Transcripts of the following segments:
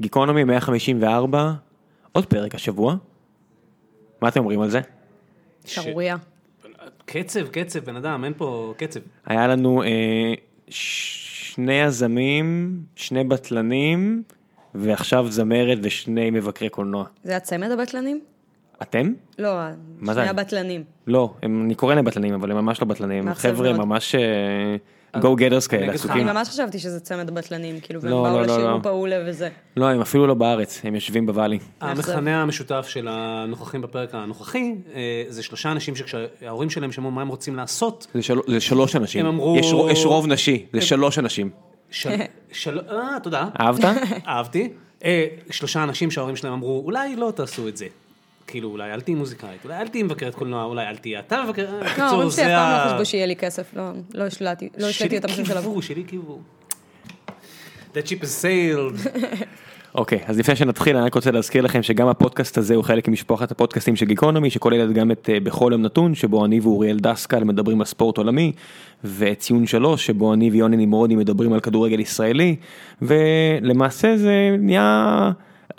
גיקונומי 154, עוד פרק השבוע. מה אתם אומרים על זה? שערורייה. קצב, קצב, בן אדם, אין פה קצב. היה לנו אה, שני יזמים, שני בטלנים, ועכשיו זמרת ושני מבקרי קולנוע. זה הצמד הבטלנים? אתם? לא, מה זה שני? הבטלנים. לא, הם, אני קורא להם בטלנים, אבל הם ממש לא בטלנים. חבר'ה. ממש גו גדרס כאלה, לך, אני עסוקים. ממש חשבתי שזה צמד הבטלנים, כאילו, והם לא, באו לא, לא, לשיר לא. פעולה וזה. לא, הם אפילו לא בארץ, הם יושבים בוואלי. המכנה המשותף של הנוכחים בפרק הנוכחי, אה, זה שלושה אנשים שכשההורים שלהם שמעו מה הם רוצים לעשות, זה, של... זה שלוש אנשים. הם אמרו- יש, רוב נשי, זה שלוש אנשים. של... של... אה, תודה. אהבת? אהבתי. אה, שלושה אנשים שההורים שלהם אמרו, אולי לא תעשו את זה. כאילו, אולי אל תהיי מוזיקאית, אולי אל תהיי מבקרת קולנוע, אולי אל תהיי אתה מבקר... אה, לא, ההורים שלי אף פעם לא חשבו שיהיה לי כסף, לא- לא השלטתי לא השליתי את המחיר של עבור. שלי קיוו. That ship is sailed. אוקיי, אז לפני שנתחיל אני רק רוצה להזכיר לכם שגם הפודקאסט הזה הוא חלק ממשפחת הפודקאסטים של גיקונומי שכוללת גם את אה, בכל יום נתון שבו אני ואוריאל דסקל מדברים על ספורט עולמי ואת ציון שלוש שבו אני ויוני נמרודי מדברים על כדורגל ישראלי ולמעשה זה נהיה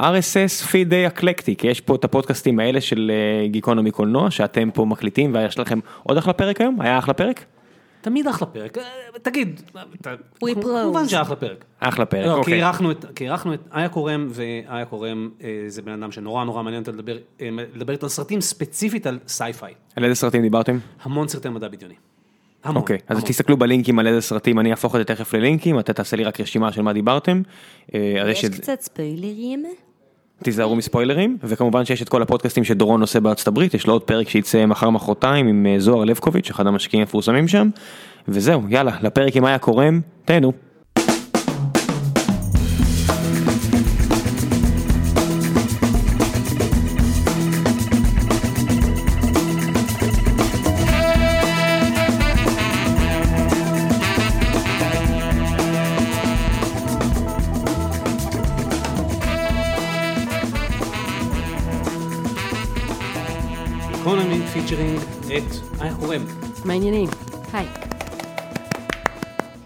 RSS פיד די אקלקטי כי יש פה את הפודקאסטים האלה של אה, גיקונומי קולנוע שאתם פה מקליטים ויש לכם עוד אחלה פרק היום היה אחלה פרק תמיד אחלה פרק, אה, תגיד, כמובן אחלה פרק. אחלה פרק לא, כי אוקיי. כי אירחנו את איה קורם, ואיה קורם אה, זה בן אדם שנורא נורא מעניין אותו לדבר, אה, לדבר איתו על סרטים, ספציפית על sci-fi. על איזה סרטים דיברתם? המון סרטי מדע בדיוני. אוקיי, אז המון. תסתכלו בלינקים על איזה סרטים, אני אהפוך את זה תכף ללינקים, אתה תעשה לי רק רשימה של מה דיברתם. אה, יש את- קצת ספיילרים? תיזהרו מספוילרים, וכמובן שיש את כל הפודקאסטים שדורון עושה בארצות הברית, יש לו עוד פרק שיצא מחר מחרתיים עם אה, זוהר לבקוביץ', אחד המשקיעים המפורסמים שם. וזהו, יאללה, לפרק עם איה קורם, תהנו. קורם. מה העניינים? היי.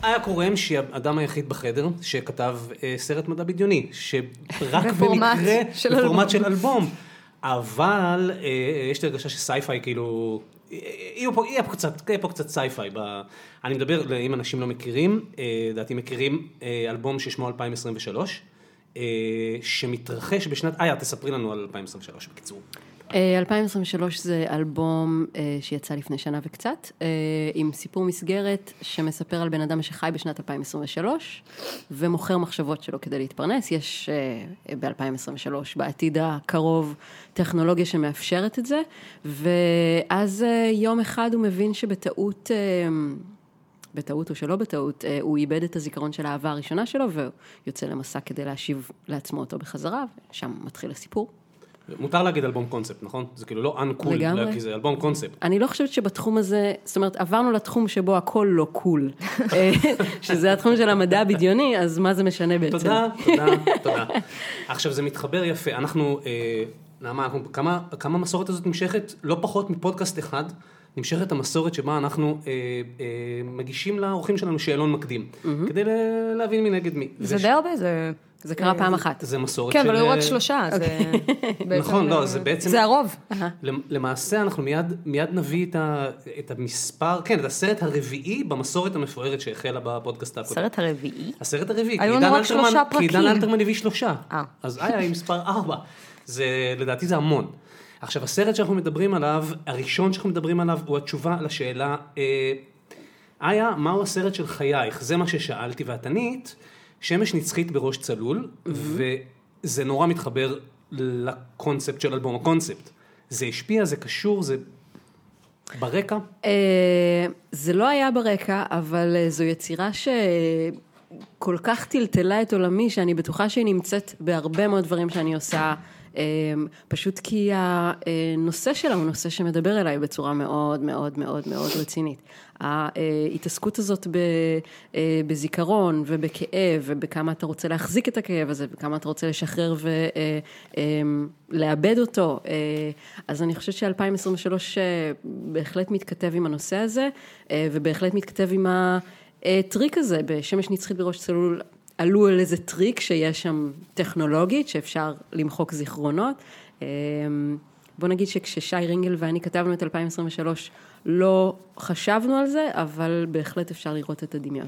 איה קורם שהיא האדם היחיד בחדר שכתב אה, סרט מדע בדיוני, שרק בפורמט במקרה, של בפורמט אלבום. של אלבום. אבל אה, יש לי הרגשה ש sci-fi כאילו, אה, יהיה פה, יהיה פה קצת, יהיה פה קצת sci-fi. ב... אני מדבר, אם אנשים לא מכירים, אה, לדעתי מכירים אה, אלבום ששמו 2023, אה, שמתרחש בשנת, איה תספרי לנו על 2023 בקיצור. אה, 2023 זה אלבום אה, שיצא לפני שנה וקצת, אה, עם סיפור מסגרת שמספר על בן אדם שחי בשנת 2023 ומוכר מחשבות שלו כדי להתפרנס. יש ב-2023, בעתיד הקרוב, טכנולוגיה שמאפשרת את זה, ואז אה, יום אחד הוא מבין שבטעות... בטעות או שלא בטעות, אה, הוא איבד את הזיכרון של האהבה הראשונה שלו והוא יוצא למסע כדי להשיב לעצמו אותו בחזרה, ושם מתחיל הסיפור. מותר להגיד אלבום קונספט, נכון? זה כאילו לא אנקול. כי זה אלבום קונספט. אני לא חושבת שבתחום הזה, זאת אומרת, עברנו לתחום שבו הכל לא קול, אה, שזה התחום של המדע הבדיוני, אז מה זה משנה בעצם? תודה, תודה, תודה. עכשיו זה מתחבר יפה, אנחנו, אה, נעמה, כמה, כמה המסורת הזאת נמשכת? לא פחות מפודקאסט אחד, נמשכת המסורת שבה אנחנו אה, אה, מגישים לאורחים שלנו שאלון מקדים, כדי ל- להבין מי נגד מי. זה די הרבה, זה... זה קרה פעם אחת. זה מסורת כן, של... אבל היו רק אה, שלושה, זה... בעצם, נכון, לא, אה, זה בעצם- זה הרוב. למ- למעשה אנחנו מיד, נביא את, המספר, כן, את הסרט הרביעי במסורת המפוארת שהחלה בפודקאסט הקודם. הסרט הרביעי? הסרט הרביעי, היו כי לנו רק שלושה אלתרמן- כי עידן פרקים. אלתרמן הביא שלושה. אה. אז איה היא מספר ארבע. זה, לדעתי זה המון. עכשיו, הסרט שאנחנו מדברים עליו, הראשון שאנחנו מדברים עליו, הוא התשובה לשאלה, אה, איה, מהו הסרט של חייך? זה מה ששאלתי ואת ענית, שמש נצחית בראש צלול, וזה נורא מתחבר לקונספט של אלבום הקונספט. זה השפיע, זה קשור, זה ברקע. אה, זה לא היה ברקע, אבל אה, זו יצירה שכל כך טלטלה את עולמי, שאני בטוחה שהיא נמצאת בהרבה מאוד דברים שאני עושה. אה, פשוט כי הנושא שלה הוא נושא שמדבר אליי בצורה מאוד מאוד מאוד מאוד רצינית. ההתעסקות הזאת אה, בזיכרון ובכאב ובכמה אתה רוצה להחזיק את הכאב הזה וכמה אתה רוצה לשחרר ולאבד אותו. אה, אז אני חושבת ש-2023 בהחלט מתכתב עם הנושא הזה אה, ובהחלט מתכתב עם הטריק הזה בשמש נצחית בראש צלול. עלו על איזה טריק שיש שם טכנולוגית, שאפשר למחוק זיכרונות. אה, בוא נגיד שכששי רינגל ואני כתבנו את 2023, לא חשבנו על זה, אבל בהחלט אפשר לראות את הדמיון.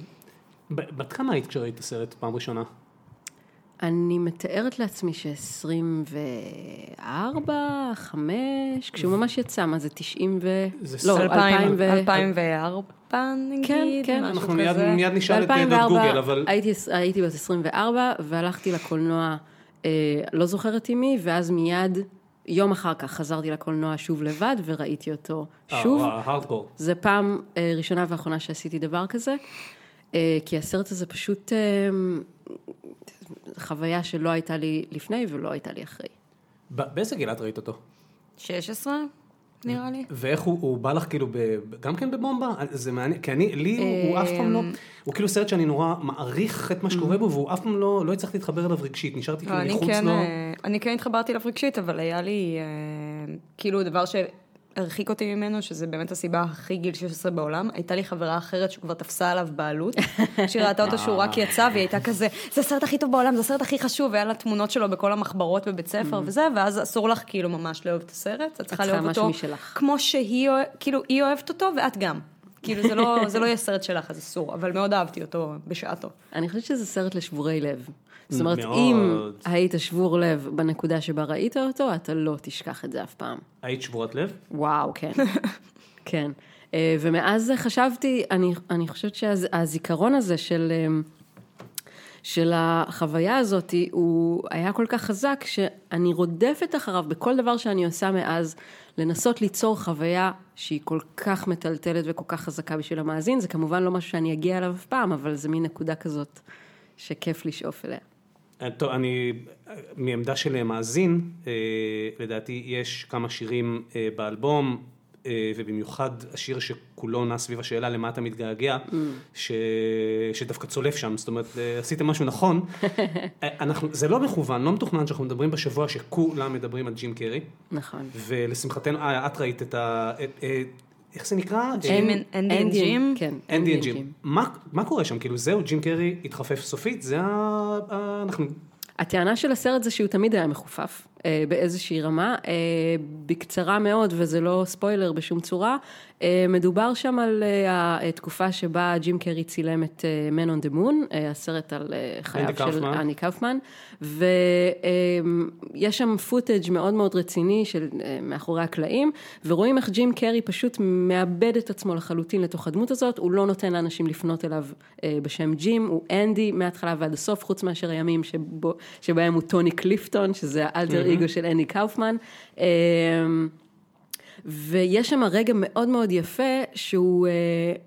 בת כמה היית כשראית את הסרט פעם ראשונה? אני מתארת לעצמי ש-24, 5, כשהוא ממש יצא, מה זה 90 ו... זה לא, סרט 2000 ו... 2004 נגיד, כן, כן. משהו אנחנו מיד, כזה. מיד נשאל את ב-2004 גוגל, אבל הייתי, הייתי בת 24 והלכתי לקולנוע, אה, לא זוכרת עם מי, ואז מיד, יום אחר כך חזרתי לקולנוע שוב לבד וראיתי אותו אה, שוב. הארדקור. זה פעם אה, ראשונה ואחרונה שעשיתי דבר כזה, אה, כי הסרט הזה פשוט אה, חוויה שלא הייתה לי לפני ולא הייתה לי אחרי. באיזה גיל את ראית אותו? 16 נראה לי. ואיך הוא, הוא בא לך כאילו, ב, גם כן בבומבה? זה מעניין, כי אני, לי הוא, הוא אף פעם לא, הוא כאילו סרט שאני נורא מעריך את מה שקורה בו, והוא אף פעם לא, לא הצלחתי להתחבר אליו רגשית, נשארתי כאילו אני מחוץ כן, לו. אה, אני כן התחברתי אליו רגשית, אבל היה לי אה, כאילו דבר שהרחיק אותי ממנו, שזה באמת הסיבה הכי גיל 16 בעולם. הייתה לי חברה אחרת שכבר תפסה עליו בעלות, שהיא ראתה אותו שהוא רק יצא, והיא הייתה כזה, זה הסרט הכי טוב בעולם, זה הסרט הכי חשוב, והיה לה תמונות שלו בכל המחברות בבית ספר וזה, ואז אסור לך כאילו ממש לאהוב את הסרט, את צריכה לאהוב אותו. כמו שהיא, כאילו, היא אוהבת אותו ואת גם. כאילו זה לא, זה לא יהיה סרט שלך, אז אסור, אבל מאוד אהבתי אותו בשעתו. אני חושבת שזה סרט לשבורי לב. זאת אומרת, מאוד. אם היית שבור לב בנקודה שבה ראית אותו, אתה לא תשכח את זה אף פעם. היית שבורת לב? וואו, כן. כן. אה, ומאז חשבתי, אני, אני חושבת שהזיכרון הזה של, אה, של החוויה הזאת, הוא היה כל כך חזק, שאני רודפת אחריו בכל דבר שאני עושה מאז, לנסות ליצור חוויה שהיא כל כך מטלטלת וכל כך חזקה בשביל המאזין. זה כמובן לא משהו שאני אגיע אליו אף פעם, אבל זה מין נקודה כזאת שכיף לשאוף אליה. טוב, אני, מעמדה של מאזין, אה, לדעתי יש כמה שירים אה, באלבום, אה, ובמיוחד השיר שכולו נע סביב השאלה למה אתה מתגעגע, ש, שדווקא צולף שם, זאת אומרת, עשיתם משהו נכון. אנחנו, זה לא מכוון, לא מתוכנן שאנחנו מדברים בשבוע שכולם מדברים על ג'ים קרי, נכון. ולשמחתנו, אה, את ראית את ה... איך זה נקרא? Andy and Jim? כן. אנדי ג'ים. מה, קורה שם? כאילו זהו, ג'ים קרי התחפף סופית? זה ה... אנחנו... הטענה של הסרט זה שהוא תמיד היה מחופף אה, באיזושהי רמה, אה, בקצרה מאוד וזה לא ספוילר בשום צורה, מדובר שם על אה, התקופה שבה ג'ים קרי צילם את אה, Man on the Moon, אה, הסרט על אה, חייו של. אנדי קאופמן, ויש שם footage מאוד מאוד רציני של אה, מאחורי הקלעים, ורואים איך ג'ים קרי פשוט מאבד את עצמו לחלוטין לתוך הדמות הזאת, הוא לא נותן לאנשים לפנות אליו אה, בשם ג'ים, הוא אנדי מההתחלה ועד הסוף, חוץ מאשר הימים שבו, שבהם הוא טוני קליפטון, שזה האלטר איגו של אנדי קאופמן. ויש שם רגע מאוד מאוד יפה שהוא אה,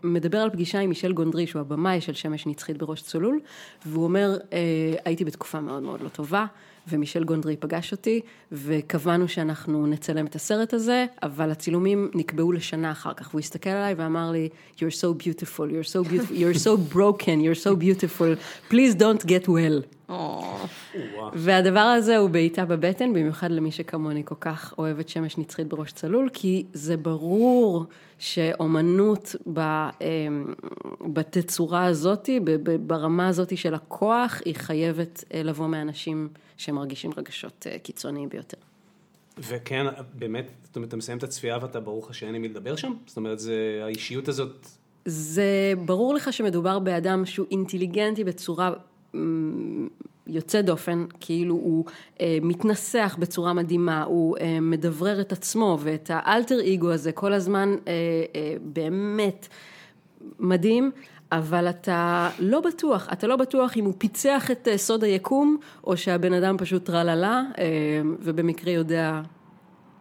מדבר על פגישה עם מישל גונדרי שהוא הבמאי של שמש נצחית בראש צלול והוא אומר אה, הייתי בתקופה מאוד מאוד לא טובה ומישל גונדרי פגש אותי וקבענו שאנחנו נצלם את הסרט הזה אבל הצילומים נקבעו לשנה אחר כך. והוא הסתכל עליי ואמר לי you're so beautiful you're so beautiful you're so broken you're so beautiful. Please don't get well והדבר הזה הוא בעיטה בבטן, במיוחד למי שכמוני כל כך אוהבת שמש נצחית בראש צלול, כי זה ברור שאומנות ב, אמ, בתצורה הזאת, ברמה הזאת של הכוח, היא חייבת אה, לבוא מאנשים שמרגישים רגשות אה, קיצוניים ביותר. וכן, באמת, זאת אומרת, אתה מסיים את הצפייה ואתה ברור לך שאין עם מי לדבר שם? זאת אומרת, זה, האישיות הזאת, זה ברור לך שמדובר באדם שהוא אינטליגנטי בצורה יוצא דופן, כאילו הוא אה, מתנסח בצורה מדהימה, הוא אה, מדברר את עצמו ואת האלטר אגו הזה כל הזמן אה, אה, באמת מדהים. אבל אתה לא בטוח, אתה לא בטוח אם הוא פיצח את אה, סוד היקום, או שהבן אדם פשוט טרללה, אה, ובמקרה יודע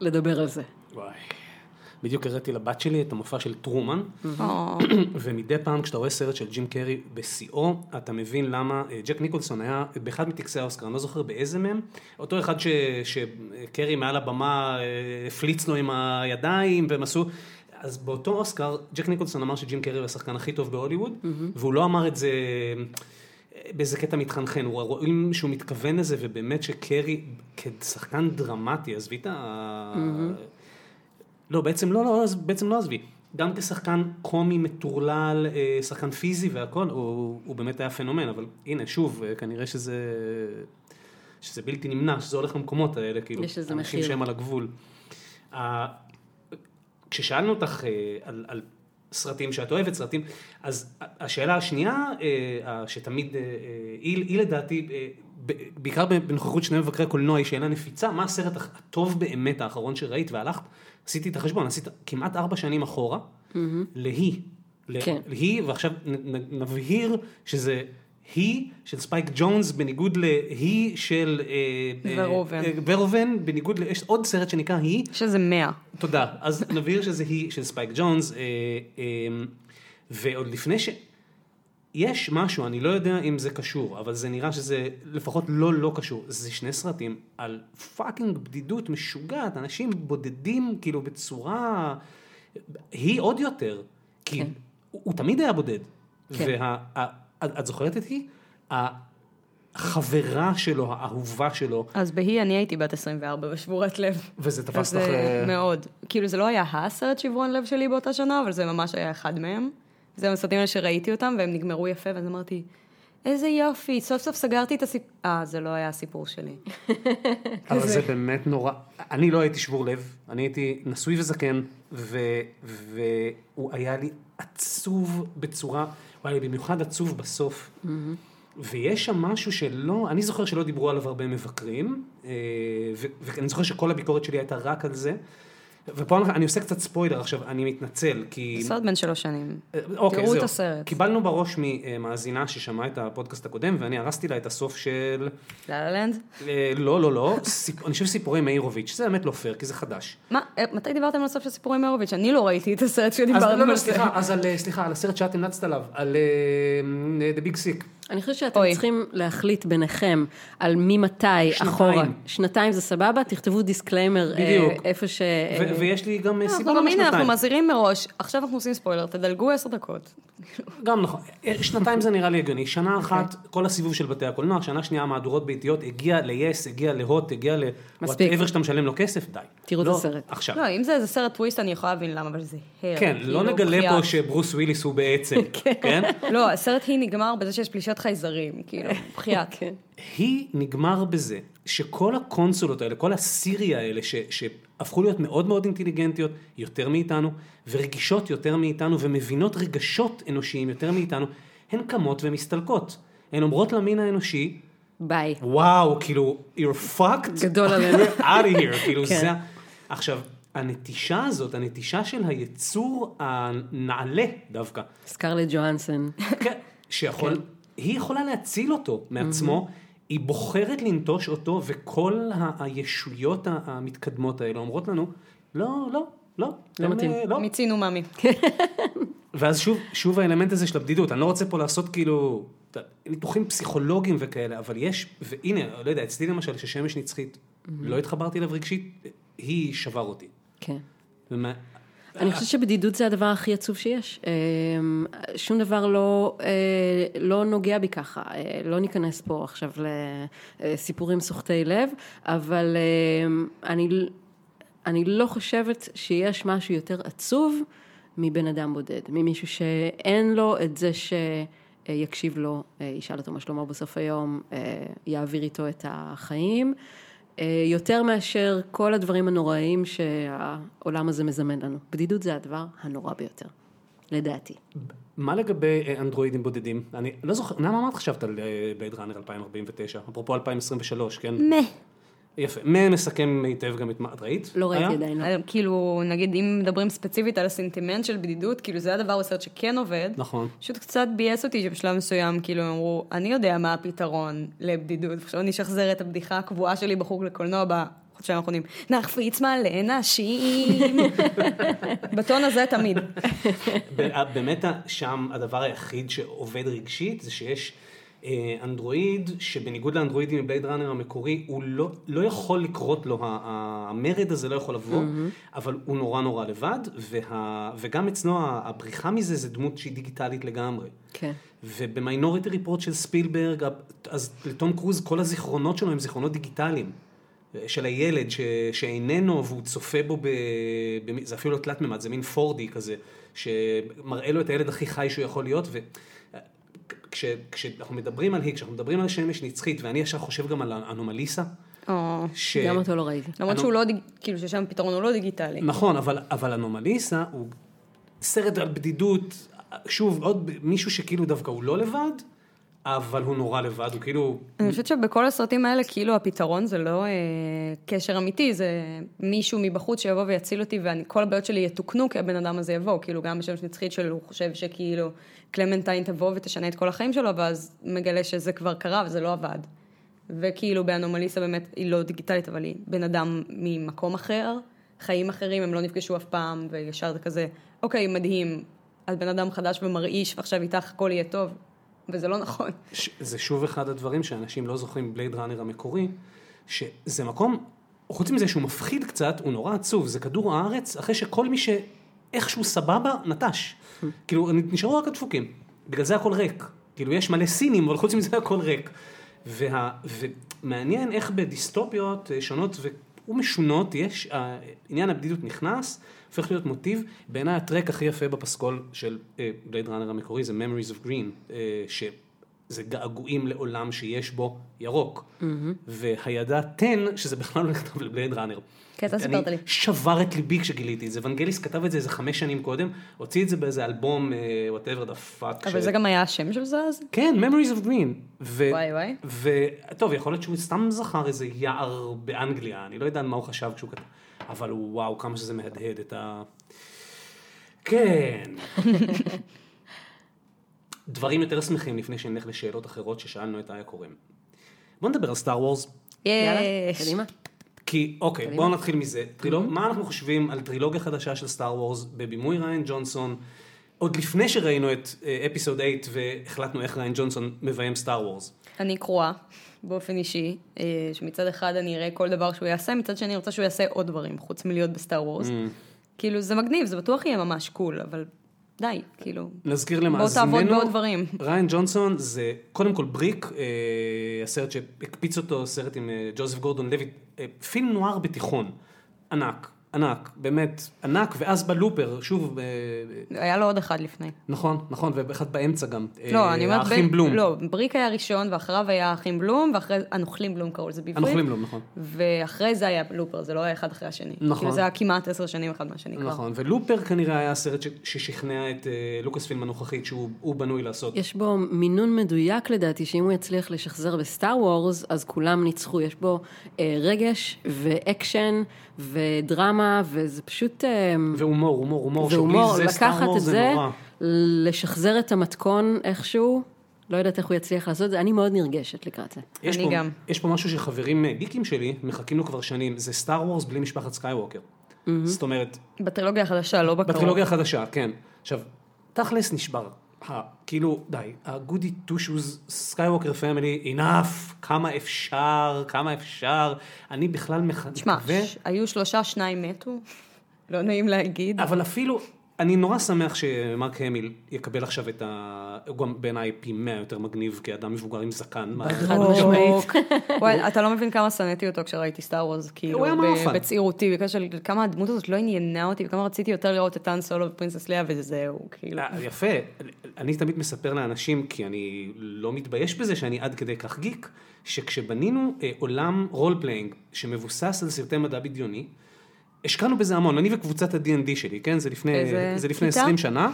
לדבר על זה. וואי. בדיוק הראיתי לבת שלי את המופע של טרומן, או, ומדי פעם כשאתה רואה סרט של ג'ים קרי בשיאו, אתה מבין למה אה, ג'ק ניקולסון היה באחד מטקסי האוסקר, אני לא זוכר באיזה מהם, אותו אחד ש- שקרי מעל הבמה אה, הפליץ לו עם הידיים והם עשו, אז באותו אוסקר ג'ק ניקולסון אמר שג'ים קרי הוא השחקן הכי טוב בהוליווד, והוא לא אמר את זה אה, באיזה קטע מתחנחן, הוא רואים שהוא מתכוון לזה ובאמת שקרי כשחקן דרמטי, עזבי את ה... לא, בעצם לא, לא, בעצם לא עזבי. גם כשחקן קומי מטורלל, אה, שחקן פיזי והכל, הוא, הוא באמת היה פנומן, אבל הנה, שוב, אה, כנראה שזה, שזה בלתי נמנע, שזה הולך למקומות האלה, כאילו, יש לזה אנשים מחיר. שהם על הגבול. כששאלנו אותך אה, על, על סרטים שאת אוהבת, סרטים, אז השאלה השנייה, שתמיד, היא, היא לדעתי, בעיקר בנוכחות שני מבקרי קולנוע, היא שאלה נפיצה, מה הסרט הטוב באמת האחרון שראית והלכת? עשיתי את החשבון, עשית כמעט ארבע שנים אחורה, להיא. ל- כן. להיא, ועכשיו נבהיר שזה היא של ספייק ג'ונס בניגוד להיא של... אה, אה, ורהובן. אה, ורהובן, בניגוד ל... יש עוד סרט שנקרא היא, יש איזה מאה. תודה. אז נבהיר שזה היא של ספייק ג'ונס, אה, אה, ועוד לפני ש... יש משהו, אני לא יודע אם זה קשור, אבל זה נראה שזה לפחות לא לא קשור. זה שני סרטים על fucking בדידות משוגעת, אנשים בודדים כאילו בצורה... היא עוד יותר, כי כן. הוא, הוא תמיד היה בודד. כן. וה... ה- את את זוכרת את היא? החברה שלו, האהובה שלו, אז בהיא אני הייתי בת 24 ושבורת לב. וזה תפס. זה אה, מאוד. כאילו זה לא היה הסרט שברון לב שלי באותה שנה, אבל זה ממש היה אחד מהם. זה הסרטים האלה שראיתי אותם והם נגמרו יפה, ואז אמרתי, איזה יופי, סוף סוף סגרתי את הסיפור. אה, זה לא היה הסיפור שלי. אבל זה באמת נורא, אני לא הייתי שבור לב, אני הייתי נשוי וזקן, ו, והוא היה לי עצוב בצורה, הוא היה לי במיוחד עצוב בסוף. ויש שם משהו שלא, אני זוכר שלא דיברו עליו הרבה מבקרים, אה, ואני זוכר שכל הביקורת שלי הייתה רק על זה. ופה אני- עושה קצת ספוילר עכשיו, אני מתנצל, כי... סרט בן שלוש שנים. אוקיי, תראו את זהו. הסרט. קיבלנו בראש ממאזינה ששמעה את הפודקאסט הקודם, ואני הרסתי לה את הסוף של... לה לה לנד? אה, לא, לא, לא, סיפ... אני חושב סיפורי מאירוביץ', זה באמת לא פייר, כי זה חדש. מה, אה, מתי דיברתם על הסוף של סיפורי מאירוביץ'? אני לא ראיתי את הסרט אז שדיברנו לא, לא, על זה. סליחה, אז על, אה, סליחה, על הסרט שאת המלצת עליו, על אה, The Big Sick. אני חושבת שאתם אוי. צריכים להחליט ביניכם על ממתי שנתיים. אחורה. שנתיים זה סבבה, תכתבו דיסקליימר אה, בדיוק. איפה ש... ו- ויש לי גם אה, סיבה אנחנו גם הנה, אנחנו. מזהירים מראש, עכשיו אנחנו עושים ספוילר, תדלגו עשר דקות. גם נכון, אה, שנתיים זה נראה לי הגיוני, שנה אחת, כל הסיבוב של בתי הקולנוע, שנה שנייה מהדורות ביתיות, הגיע ל-yes, הגיע להוט, הגיע מספיק. ל-whatever שאתה משלם לו כסף, די. תראו את לא, הסרט. עכשיו. לא, אם זה איזה סרט טוויסט אני יכולה להבין למה, אבל זה הר. כן, לא כאילו, נגלה פה. שברוס וויליס הוא בעצם, כן? לא, הסרט היא נגמר בזה שיש פלישת חייזרים, כאילו, בחייאת. כן. היא נגמר בזה שכל הקונסולות האלה, כל הסיריה האלה ש, שהפכו להיות מאוד מאוד אינטליגנטיות יותר מאיתנו, ורגישות יותר מאיתנו, ומבינות רגשות אנושיים יותר מאיתנו, הן קמות ומסתלקות. הן אומרות למין האנושי, ביי. וואו, כאילו, you're fucked, גדול עלינו. Out of here, כאילו כן. זה... עכשיו, הנטישה הזאת, הנטישה של היצור הנעלה דווקא, סקרלט ג'והנסון. כן, שיכול, היא יכולה להציל אותו מעצמו, היא בוחרת לנטוש אותו, וכל ה- הישויות המתקדמות האלה אומרות לנו, לא, לא, לא, לא מתאים. אה, לא. מיצינו מאמי. ואז שוב, שוב האלמנט הזה של הבדידות, אני לא רוצה פה לעשות כאילו ניתוחים פסיכולוגיים וכאלה, אבל יש, והנה, לא יודע, אצלי למשל, ששמש נצחית, לא התחברתי אליו רגשית, היא שבר אותי. כן. ומה, אני חושבת שבדידות זה הדבר הכי עצוב שיש. אמ, שום דבר לא, אה, לא נוגע בי ככה. אה, לא ניכנס פה עכשיו לסיפורים סוחטי לב, אבל אני, אני לא חושבת שיש משהו יותר עצוב מבן אדם בודד, ממישהו שאין לו את זה שיקשיב לו, אה, ישאל אותו מה שלמה בסוף היום, אה, יעביר איתו את החיים. אה, יותר מאשר כל הדברים הנוראים שהעולם הזה מזמן לנו. בדידות זה הדבר הנורא ביותר, לדעתי. מה לגבי אה, אנדרואידים בודדים? אני לא זוכר, למה מה את חשבת על בייד ראנר 2049? אפרופו 2023, כן? מה? יפה. מה מסכם היטב גם את מה, את ראית? לא ראיתי היה? עדיין. לא. אה, כאילו, נגיד, אם מדברים ספציפית על הסנטימנט של בדידות, כאילו זה הדבר בסרט שכן עובד. נכון. פשוט קצת ביאס אותי שבשלב מסוים, כאילו, הם אמרו, אני יודע מה הפתרון לבדידות, עכשיו אני אשחזר את הבדיחה הקבועה שלי בחוג לקולנוע בחודשיים האחרונים, נחפיץ מלא נשים. בטון הזה תמיד. באמת שם הדבר היחיד שעובד רגשית זה שיש אה, אנדרואיד שבניגוד לאנדרואידים מבייד ראנר המקורי הוא לא, לא יכול לקרות לו, המרד הזה לא יכול לבוא, אבל הוא נורא נורא לבד וה, וגם אצלו הבריחה מזה זה דמות שהיא דיגיטלית לגמרי. כן. ובמיינוריטי ריפורט של ספילברג, אז לתום קרוז כל הזיכרונות שלו הם זיכרונות דיגיטליים. של הילד ש, שאיננו והוא צופה בו, ב, ב, זה אפילו לא תלת מימד, זה מין פורדי כזה, שמראה לו את הילד הכי חי שהוא יכול להיות. ו, כש, כשאנחנו מדברים על היג, כשאנחנו מדברים על שמש נצחית, ואני ישר חושב גם על האנומליסה, או, ש... גם אותו לא ראיתי. למרות אנו- שהוא לא, דיג- כאילו ששם הפתרון הוא לא דיגיטלי. נכון, אבל, אבל אנומליסה הוא סרט על בדידות, שוב, עוד מישהו שכאילו דווקא הוא לא לבד, אבל הוא נורא לבד, הוא כאילו... אני חושבת שבכל הסרטים האלה, כאילו הפתרון זה לא אה, קשר אמיתי, זה מישהו מבחוץ שיבוא ויציל אותי, וכל הבעיות שלי יתוקנו כי הבן אדם הזה יבוא. כאילו גם בשמש נצחית שלו, הוא חושב שכאילו קלמנטיין תבוא ותשנה את כל החיים שלו, ואז מגלה שזה כבר קרה וזה לא עבד. וכאילו באנומליסה באמת היא לא דיגיטלית, אבל היא בן אדם ממקום אחר, חיים אחרים, הם לא נפגשו אף פעם, וישר זה כזה, אוקיי, מדהים, את בן אדם חדש ומרעיש, ועכשיו איתך הכל יהיה טוב, וזה לא נכון. ש- זה שוב אחד הדברים שאנשים לא זוכרים בבלייד ראנר המקורי, שזה מקום, חוץ מזה שהוא מפחיד קצת, הוא נורא עצוב, זה כדור הארץ, אחרי שכל מי שאיכשהו סבבה, נטש. כאילו, נשארו רק הדפוקים. בגלל זה הכל ריק. כאילו, יש מלא סינים, אבל חוץ מזה הכל ריק. וה, ומעניין איך בדיסטופיות אה, שונות ומשונות, יש, עניין הבדידות נכנס, הופך להיות מוטיב. בעיניי הטרק הכי יפה בפסקול של בלייד ראנר המקורי זה Memories of Green, אה, שזה געגועים לעולם שיש בו ירוק. והידע 10, שזה בכלל לא נכתב לבלייד ראנר. כן, אתה סיפרת לי. שבר את ליבי כשגיליתי את זה, ונגליס כתב את זה איזה חמש שנים קודם, הוציא את זה באיזה אלבום, אה, whatever the fuck. אבל ש- זה גם היה השם של זה אז? כן, Memories of Green. ו... וואי, וואי. וטוב, יכול להיות שהוא סתם זכר איזה יער באנגליה, אני לא יודע מה הוא חשב כשהוא כתב, אבל וואו, כמה שזה מהדהד את ה... כן. דברים יותר שמחים לפני שנלך לשאלות אחרות ששאלנו את איה קורם. בוא נדבר על סטאר וורס, יאללה, יש. קדימה. כי אוקיי. בואו נתחיל מזה. טרילוג... מה אנחנו חושבים על טרילוגיה חדשה של סטאר וורס בבימוי ריין ג'ונסון, עוד לפני שראינו את אה, episode 8 והחלטנו איך ריאן ג'ונסון מביים סטאר וורס. אני קרועה, באופן אישי, אה, שמצד אחד אני אראה כל דבר שהוא יעשה, מצד שני אני רוצה שהוא יעשה עוד דברים, חוץ מלהיות בסטאר וורס. כאילו, זה מגניב, זה בטוח יהיה ממש cool, אבל די, כאילו. נזכיר בוא למאזיננו, תעבוד בעוד דברים. ריאן ג'ונסון זה קודם כל בריק, אה, הסרט שהקפיץ אותו, סרט עם אה, ג'וזף גורדון לוי, אה, פילם נואר בתיכון, ענק, ענק, באמת ענק, ואז בלופר, שוב, אה, היה לו עוד אחד לפני. נכון, נכון, ואחד באמצע גם, אה, לא, אני אומרת, האחים ב- בלום, לא, בריק היה ראשון, ואחריו היה האחים בלום, ואחרי, הנוכלים בלום קראו לזה בעברית. הנוכלים בלום, נכון. ואחרי זה היה לופר, זה לא היה אחד אחרי השני. נכון. כאילו זה היה כמעט עשר שנים אחד מהשני כבר. נכון, ולופר כנראה היה הסרט ש- ששכנע את אה, לוקאס פילם הנוכחית שהוא הוא בנוי לעשות. יש בו מינון מדויק לדעתי, שאם הוא יצליח לשחזר בסטאר וורס, אז כולם ניצחו. יש בו אה, רגש ואקשן ודרמה, וזה פשוט... אה, והומור, הומור, הומור, שבלי זה סטאר לקחת וורס את זה, נורא. לשחזר את המתכון איכשהו, לא יודעת איך הוא יצליח לעשות את זה, אני מאוד נרגשת לקראת זה. אני פה, גם. יש פה משהו שחברים אה, גיקים שלי מחכים לו כבר שנים, זה סטאר וורס בלי משפחת סקייווקר. זאת אומרת, בטרילוגיה החדשה, לא בקרוב. בטרילוגיה החדשה, כן. עכשיו, תכלס נשבר. כאילו, די, ה goody two shoes סקייווקר family, enough, כמה אפשר, כמה אפשר. אני בכלל מח- תשמע, היו שלושה, שניים מתו, לא נעים להגיד. אבל אפילו, אני נורא שמח שמרק המיל יקבל עכשיו את ה... הוא גם בעיניי פי מאה יותר מגניב כאדם מבוגר עם זקן. חד משמעית. וואי, אתה לא מבין כמה שנאתי אותו כשראיתי סטאר וורס, כאילו. בצעירותי, בגלל של כמה הדמות הזאת לא עניינה אותי, וכמה רציתי יותר לראות את טאן סולו ופרינסס לאה, וזהו, כאילו. אה, יפה, אני תמיד מספר לאנשים, כי אני לא מתבייש בזה שאני עד כדי כך גיק, שכשבנינו אה, עולם role playing שמבוסס על סרטי מדע בדיוני, השקענו בזה המון, אני וקבוצת ה-D&D שלי, כן? זה לפני, זה לפני כיתה? 20 שנה,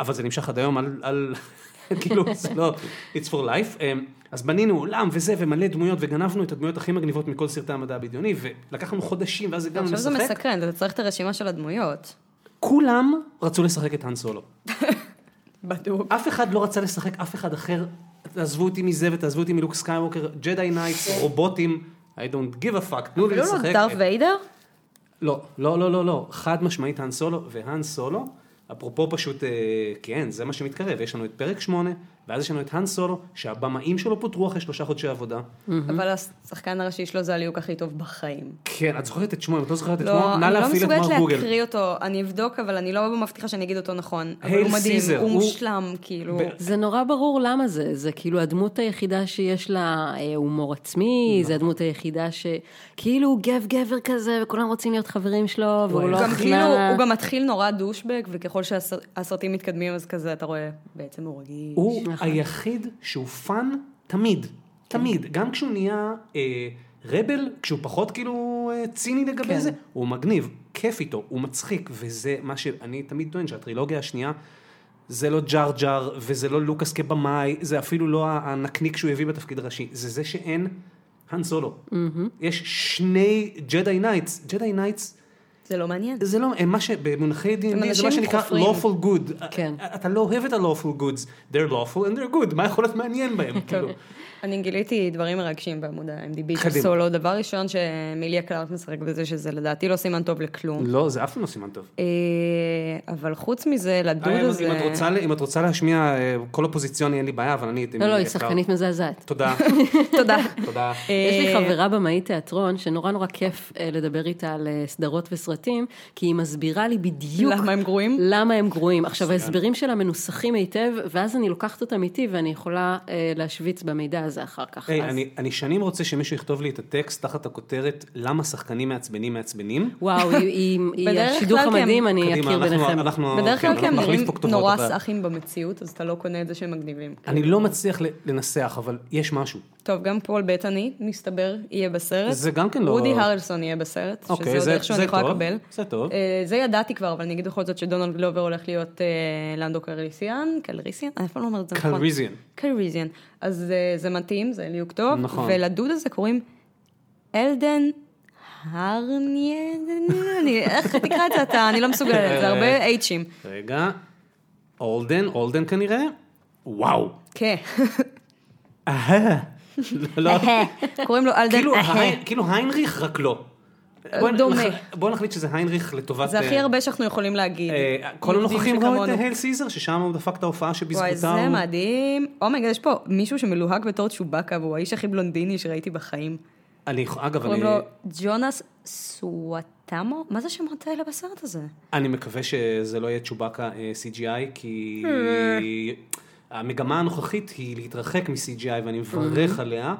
אבל זה נמשך עד היום על, על כאילו, זה לא, it's for life. אה, אז בנינו עולם וזה, ומלא דמויות, וגנבנו את הדמויות הכי מגניבות מכל סרטי המדע הבדיוני, ולקח לנו חודשים, ואז הגענו עכשיו זה לשחק. מסקרן, אתה צריך את הרשימה של הדמויות. כולם רצו לשחק את האן סולו. בדוק. אף אחד לא רצה לשחק אף אחד אחר, תעזבו אותי מזה ותעזבו אותי מלוק סקייווקר, Jedi Knights, רובוטים, I don't give a fuck, תנו לי אפילו לא לשחק. דארט ויידר? לא, לא, לא, לא, לא, חד משמעית האן סולו, והאן סולו, אפרופו פשוט, אה, כן, זה מה שמתקרב, יש לנו את פרק 8, ואז יש לנו את האן סולו, שהבמאים שלו פוטרו אחרי שלושה חודשי עבודה. אבל השחקן הראשי שלו זה הליהוק הכי טוב בחיים. כן, את זוכרת את שמו, אם את לא זוכרת את לא, שמו, נא אני לא להפעיל את מסוגלת מר גוגל. להקריא אותו, אני אבדוק, אבל אני לא מבטיחה שאני אגיד אותו נכון. אבל הוא מדהים, הוא מושלם, כאילו. זה נורא ברור למה זה, זה כאילו הדמות היחידה שיש לה אה, הומור עצמי, זה הדמות היחידה שכאילו הוא גב גבר כזה וכולם רוצים להיות חברים שלו והוא לא גם כאילו. הוא גם מתחיל נורא douchebag, וככל שהסרטים מתקדמים, אז כזה, אתה רואה, בעצם הוא רגיש. הוא נכון. היחיד שהוא fun תמיד, תמיד, גם כשהוא נהיה אה, rebel, כשהוא פחות כאילו אה, ציני לגבי כן. זה, הוא מגניב, כיף איתו, הוא מצחיק, וזה מה שאני תמיד טוען, שהטרילוגיה השנייה, זה לא ג'אר ג'אר, וזה לא לוקאס כבמאי, זה אפילו לא הנקניק שהוא הביא בתפקיד הראשי, זה זה שאין האן סולו. יש שני Jedi Knights, Jedi Knights, זה לא מעניין. זה לא, הם מה ש... במונחי D&D, זה מה שנקרא חופרים. lawful good. כן. אתה לא אוהב את ה-lawful goods, they're lawful and they're good, מה יכול להיות מעניין בהם? כאילו? אני גיליתי דברים מרגשים בעמוד ה-MDB של. סולו. דבר ראשון שמיליה קלארק משחק בזה, שזה לדעתי לא סימן טוב לכלום. לא, זה אף פעם לא סימן טוב. אה, אבל חוץ מזה, לדוד אה, אם- הזה... אם את רוצה להשמיע אה, קול אופוזיציוני, אין לי בעיה, אבל אני... לא, לא, היא שחקנית מזעזעת. תודה, תודה. תודה. יש לי אה, חברה במאית תיאטרון שנורא נורא כיף אה, לדבר איתה על אה, סדרות וסרטים, כי היא מסבירה לי בדיוק למה הם גרועים? למה הם גרועים. עכשיו ההסברים שלה מנוסחים היטב, ואז אני לוקחת אותם איתי ואני יכולה אה, להשוויץ במידע הזה אחר כך. היי, אז- אני- אני שנים רוצה שמישהו יכתוב לי את הטקסט תחת הכותרת למה שחקנים מעצבנים מעצבנים. וואו, היא- היא היא השידוך המדהים, אני קדימה, אכיר אנחנו- ביניכם. אנחנו- בדרך כן, כלל כי הם נראים נורא סאחים במציאות, אז אתה לא קונה את זה שהם מגניבים. אני לא מצליח ל- לנסח, אבל יש משהו. טוב, גם פול בטני, מסתבר, יהיה בסרט. זה גם כן לא- וודי הרלסון יהיה בסרט, אוקיי, שזה עוד זה- איכשהו זה אני יכולה לקבל. זה טוב. אה, זה ידעתי כבר, אבל אני אגיד בכל זאת שדונלד גלובר הולך להיות אה, לנדו קלריסיאן, קלריסיאן? אני אף פעם לא אומרת את זה נכון. קלריזיאן. קלריזיאן. אז אה, זה מתאים, זה ליהוק טוב. נכון. ולדוד הזה קוראים אלדן הרניה, אני- איך תקרא את זה אתה? אני לא מסוגלת, זה הרבה אייצ'ים. רגע, אולדן, אולדן כנראה? וואו. כן. אהה. לא, לא. קוראים לו אלדן כאילו, כאילו היינריך, רק לא. דומה. בוא נחליט שזה היינריך לטובת... זה הכי אה, הרבה שאנחנו יכולים להגיד. אה, כל הנוכחים ראו את שכמונו. הייל סיזר, ששם הוא דפק את ההופעה שבזכותה וואי, זה הוא... מדהים. אומייגד, יש פה מישהו שמלוהק בתור צ'ובאקה, והוא האיש הכי בלונדיני שראיתי בחיים. אני, אגב, קוראים אני, לו ג'ונס סואטאמו? מה זה השמות האלה בסרט הזה? אני מקווה שזה לא יהיה צ'ובאקה אה, CGI, כי המגמה הנוכחית היא להתרחק מ-CGI ואני מברך עליה.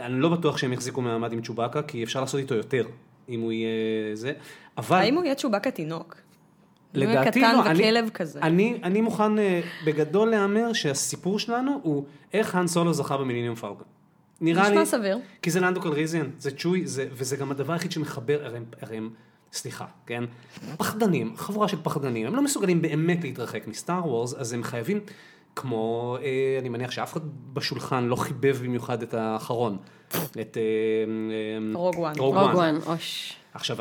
אני לא בטוח שהם יחזיקו מעמד עם צ'ובאקה, כי אפשר לעשות איתו יותר, אם הוא יהיה זה. אבל... האם הוא יהיה צ'ובאקה תינוק? לדעתי קטן לא, אני- וכלב כזה. אני, אני מוכן אה, בגדול להמר שהסיפור שלנו הוא איך האן סולו זכה במיליניום פאלקון. נראה נשמע לי, סביר. כי זה לנדו קלריזיאן, זה צ'וי, זה, וזה גם הדבר היחיד שמחבר, הרי הם, הרי הם, סליחה, כן? פחדנים, חבורה של פחדנים, הם לא מסוגלים באמת להתרחק מסטאר וורס, אז הם חייבים, כמו, אה, אני מניח שאף אחד בשולחן לא חיבב במיוחד את האחרון, את... אה, אה, Rogue One. Rogue Rogue One. One, אוש. עכשיו,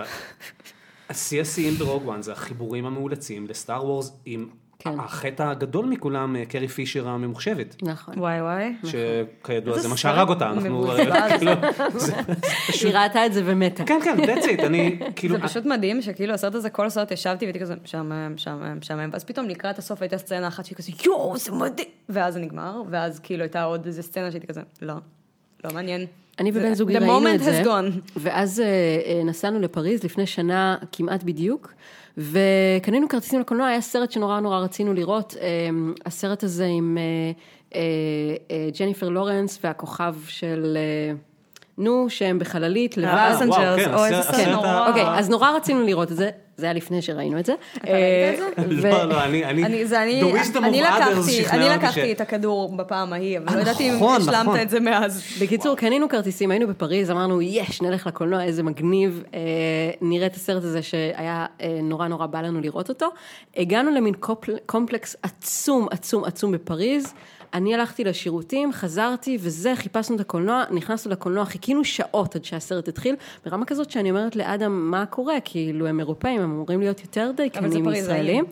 השיא השיאים ב Rogue One זה החיבורים המאולצים ל Star Wars עם כן. החטא הגדול מכולם, אה, קרי פישר הממוחשבת. נכון. וואי וואי. שכידוע זה מה שהרג אותה, אנחנו... מבוזבז. כאילו, זה- היא ראתה את זה ומתה. כן, כן, that's it, אני כאילו... זה פשוט מדהים שכאילו הסרט הזה, כל הסרט ישבתי והייתי כזה משעמם, משעמם, משעמם, ואז פתאום לקראת הסוף הייתה סצנה אחת שהיא כזה יואו, זה מדהים, ואז זה נגמר, ואז כאילו הייתה עוד איזה סצנה שהייתי כזה, לא, לא מעניין. אני ובן זוגי The ראינו moment את זה, has gone. ואז אה, אה, נסענו לפריז לפני שנה כמעט בדיוק, וקנינו כרטיסים לקולנוע, היה סרט שנורא נורא רצינו לראות, אה, הסרט הזה עם אה, אה, ג'ניפר לורנס והכוכב של, נו, שהם בחללית לבד. אה, Passengers, וואו, כן, או איזה סרט. ה- אוקיי, אז נורא רצינו לראות את זה, זה היה לפני שראינו את זה. אתה ראית את זה? לא, לא, אני... אני, לקחתי, שכנעה אני אותי לקחתי ש- את הכדור בפעם ההיא, אבל לא אה, ידעתי אם נכון, השלמת נכון. את זה מאז. בקיצור, קנינו כרטיסים, היינו בפריז, אמרנו, יש, נלך לקולנוע, איזה מגניב, אה, נראה את הסרט הזה שהיה אה, נורא נורא בא לנו לראות אותו. הגענו למין קומפלקס עצום, עצום, עצום בפריז. אני הלכתי לשירותים, חזרתי וזה, חיפשנו את הקולנוע, נכנסנו לקולנוע, חיכינו שעות עד שהסרט התחיל, ברמה כזאת שאני אומרת לאדם, מה קורה? כאילו, הם אירופאים, הם אמורים להיות יותר דייקנים מישראלים.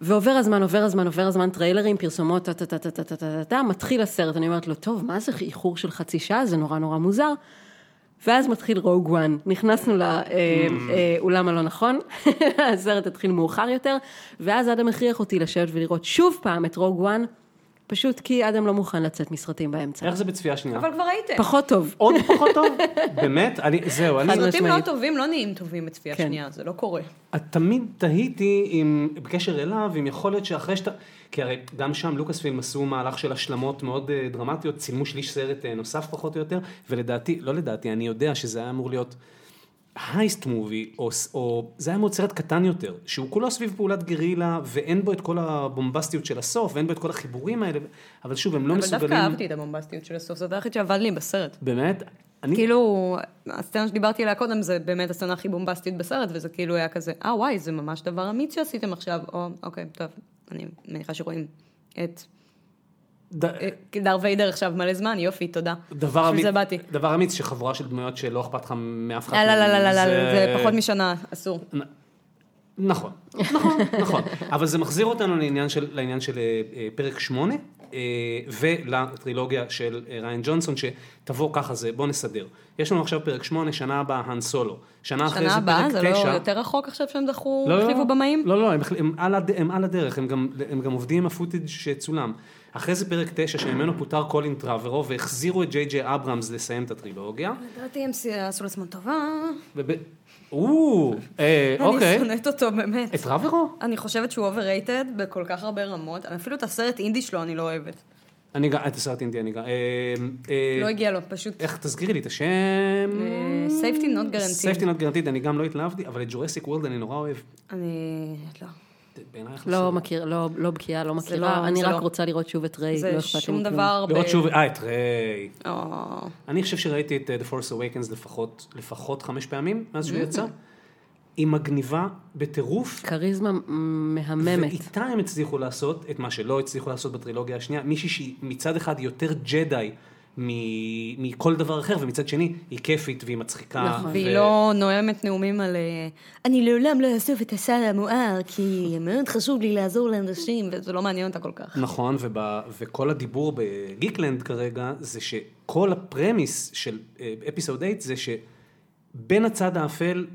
ועובר הזמן, עובר הזמן, עובר הזמן, טריילרים, פרסומות, טה-טה-טה-טה-טה-טה, מתחיל הסרט, אני אומרת לו, טוב, מה זה איחור של חצי שעה? זה נורא נורא מוזר. ואז מתחיל Rogue One, נכנסנו לאולם אה, mm. אה, הלא נכון, הסרט התחיל מאוחר יותר, ואז אדם הכריח אותי לשבת ולראות שוב פעם את Rogue One. פשוט כי אדם לא מוכן לצאת מסרטים באמצע. איך זה בצפייה שנייה? אבל כבר ראיתם. פחות טוב. עוד פחות טוב? באמת? אני, זהו, אני... סרטים לא. טובים לא נהיים טובים בצפייה כן. שנייה, זה לא קורה. תמיד תהיתי אם, בקשר אליו, אם יכול להיות שאחרי שאתה, כי הרי גם שם לוקאספילם עשו מהלך של השלמות מאוד אה, דרמטיות, צילמו שליש סרט אה, נוסף פחות או יותר, ולדעתי, לא לדעתי, אני יודע שזה היה אמור להיות הייסט מובי, או, או זה היה להיות סרט קטן יותר, שהוא כולו סביב פעולת גרילה, ואין בו את כל הבומבסטיות של הסוף, ואין בו את כל החיבורים האלה, אבל שוב, הם לא אבל מסוגלים... דווקא אהבתי את הבומבסטיות של הסוף, זה הדבר היחיד שעבד לי בסרט. באמת? אני... כאילו, הסצנה שדיברתי עליה קודם, זה באמת הסצנה הכי בומבסטית בסרט, וזה כאילו היה כזה, אה וואי, זה ממש דבר אמיץ שעשיתם עכשיו, או אוקיי, טוב, אני מניחה שרואים את אה, דר ויידר עכשיו מלא זמן, יופי, תודה. דבר אמיץ. דבר אמיץ שחבורה של דמויות שלא אכפת לך מאף אחד. אה, לא, לא, לא, לא, לא, זה- פחות משנה, אסור. נכון, נכון, נכון. אבל זה מחזיר אותנו לעניין של, לעניין של אה, אה, פרק שמונה, אה, ולטרילוגיה של אה, ריין ג'ונסון, שתבוא ככה זה, בוא נסדר. יש לנו עכשיו פרק שמונה, שנה הבאה, האן סולו. שנה אחרי שנה זה הבאה, פרק זה לא תשע. יותר רחוק עכשיו שהם דחו, לא, לא, החליפו במאים? לא, לא, הם, על, הדרך, הם גם, עובדים עם ה footage שצולם. אחרי זה פרק תשע, שממנו פוטר קולין טראברו, והחזירו את ג'יי ג'יי אברהמס לסיים את הטרילוגיה. לדעתי הם עשו לעצמם טובה. או, אה, אוקיי. אני שונאת אותו באמת. את טראברו? אני חושבת שהוא overrated בכל כך הרבה רמות, אפילו את הסרט אינדי שלו אני לא אוהבת. אני גם, את הסרט אינדי, אני גם. אה, אה, לא הגיע לו, פשוט איך, תזכירי לי את השם. safety not guaranteed. safety not guaranteed, אני גם לא התלהבתי, אבל את ג'ורסיק וורלד אני נורא אוהב. אני... לא. בעיניי איך לא? מכיר, לא, לא בקיאה, לא לא- מכירה, אני זה רק לא. רוצה לראות שוב את ריי, לא אכפת לי שום. דבר ב... לראות שוב, אה, את ריי. או, אני חושב שראיתי את uh, The Force Awakens לפחות, לפחות חמש פעמים מאז שהוא Mm. יצא. היא מגניבה בטירוף. כריזמה מהממת. ואיתה הם הצליחו לעשות את מה שלא הצליחו לעשות בטרילוגיה השנייה, מישהי שהיא מצד אחד יותר ג'די מכל דבר אחר, ומצד שני היא כיפית והיא מצחיקה. נכון. והיא לא נואמת נאומים על אה, אני לעולם לא אאסוף את הסל המואר, כי מאוד חשוב לי לעזור לאנשים, וזה לא מעניין אותה כל כך. נכון, וב, וכל הדיבור בגיקלנד כרגע, זה שכל הפרמיס של אפיסוד 8 זה שבין הצד האפל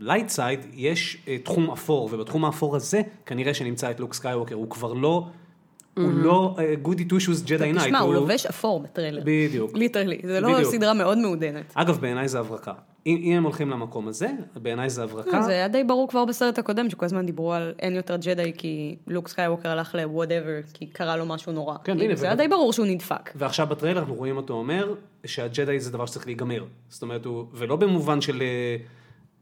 ל light side יש אה, תחום אפור, ובתחום האפור הזה כנראה שנמצא את לוק סקייווקר, הוא כבר לא, הוא לא goody two shoes Jedi Knight. תשמע, הוא לובש אפור בטריילר. בדיוק. literally, זה לא. סדרה מאוד מעודנת. אגב, בעיניי זה הברקה. אם, הם הולכים למקום הזה, בעיניי זה הברקה. לא, זה היה די ברור כבר בסרט הקודם, שכל הזמן דיברו על אין יותר ג'די, כי לוק סקייווקר הלך ל-whatever, כי קרה לו משהו נורא. כן, הנה, זה היה די ברור שהוא נדפק. ועכשיו בטריילר אנחנו רואים אותו אומר שהג'די זה דבר שצריך להיגמר. זאת אומרת, הוא, ולא במובן של אה,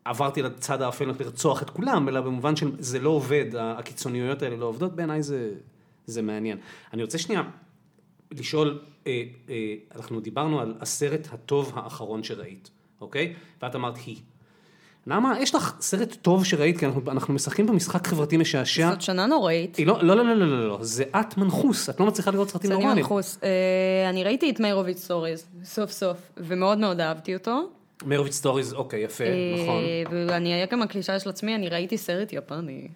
עברתי לצד האפל לרצוח את כולם, אלא במובן של זה לא עובד, הקיצוניויות האלה לא עובדות, בעיניי זה, זה מעניין. אני רוצה שנייה לשאול, אה, אה, אנחנו דיברנו על הסרט הטוב האחרון שראית, אוקיי? ואת אמרת היא. למה? יש לך סרט טוב שראית, כי אנחנו, אנחנו משחקים במשחק חברתי משעשע. זאת שנה נוראית. היא לא, לא, לא, לא, לא, לא, לא, זה את מנחוס, את לא מצליחה לראות סרטים זה אני נורמליים. מנחוס. אה, אני ראיתי את Meyerowitz Stories, סוף סוף, ומאוד מאוד אהבתי אותו. Meyerowitz Stories, אוקיי, יפה, נכון. אה, ואני אהיה גם הקלישה של עצמי, אני ראיתי סרט יפני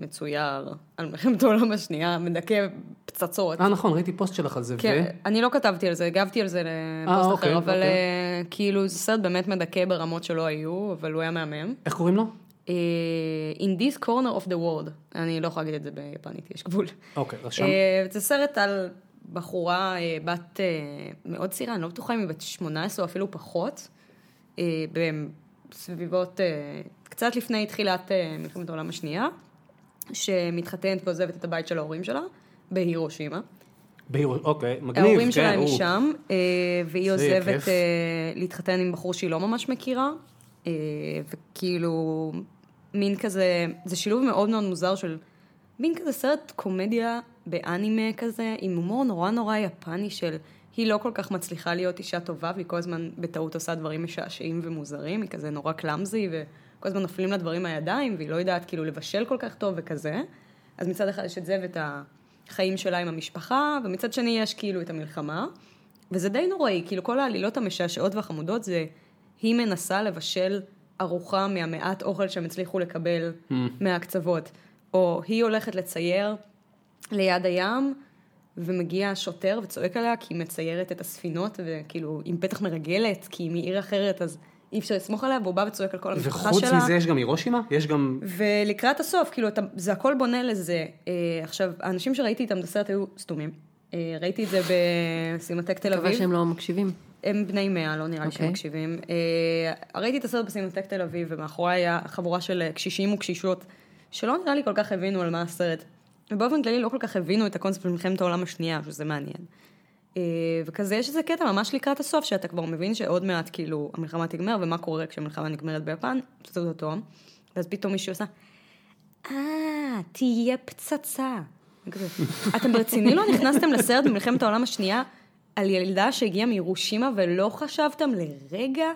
מצויר על מלחמת העולם השנייה, מדכא פצצות. אה, נכון, ראיתי פוסט שלך על זה, כן, ו... אני לא כתבתי על זה, הגבתי על זה אה, לפוסט אוקיי, אחר, אבל אוקיי. אה, כאילו זה סרט באמת מדכא ברמות שלא היו, אבל הוא היה מהמם. איך קוראים לו? אה, In this corner of the world, אני לא יכולה להגיד את זה ביפנית, יש גבול. אוקיי, רשם. זה סרט על בחורה בת מאוד צעירה, אני לא בטוחה אם היא בת 18 או אפילו פחות, בסביבות, קצת לפני תחילת מלחמת העולם השנייה, שמתחתנת ועוזבת את הבית של ההורים שלה, בהירושימה. בהיר- אוקיי, מגניב, ההורים כן, שלה הם משם, אה, והיא עוזבת. אה, להתחתן עם בחור שהיא לא ממש מכירה, אה, וכאילו, מין כזה, זה שילוב מאוד מאוד מוזר של מין כזה סרט קומדיה באנימה כזה, עם הומור נורא נורא יפני של היא לא כל כך מצליחה להיות אישה טובה, והיא כל הזמן בטעות עושה דברים משעשעים ומוזרים, היא כזה נורא קלאמזי, וכל הזמן נופלים לה דברים מהידיים, והיא לא יודעת כאילו לבשל כל כך טוב וכזה. אז מצד אחד יש את זה ואת החיים שלה עם המשפחה, ומצד שני יש כאילו את המלחמה. וזה די נוראי, כאילו כל העלילות המשעשעות והחמודות זה, היא מנסה לבשל ארוחה מהמעט אוכל שהם הצליחו לקבל Mm. מהקצוות. או היא הולכת לצייר ליד הים, ומגיע שוטר וצועק עליה כי היא מציירת את הספינות, וכאילו עם פתח מרגלת, כי היא מעיר אחרת, אז אי אפשר לסמוך עליה, והוא בא וצועק על כל המשפחה שלה. וחוץ מזה יש גם הירושימה? יש גם... ולקראת הסוף, כאילו, אתה, זה הכל בונה לזה. אה, עכשיו, האנשים שראיתי איתם את הסרט היו סתומים. אה, ראיתי את זה בסינמטק תל מקווה אביב. שהם לא מקשיבים. הם בני מאה, לא נראה לי שהם אוקיי. מקשיבים. אה, ראיתי את הסרט בסינמטק תל אביב, ומאחורי היה חבורה של קשישים וקשישות, שלא נראה לי כל כך הבינו על מה הסרט. ובאופן כללי לא כל כך הבינו את הקונספט של מלחמת העולם השנייה, שזה מעניין. אה, וכזה יש איזה קטע ממש לקראת הסוף, שאתה כבר מבין שעוד מעט כאילו המלחמה תיגמר, ומה קורה כשהמלחמה נגמרת ביפן, פצצות אטום, ואז פתאום מישהו עושה, אה, תהיה פצצה. אתם ברציני לא נכנסתם לסרט במלחמת העולם השנייה על ילדה שהגיעה מירושימה ולא חשבתם לרגע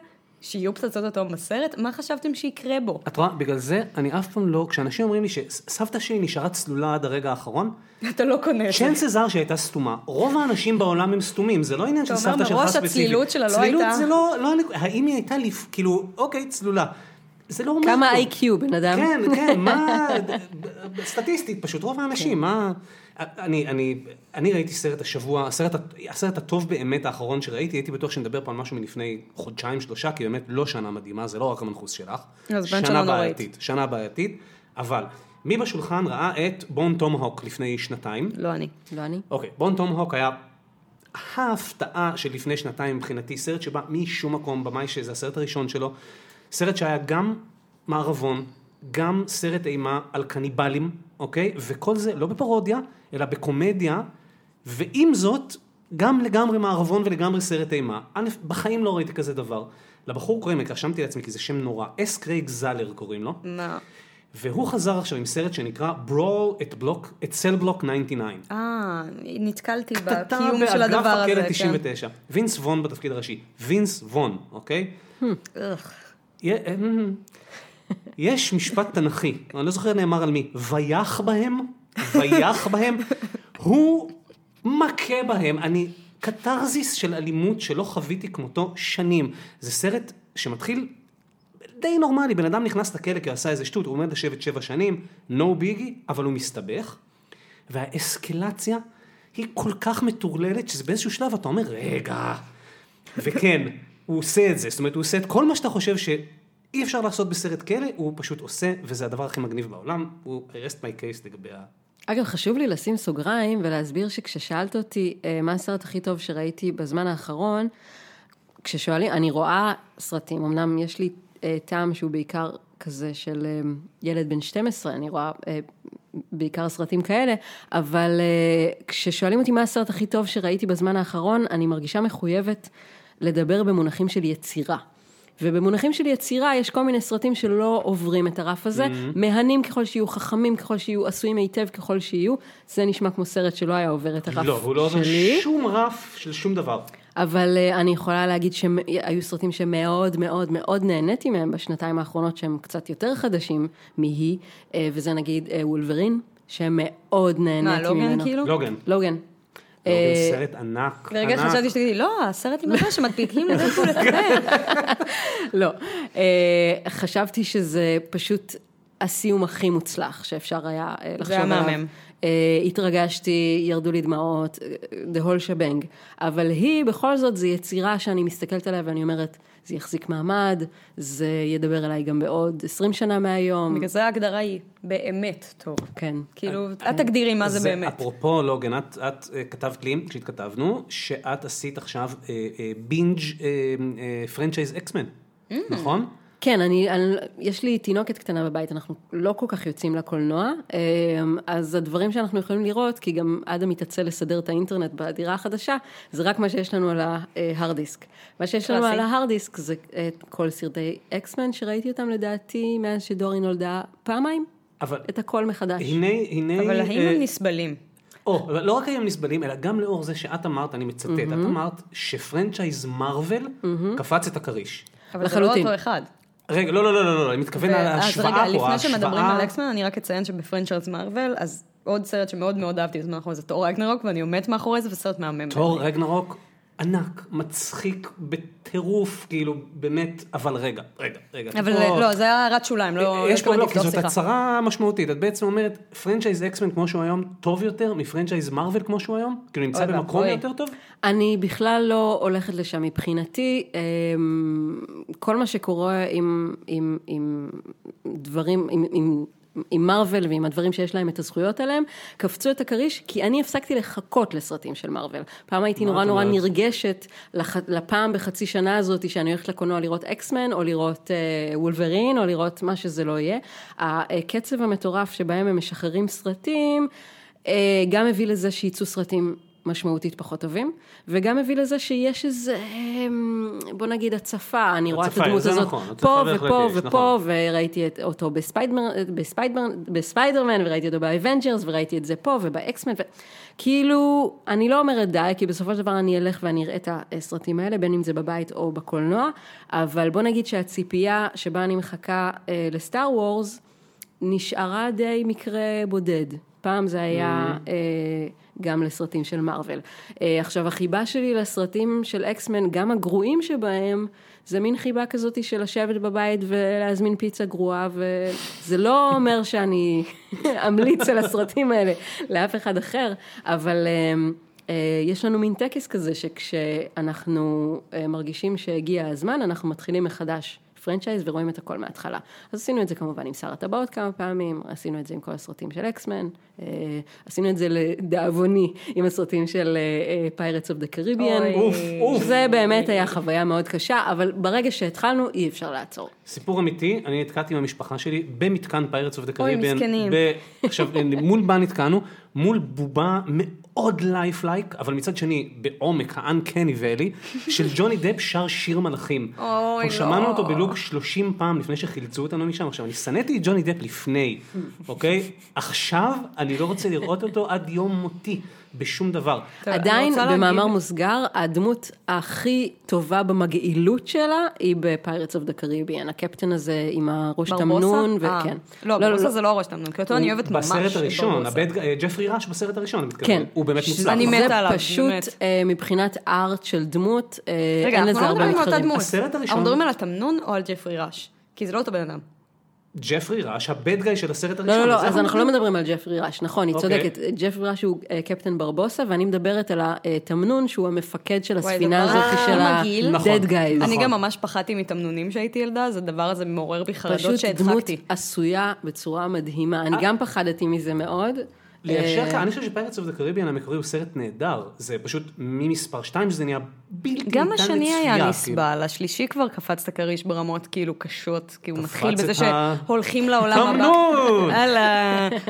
שיהיו פצצות אטום בסרט? מה חשבתם שיקרה בו? את רואה, בגלל זה אני אף פעם לא, כשאנשים אומרים לי שסבתא שלי נשארה צלולה עד הרגע האחרון, אתה לא קונה את זה. צ'אנס זר שהייתה סתומה. רוב האנשים בעולם הם סתומים, זה לא עניין של אתה אומר, סבתא שלך מראש ספציפית. הצלילות שלה לא צלילות הייתה- זה לא, לא, האם היא הייתה, לפ- כאילו, אוקיי, צלולה. זה לא אומר כמה. איי-קיו בן אדם? כן, כן, מה, סטטיסטית פשוט, רוב האנשים, מה, אני, אני, אני ראיתי סרט השבוע, הסרט, הסרט הטוב באמת האחרון שראיתי, הייתי בטוח שנדבר פה על משהו מלפני חודשיים, שלושה, כי באמת לא שנה מדהימה, זה לא רק המנחוס שלך, שנה נוראית. בעייתית, שנה בעייתית, אבל מי בשולחן ראה את בון תום הוק לפני שנתיים? לא אני. לא אני. אוקיי, בון תום הוק היה ההפתעה של לפני שנתיים מבחינתי, סרט שבא משום מקום, במאי שזה הסרט הראשון שלו, סרט שהיה גם מערבון, גם סרט אימה על קניבלים, אוקיי? וכל זה לא בפרודיה, אלא בקומדיה, ועם זאת, גם לגמרי מערבון ולגמרי סרט אימה. א', בחיים לא ראיתי כזה דבר. לבחור קוראים, רשמתי לעצמי כי זה שם נורא, אס קרייג זלר קוראים לו, מה? והוא חזר עכשיו עם סרט שנקרא Brawl את בלוק, את סל בלוק 99. אה, נתקלתי קטטה בקיום של באגף הדבר הזה, הכלא כן. 99. וינס וון בתפקיד הראשי. וינס וון, אוקיי? יש משפט תנכי, אני לא זוכר נאמר על מי, ויח בהם, ויח בהם, הוא מכה בהם, אני קתרזיס של אלימות שלא חוויתי כמותו שנים. זה סרט שמתחיל די נורמלי, בן אדם נכנס לכלא כי הוא עשה איזה שטות, הוא עומד לשבת שבע שנים, no ביגי, אבל הוא מסתבך, והאסקלציה היא כל כך מטורללת, שזה באיזשהו שלב אתה אומר, רגע, וכן, הוא עושה את זה, זאת אומרת, הוא עושה את כל מה שאתה חושב שאי אפשר לעשות בסרט כלא, הוא פשוט עושה, וזה הדבר הכי מגניב בעולם, הוא rest my case לגבי ה... אגב, חשוב לי לשים סוגריים ולהסביר שכששאלת אותי אה, מה הסרט הכי טוב שראיתי בזמן האחרון, כששואלים, אני רואה סרטים, אמנם יש לי אה, טעם שהוא בעיקר כזה של אה, ילד בן 12, אני רואה אה, בעיקר סרטים כאלה, אבל כששואלים אותי מה הסרט הכי טוב שראיתי בזמן האחרון, אני מרגישה מחויבת לדבר במונחים של יצירה. ובמונחים של יצירה יש כל מיני סרטים שלא עוברים את הרף הזה, Mm-hmm. מהנים ככל שיהיו, חכמים ככל שיהיו, עשויים היטב ככל שיהיו, זה נשמע כמו סרט שלא היה עובר את הרף לא, הוא לא עובר שלי. שום רף של שום דבר. אבל אה, אני יכולה להגיד שהיו סרטים שמאוד מאוד מאוד נהניתי מהם בשנתיים האחרונות שהם קצת יותר חדשים מהיא, אה, וזה נגיד אה, וולברין, שמאוד נהניתי מה, ממנו. לוגן כאילו? לוגן. לוגן. אה, סרט ענק, לרגע ענק. חשבתי שתגידי, לא, הסרט עם הזה שמדביקים לזה ולזה. לא, אה, חשבתי שזה פשוט הסיום הכי מוצלח שאפשר היה אה, לחשוב היה עליו. מהמם. אה, התרגשתי, ירדו לי דמעות, the whole shebang. אבל היא, בכל זאת, זו יצירה שאני מסתכלת עליה ואני אומרת, זה יחזיק מעמד, זה ידבר אליי גם בעוד 20 שנה מהיום. בגלל זה ההגדרה היא באמת טוב. כן. כאילו, את תגדירי מה זה באמת. אפרופו לוגן, את, את אה, כתבת לי, כשהתכתבנו, שאת עשית עכשיו אה, אה, בינג' אה, אה, franchise אקסמן, Mm. נכון? כן, אני, אני, יש לי תינוקת קטנה בבית, אנחנו לא כל כך יוצאים לקולנוע, אמ, אז הדברים שאנחנו יכולים לראות, כי גם אדם מתעצל לסדר את האינטרנט בדירה החדשה, זה רק מה שיש לנו על ה hard disk. מה שיש לנו. על ה hard disk זה את כל סרטי אקסמן, שראיתי אותם לדעתי מאז שדורי נולדה פעמיים, אבל את הכל מחדש. הנה, הנה... אבל האם אה, הם נסבלים? או, אבל לא רק היום נסבלים, אלא גם לאור זה שאת אמרת, אני מצטט, את אמרת ש franchise מארוול קפץ את הכריש. אבל זה לא לחלוטין. אותו אחד. רגע, לא, לא, לא, לא, לא, אני מתכוון ו- להשוואה פה, אז רגע, לפני שמדברים ההשוואה- על אקסמן, אני רק אציין שב franchise מארוול, אז עוד סרט שמאוד מאוד אהבתי בזמן האחרון זה תור רגנרוק, ואני עומדת מאחורי זה, וסרט מהמם. תור רגנרוק, ענק, מצחיק בטירוף, כאילו, באמת, אבל רגע, רגע, רגע. אבל פה- לא, זה היה הערת שוליים, לא יש פה, לא, כי לפתוח זאת. הצהרה משמעותית, את בעצם אומרת, franchise אקסמן כמו שהוא היום, טוב יותר מ franchise מארוול כמו שהוא היום? כאילו נמצא במקום. יותר טוב? אני בכלל לא הולכת לשם מבחינתי. אמ, כל מה שקורה עם, עם, עם דברים, עם, עם, עם מארוול ועם הדברים שיש להם את הזכויות עליהם, קפצו את הכריש, כי אני הפסקתי לחכות לסרטים של מארוול. פעם הייתי נורא נורא אומרת? נרגשת לח, לפעם בחצי שנה הזאת שאני הולכת לקולנוע לראות אקסמן, או לראות אה, וולברין, או לראות מה שזה לא יהיה. הקצב המטורף שבהם הם משחררים סרטים, אה, גם הביא לזה שייצאו סרטים משמעותית פחות טובים, וגם הביא לזה שיש איזה, אמ, בוא נגיד הצפה, אני רואה את הצפה, הדמות הזאת נכון, הצפה פה ופה יש, ופה, נכון. וראיתי את- אותו בספיידרמן, בספיידרמן, בספיידרמן, וראיתי אותו באוונג'רס, וראיתי את זה פה ובאקסמן. כאילו, אני לא אומרת די, כי בסופו של דבר אני אלך ואני אראה את הסרטים האלה, בין אם זה בבית או בקולנוע, אבל בוא נגיד שהציפייה שבה אני מחכה אה, לסטאר וורס, נשארה די מקרה בודד. פעם זה היה Mm. אה, גם לסרטים של מארוול. אה, עכשיו, החיבה שלי לסרטים של אקסמן, גם הגרועים שבהם, זה מין חיבה כזאת של לשבת בבית ולהזמין פיצה גרועה, וזה לא אומר שאני אמליץ על הסרטים האלה לאף אחד אחר, אבל... אה, יש לנו מין טקס כזה שכשאנחנו מרגישים שהגיע הזמן, אנחנו מתחילים מחדש franchise ורואים את הכל מההתחלה. אז עשינו את זה כמובן עם שר הטבעות כמה פעמים, עשינו את זה עם כל הסרטים של אקסמן, עשינו את זה לדאבוני עם הסרטים של Pirates of the Caribbean, אוי. אוף, אוף. זה באמת היה חוויה מאוד קשה, אבל ברגע שהתחלנו אי אפשר לעצור. סיפור אמיתי, אני נתקעתי עם המשפחה שלי במתקן Pirates of the אוי, Caribbean. מסכנים. עכשיו, מול מה נתקענו? מול בובה מאוד lifelike, אבל מצד שני, בעומק האנקני ואלי, של ג'וני דפ שר שיר מלאכים. אוי, אנחנו לא. שמענו אותו בלוק 30 פעם לפני שחילצו אותנו משם. עכשיו, אני שנאתי את ג'וני דפ לפני, אוקיי? עכשיו, אני לא רוצה לראות אותו עד יום מותי, בשום דבר. טוב, עדיין, להגיד- במאמר מוסגר, הדמות הכי טובה במגעילות שלה היא ב Pirates of the Caribbean, הקפטן הזה עם הראש תמנון, ברבוסה? אה, וכן. לא, ברבוסה זה לא הראש תמנון, כי אותו אני אוהבת ממש. בסרט הראשון, אה, ג'פרי ראש בסרט הראשון, אני מתכוון. כן. הוא באמת מוצלח. אני מתה זה עליו, פשוט באמת. אה, מבחינת art של דמות, אה, רגע, אין אנחנו לזה לא הרבה מדברים על אותה מתחרים. דמות. הסרט הראשון- אנחנו מדברים על התמנון או על ג'פרי ראש? כי זה לא אותו בן אדם. ג'פרי ראש, ה bad guy של הסרט לא, הראשון. לא, זה לא, אז אנחנו לא מדברים? על ג'פרי ראש, נכון, היא אוקיי. צודקת. ג'פרי ראש הוא אה, קפטן ברבוסה, ואני מדברת על התמנון שהוא המפקד של הספינה הזאת של מגעיל. נכון. ה-dead guys. אני נכון. גם ממש פחדתי מתמנונים שהייתי ילדה, אז הדבר הזה מעורר בי חרדות פשוט דמות שהדחקתי. עשויה בצורה מדהימה. אני אה. גם פחדתי מזה מאוד. ליישר אה, כאן, אני חושב ש Pirates of the Caribbean המקורי הוא סרט נהדר. זה פשוט ממספר 2 שזה נהיה בלתי ניתן גם לצפייה. השני היה כאילו. נסבל, השלישי כבר קפץ את הכריש ברמות כאילו קשות, כי הוא מתחיל בזה שהולכים לעולם הבא.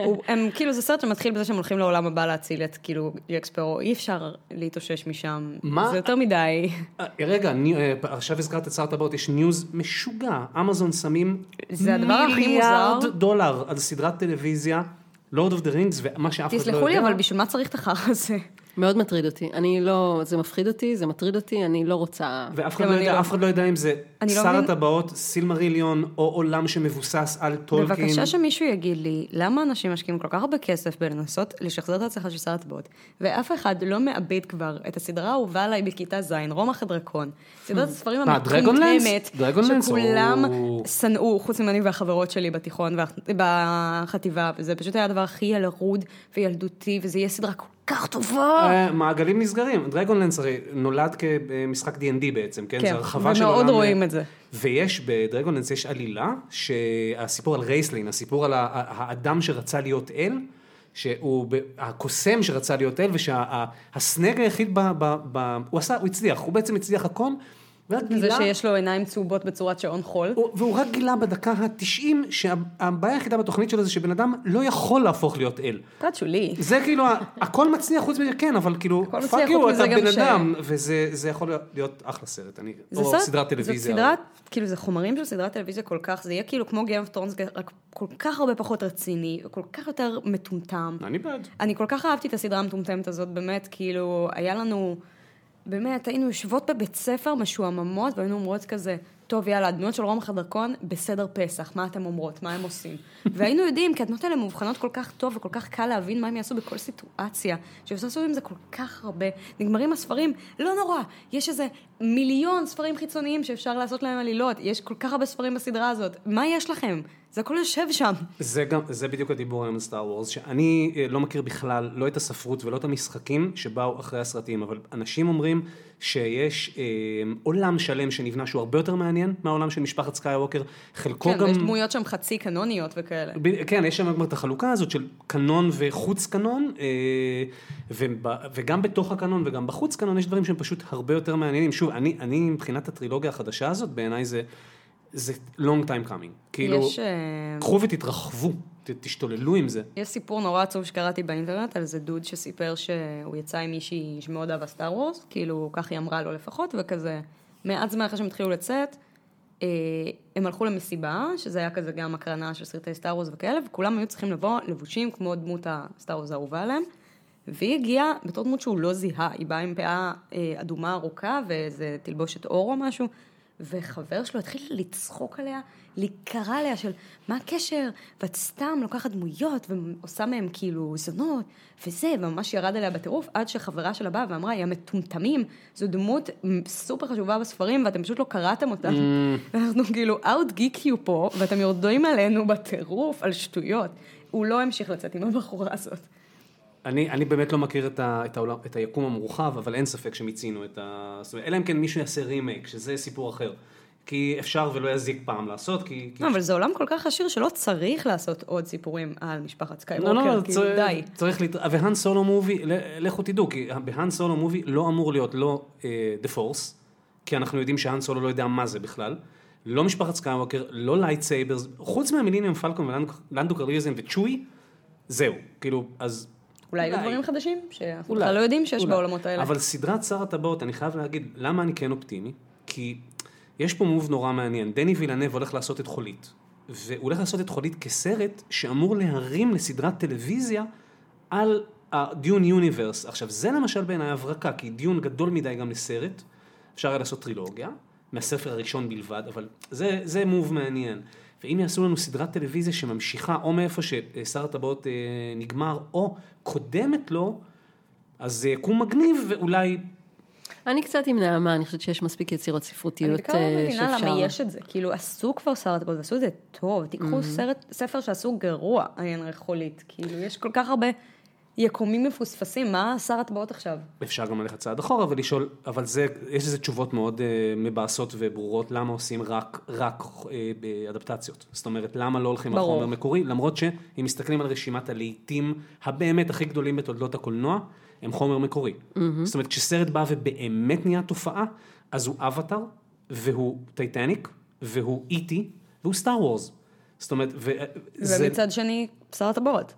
הוא- הם כאילו זה סרט שמתחיל בזה שהם הולכים לעולם הבא להציל את כאילו ג'ק ספרו, אי אפשר להתאושש משם? זה יותר מדי. אה, רגע, אה, עכשיו הזכרת את שר הטבעות, יש news משוגע. אמזון שמים מיליארד. דולר על סדרת טלוויזיה, Lord of the Rings, ומה שאף אחד לא יודע. תסלחו לי, אבל בשביל מה צריך את החרא הזה? מאוד מטריד אותי. אני לא, זה מפחיד אותי, זה מטריד אותי, אני לא רוצה... ואף אחד לא יודע, לא. אף אחד לא יודע אם זה לא שר מבין- הטבעות, סילמריליון, או עולם שמבוסס על טולקין. בבקשה שמישהו יגיד לי, למה אנשים משקיעים כל כך הרבה כסף בלנסות לשחזר את ההצלחה של שר הטבעות, ואף אחד לא מאבד כבר את הסדרה האהובה עליי בכיתה ז', רומח הדרקון. סדרת הספרים דרגונלנס? המטומטמת, דרגונלנס שכולם שנאו, חוץ ממני והחברות שלי בתיכון ובחטיבה, וזה פשוט היה הדבר הכי ילרוד וילדותי, וזה יהיה סדרה כל כך טובה. אה, מעגלים נסגרים. דרגונלנס הרי נולד כמשחק D&D בעצם, כן? כן, זה הרחבה של ומאוד עולם... רואים את זה. ויש בדרגונלנס יש עלילה, שהסיפור על רייסלין, הסיפור על האדם שרצה להיות אל, שהוא, הקוסם שרצה להיות אל, ושהסנג היחיד, ב, ב, ב, הוא עשה, הוא הצליח, הוא בעצם הצליח הכל, ורק זה גילה... שיש לו עיניים צהובות בצורת שעון חול. הוא- והוא רק גילה בדקה ה-90 שהבעיה היחידה בתוכנית שלו זה שבן אדם לא יכול להפוך להיות אל. פרט שולי. זה כאילו, הכל מצליח חוץ מזה, כן, אבל כאילו, fuck you, אתה בן אדם, וזה זה יכול להיות- אחלה סרט, אני, זה או סרט- סדרת טלוויזיה. זאת סדרת, כאילו זה חומרים של סדרת טלוויזיה כל כך, זה יהיה כאילו כמו Game of Thrones, רק כל כך הרבה פחות רציני, וכל כך יותר מטומטם. אני בעד. אני כל כך אהבתי את הסדרה המטומטמת הזאת, באמת, כאילו, היה לנו באמת, היינו יושבות בבית ספר משועממות, והיינו אומרות כזה, טוב, יאללה, הדמויות של רומח הדרקון, בסדר פסח, מה אתם אומרות, מה הם עושים? והיינו יודעים, כי הדמויות האלה מאובחנות כל כך טוב, וכל כך קל להבין מה הם יעשו בכל סיטואציה, שאפשר לעשות עם זה כל כך הרבה. נגמרים הספרים, לא נורא, יש איזה מיליון ספרים חיצוניים שאפשר לעשות להם עלילות, יש כל כך הרבה ספרים בסדרה הזאת, מה יש לכם? זה הכל יושב שם. זה גם, זה בדיוק הדיבור היום על סטאר וורס, שאני אה, לא מכיר בכלל לא את הספרות ולא את המשחקים שבאו אחרי הסרטים, אבל אנשים אומרים שיש אה, עולם שלם שנבנה שהוא הרבה יותר מעניין מהעולם של משפחת סקייווקר, חלקו כן, גם... ויש דמויות שם חצי קנוניות וכאלה. ב- כן, יש שם כבר את החלוקה הזאת של קנון וחוץ קנון, אה, וב- וגם בתוך הקנון וגם בחוץ קנון יש דברים שהם פשוט הרבה יותר מעניינים. שוב, אני, אני מבחינת הטרילוגיה החדשה הזאת, בעיניי זה, זה long time coming. כאילו, יש, אה, קחו ותתרחבו, ת, תשתוללו עם זה. יש סיפור נורא עצוב שקראתי באינטרנט על איזה דוד שסיפר שהוא יצא עם מישהי שמאוד אהבה סטאר וורס, כאילו כך היא אמרה לו לפחות, וכזה מעט זמן אחרי שהם התחילו לצאת, אה, הם הלכו למסיבה, שזה היה כזה גם הקרנה של סרטי סטאר וורס וכאלה, וכולם היו צריכים לבוא לבושים כמו דמות הסטאר וורס האהובה עליהם. והיא הגיעה בתור דמות שהוא לא זיהה, היא באה עם פאה אה, אדומה ארוכה ואיזה תלבושת אור או משהו, וחבר שלו התחיל לצחוק עליה, להיקרע עליה של מה הקשר, ואת סתם לוקחת דמויות ועושה מהם כאילו זונות, וזה, וממש ירד עליה בטירוף, עד שחברה שלה באה ואמרה, יא מטומטמים, זו דמות סופר חשובה בספרים ואתם פשוט לא קראתם אותה. ואנחנו כאילו out geek you פה, ואתם יורדים עלינו בטירוף על שטויות. הוא לא המשיך לצאת עם הבחורה הזאת. אני, אני באמת לא מכיר את, ה, את, העולם, את היקום המורחב, אבל אין ספק שמיצינו את ה... זאת אומרת, אלא אם כן מישהו יעשה רימייק, שזה סיפור אחר. כי אפשר ולא יזיק פעם לעשות, כי... כי לא, אבל זה עולם כל כך עשיר שלא צריך לעשות עוד סיפורים על משפחת סקייווקר, לא, לא, כאילו צריך, די. צריך לת... והאן סולו movie, לכו תדעו, כי בהאן סולו movie לא אמור להיות לא the uh, Force, כי אנחנו יודעים שהאן סולו לא יודע מה זה בכלל, לא משפחת סקייווקר, לא lightsabers, חוץ מהמיליניום פלקון ולנדו קרליזם וצ'וי, זהו, כאילו, אז... אולי יהיו. דברים חדשים, שאנחנו בכלל לא יודעים שיש אולי. בעולמות האלה. אבל סדרת שר הטבעות, אני חייב להגיד, למה אני כן אופטימי? כי יש פה move נורא מעניין. דני וילנב הולך לעשות את חולית. והוא הולך לעשות את חולית כסרט שאמור להרים לסדרת טלוויזיה על הדיון יוניברס. עכשיו, זה למשל בעיניי הברקה, כי דיון גדול מדי גם לסרט. אפשר היה לעשות טרילוגיה, מהספר הראשון בלבד, אבל זה, זה מוב מעניין. ואם יעשו לנו סדרת טלוויזיה שממשיכה או מאיפה ששר הטבעות אה, נגמר, או קודמת לו, אז זה יקום מגניב ואולי... אני קצת עם נעמה, אני חושבת שיש מספיק יצירות אני ספרותיות בעיקר לא אה, מבינה שאפשר. למה יש את זה. כאילו, עשו כבר שר הטבעות ועשו את זה טוב. תיקחו סרט, ספר שעשו גרוע, עין ריחולית. כאילו, יש כל כך הרבה יקומים מפוספסים, מה שר הטבעות עכשיו? אפשר גם ללכת צעד אחורה ולשאול, אבל זה, יש לזה תשובות מאוד uh, מבאסות וברורות, למה עושים רק, רק uh, באדפטציות. זאת אומרת, למה לא הולכים על ברור. חומר מקורי, למרות שאם מסתכלים על רשימת הלהיטים הבאמת הכי גדולים בתולדות הקולנוע, הם חומר מקורי. Mm-hmm. זאת אומרת, כשסרט בא ובאמת נהיה תופעה, אז הוא אבטאר, והוא טייטניק, והוא איטי, והוא סטאר וורס. זאת אומרת, וזה... ומצד שני, שר הטבעות.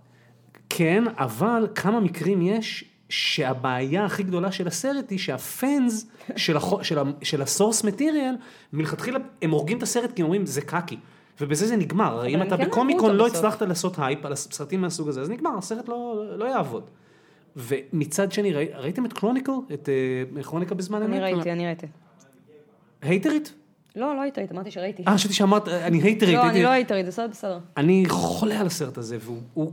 כן, אבל כמה מקרים יש שהבעיה הכי גדולה של הסרט היא שה fans של, החו, של, ה, של ה source material, מלכתחילה הם הורגים את הסרט כי הם אומרים זה קקי. ובזה זה נגמר, אם אתה כן בקומיקון לא בסוף. הצלחת לעשות הייפ על הסרטים מהסוג הזה, אז נגמר, הסרט לא, לא יעבוד. ומצד שני, ראי, ראיתם את קרוניקל? את uh, כרוניקה בזמן אני אמת? ראיתי, אני ראיתי. הייטרית? לא, לא היית ראית, אמרתי שראיתי. אה, חשבתי שאמרת, אני הייטרית. לא, אני לא היית ראית, בסדר, בסדר. אני חולה על הסרט הזה, והוא הוא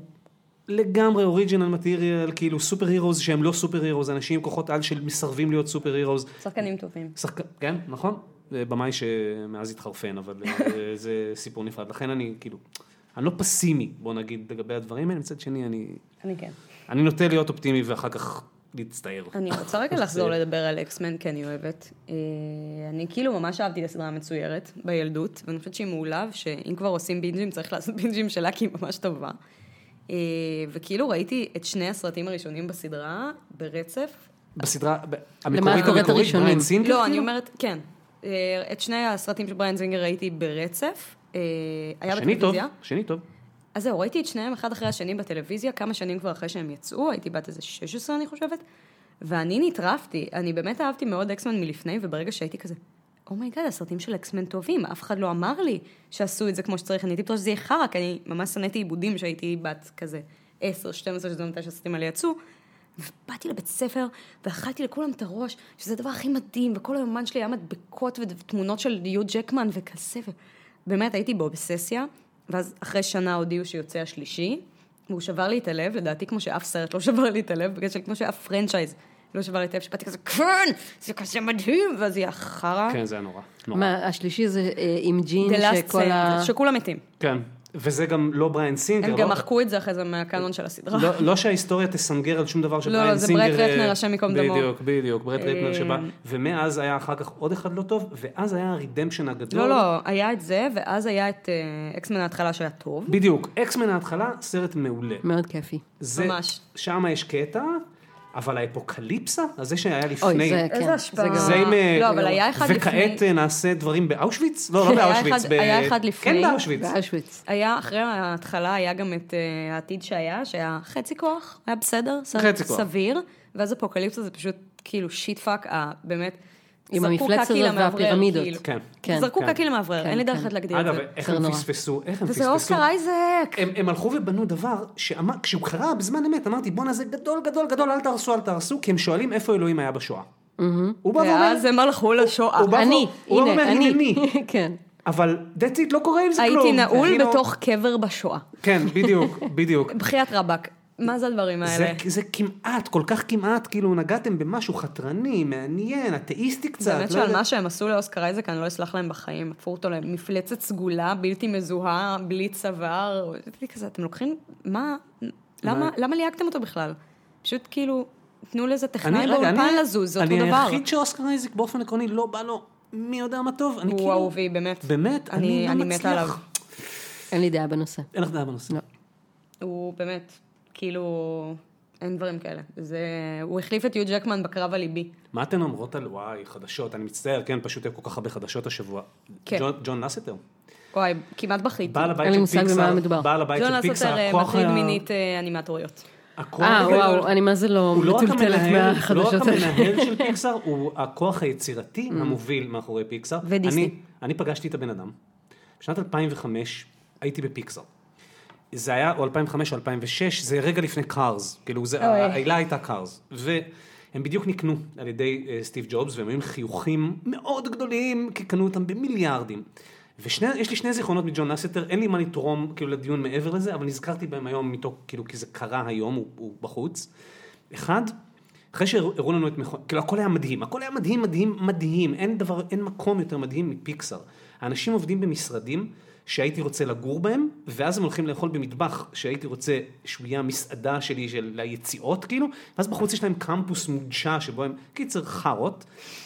לגמרי אוריג'ינל מטריאל, כאילו סופר הירוז שהם לא סופר הירוז, אנשים עם כוחות על שמסרבים להיות סופר הירוז. שחקנים טובים. שחק... כן, נכון? במאי שמאז התחרפן, אבל אה, זה סיפור נפרד. לכן אני כאילו, אני לא פסימי, בוא נגיד, לגבי הדברים האלה, מצד שני אני, אני כן. אני נוטה להיות אופטימי ואחר כך להצטער. אני רוצה רגע לחזור לדבר על אקסמן, כי אני אוהבת. אה, אני כאילו ממש אהבתי את הסדרה המצוירת בילדות, ואני חושבת שהיא מעולה, ושאם כבר עושים בינג'ים, צריך לעשות בינג'ים שלה, כי היא ממש טובה. אה, וכאילו ראיתי את שני הסרטים הראשונים בסדרה ברצף. בסדרה, המקורית המקורית? בריין סינגר? לא, אני כאילו? אומרת, כן. אה, את שני הסרטים של בריאן זינגר ראיתי ברצף. אה, היה שני טוב, בטלוויזיה. שני טוב. אז זהו, ראיתי את שניהם אחד אחרי השני בטלוויזיה, כמה שנים כבר אחרי שהם יצאו, הייתי בת איזה 16 אני חושבת, ואני נטרפתי, אני באמת אהבתי מאוד אקסמן מלפני, וברגע שהייתי כזה, oh my God, הסרטים של אקסמן טובים, אף אחד לא אמר לי שעשו את זה כמו שצריך, אני הייתי בטוחה שזה יהיה חרא, כי אני ממש שנאתי עיבודים שהייתי בת כזה 10, 12, שזה מתי שהסרטים האלה יצאו, ובאתי לבית ספר, ואכלתי לכולם את הראש, שזה הדבר הכי מדהים, וכל היומן שלי היה מדבקות ותמונות של יו ג'קמן וכזה, ובאמת הייתי באובססיה, ואז אחרי שנה הודיעו שיוצא השלישי, והוא שבר לי את הלב, לדעתי כמו שאף סרט לא שבר לי את הלב, בגלל שכמו שאף franchise לא שבר לי את הלב, שבאתי כזה, כן, זה כזה מדהים, ואז יהיה חרא. כן, זה היה נורא. נורא. מה, השלישי זה אה, עם ג'ין, שכל ה... שכולם מתים. כן. וזה גם לא בריין סינגר. הם לא- גם מחקו את זה אחרי זה מהקאנון של הסדרה. לא, לא שההיסטוריה תסנגר על שום דבר שבריין לא, זה סינגר... ברט רטנר, אה, השם ייקום דמו. בדיוק, בדיוק, ברט רטנר אה, שבא, ומאז היה אחר כך עוד אחד לא טוב, ואז היה הרידמפשן הגדול. לא, לא, היה את זה, ואז היה את אה, אקסמן ההתחלה שהיה טוב. בדיוק, אקסמן ההתחלה, סרט מעולה. מאוד כיפי. זה, ממש. שם יש קטע, אבל האפוקליפסה, אז זה שהיה לפני... אוי, זה, כן. איזה השפעה. גם- זה עם... אה, לא, אבל היה אחד וכעת לפני- אה, נעשה דברים באושוויץ? לא, לא באושוויץ. היה אחד לפני. כן, באושוויץ. באושוויץ. היה, אחרי ההתחלה היה גם את אה, העתיד שהיה, שהיה חצי כוח, היה בסדר. סביר, ואז אפוקליפסה זה פשוט כאילו shit fuck, באמת. עם המפלצת והפירמידות. כאילו. כן. כן. זרקו כן. קקי למאוורר, כן, אין לי דרך כן. אחרת להגדיר את אגב, זה. איך יותר הם. פספסו, איך הם וזה פספסו. אוסקר אייזק. הם, הם הלכו ובנו דבר, שאמר, כשהוא קרה בזמן אמת, אמרתי, בואנה זה גדול, גדול, גדול, אל תהרסו, אל תהרסו, כי הם שואלים איפה אלוהים היה בשואה. הוא בא ואומר, ואז הם הלכו לשואה. הוא בא אני, הנה, אני. כן. אבל that's it, לא קורה עם זה כלום. הייתי נעול כאילו- בתוך קבר בשואה. כן, בדיוק, בדיוק. בחייאת רבאק. מה זה הדברים זה, האלה? זה כמעט, כל כך כמעט, כאילו נגעתם במשהו חטרני, מעניין, אתאיסטי קצת. באמת לא שעל יודע. מה שהם עשו לאוסקר אייזק, אני לא אסלח להם בחיים. הפכו אותו למפלצת סגולה, בלתי מזוהה, בלי צוואר. הייתי כזה, אתם לוקחים, מה, למה, למה ליהקתם אותו בכלל? פשוט כאילו, תנו לזה טכנאי באולפן לזוז, זה אותו אני דבר. היחיד שאוסקר אייזק באופן עקרוני לא בא לו מי יודע מה טוב. אני הוא כאילו... אהובי, באמת. באמת? אני- אני לא אני מתה מצליח. אין לי דעה בנושא. אין לך דעה בנושא. לא. הוא באמת, כאילו, אין דברים כאלה. זה, הוא החליף את יו ג'קמן בקרב הליבי. מה אתן אומרות על וואי, חדשות? אני מצטער, כן, פשוט היו כל כך הרבה חדשות השבוע. כן. ג'ון- ג'ון לסטר. וואי, כמעט בכיתי. בעל הבית אין לי של מושג במה פיקסאר. מדובר. בעל הבית ג'ון של לסטר פיקסאר. אה, הכוח מטריד מינית אה, אנימטוריות. הכוח אה, וואו, אני מה זה לא הוא לא רק מטולטלת המנהל, לא רק מהחדשות האלה. המנהל של פיקסאר, הוא הכוח היצירתי המוביל מאחורי פיקסאר. ודיסני. אני- אני פגשתי את הבן אדם. בשנת 2005 הייתי בפיקסאר. זה היה או 2005 או 2006, זה רגע לפני Cars, כאילו זה. העילה הייתה Cars. והם בדיוק נקנו על ידי אה, סטיב ג'ובס, והם היו עם חיוכים מאוד גדולים, כי קנו אותם במיליארדים. ויש לי שני זיכרונות מג'ון לסטר, אין לי מה לתרום כאילו לדיון מעבר לזה, אבל נזכרתי בהם היום מתוך, כאילו, כי זה קרה היום, הוא, הוא בחוץ. אחד, אחרי שהראו לנו את מכון, כאילו הכל היה מדהים, הכל היה מדהים, מדהים, מדהים, אין דבר, אין מקום יותר מדהים מפיקסאר. האנשים עובדים במשרדים שהייתי רוצה לגור בהם, ואז הם הולכים לאכול במטבח שהייתי רוצה שהוא יהיה המסעדה שלי של היציאות כאילו, ואז בחוץ יש להם קמפוס מודשא שבו הם, קיצר חארות,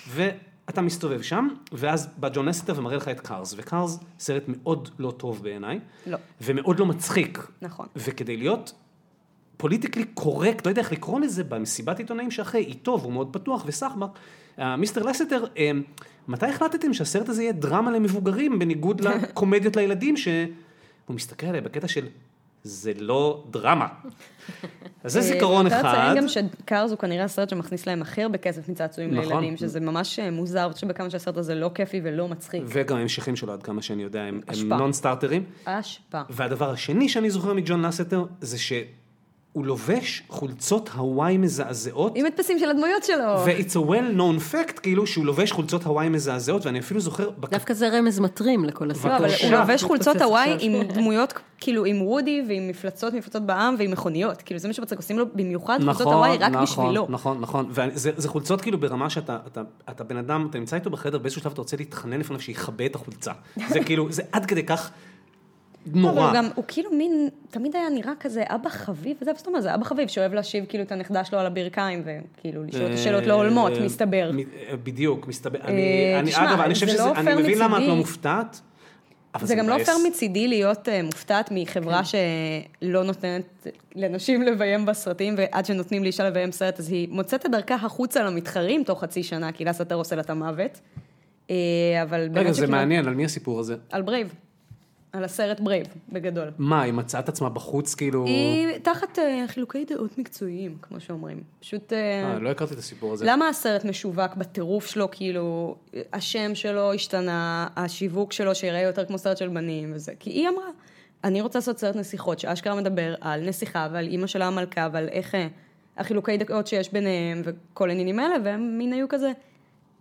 ואתה מסתובב שם, ואז בא ג'ון לסטר ומראה לך את Cars, ו Cars סרט מאוד לא טוב בעיניי, לא. ומאוד לא מצחיק. נכון. וכדי להיות politically correct, לא יודע איך לקרוא לזה, במסיבת עיתונאים שאחרי, איתו, והוא מאוד פתוח וסחבק, אה, mister לסטר, אה, מתי החלטתם שהסרט הזה יהיה דרמה למבוגרים, בניגוד לקומדיות לילדים, שהוא מסתכל עליי בקטע של, זה לא דרמה. אז זה זיכרון אתה אחד. אה, צריך גם שקארס הוא כנראה הסרט שמכניס להם הכי הרבה כסף מצעצועים נכון. לילדים, שזה ממש אה, מוזר, אני חושבת בכמה שהסרט הזה לא כיפי ולא מצחיק. וגם ההמשכים שלו, עד כמה שאני יודע, הם, הם. נון סטארטרים. אשפה. והדבר השני שאני זוכר מג'ון לסטר, זה שהוא לובש חולצות הוואי מזעזעות. עם הדפסים של הדמויות שלו. ו-it's a well known fact, כאילו, שהוא לובש חולצות הוואי מזעזעות, ואני אפילו זוכר... בק- דווקא זה רמז מטרים לכל הסרט. אבל. הוא לובש חולצות הוואי. עם דמויות, כאילו עם וודי ועם מפלצות, מפלצות בעם ועם מכוניות. כאילו זה מה שמצחיק, עושים לו במיוחד חולצות הוואי רק נכון, בשבילו. נכון, נכון, וזה זה חולצות כאילו ברמה שאתה אתה, אתה בן אדם, אתה נמצא איתו בחדר, באיזשהו שלב אתה רוצה להתחנן לפניו שיכבה את החולצה. זה כאילו, זה עד כדי כך לא, אבל נורא. הוא גם, הוא כאילו מין, תמיד היה נראה כזה אבא חביב, וזה זאת אומרת, זה אבא חביב שאוהב להשיב כאילו את הנכדה שלו על הברכיים, וכאילו לשאול את השאלות לא הולמות, אה, מסתבר. אה, בדיוק, מסתבר. אה, אני, אגב, אני חושב זה שזה, לא אני מבין למה את. לא מופתעת. זה גם לא. פייר מצידי להיות אה, מופתעת מחברה שלא נותנת לנשים לביים בסרטים, ועד שנותנים לאישה לביים סרט, אז היא מוצאת את דרכה החוצה למתחרים תוך חצי שנה, כי לסטר עושה לה את המוות. אה, אבל רגע, זה מעניין, על מי הסיפור הזה? על Brave. על הסרט Brave, בגדול. מה, היא מצאה את עצמה בחוץ, כאילו... היא תחת אה, חילוקי דעות מקצועיים, כמו שאומרים. פשוט... אה, אה, לא הכרתי את הסיפור הזה. למה הסרט משווק בטירוף שלו, כאילו, השם שלו השתנה, השיווק שלו שיראה יותר כמו סרט של בנים וזה, כי היא אמרה, אני רוצה לעשות סרט נסיכות, שאשכרה מדבר על נסיכה ועל אימא שלה המלכה ועל איך, אה, החילוקי דקות שיש ביניהם וכל העניינים האלה, והם מין היו כזה,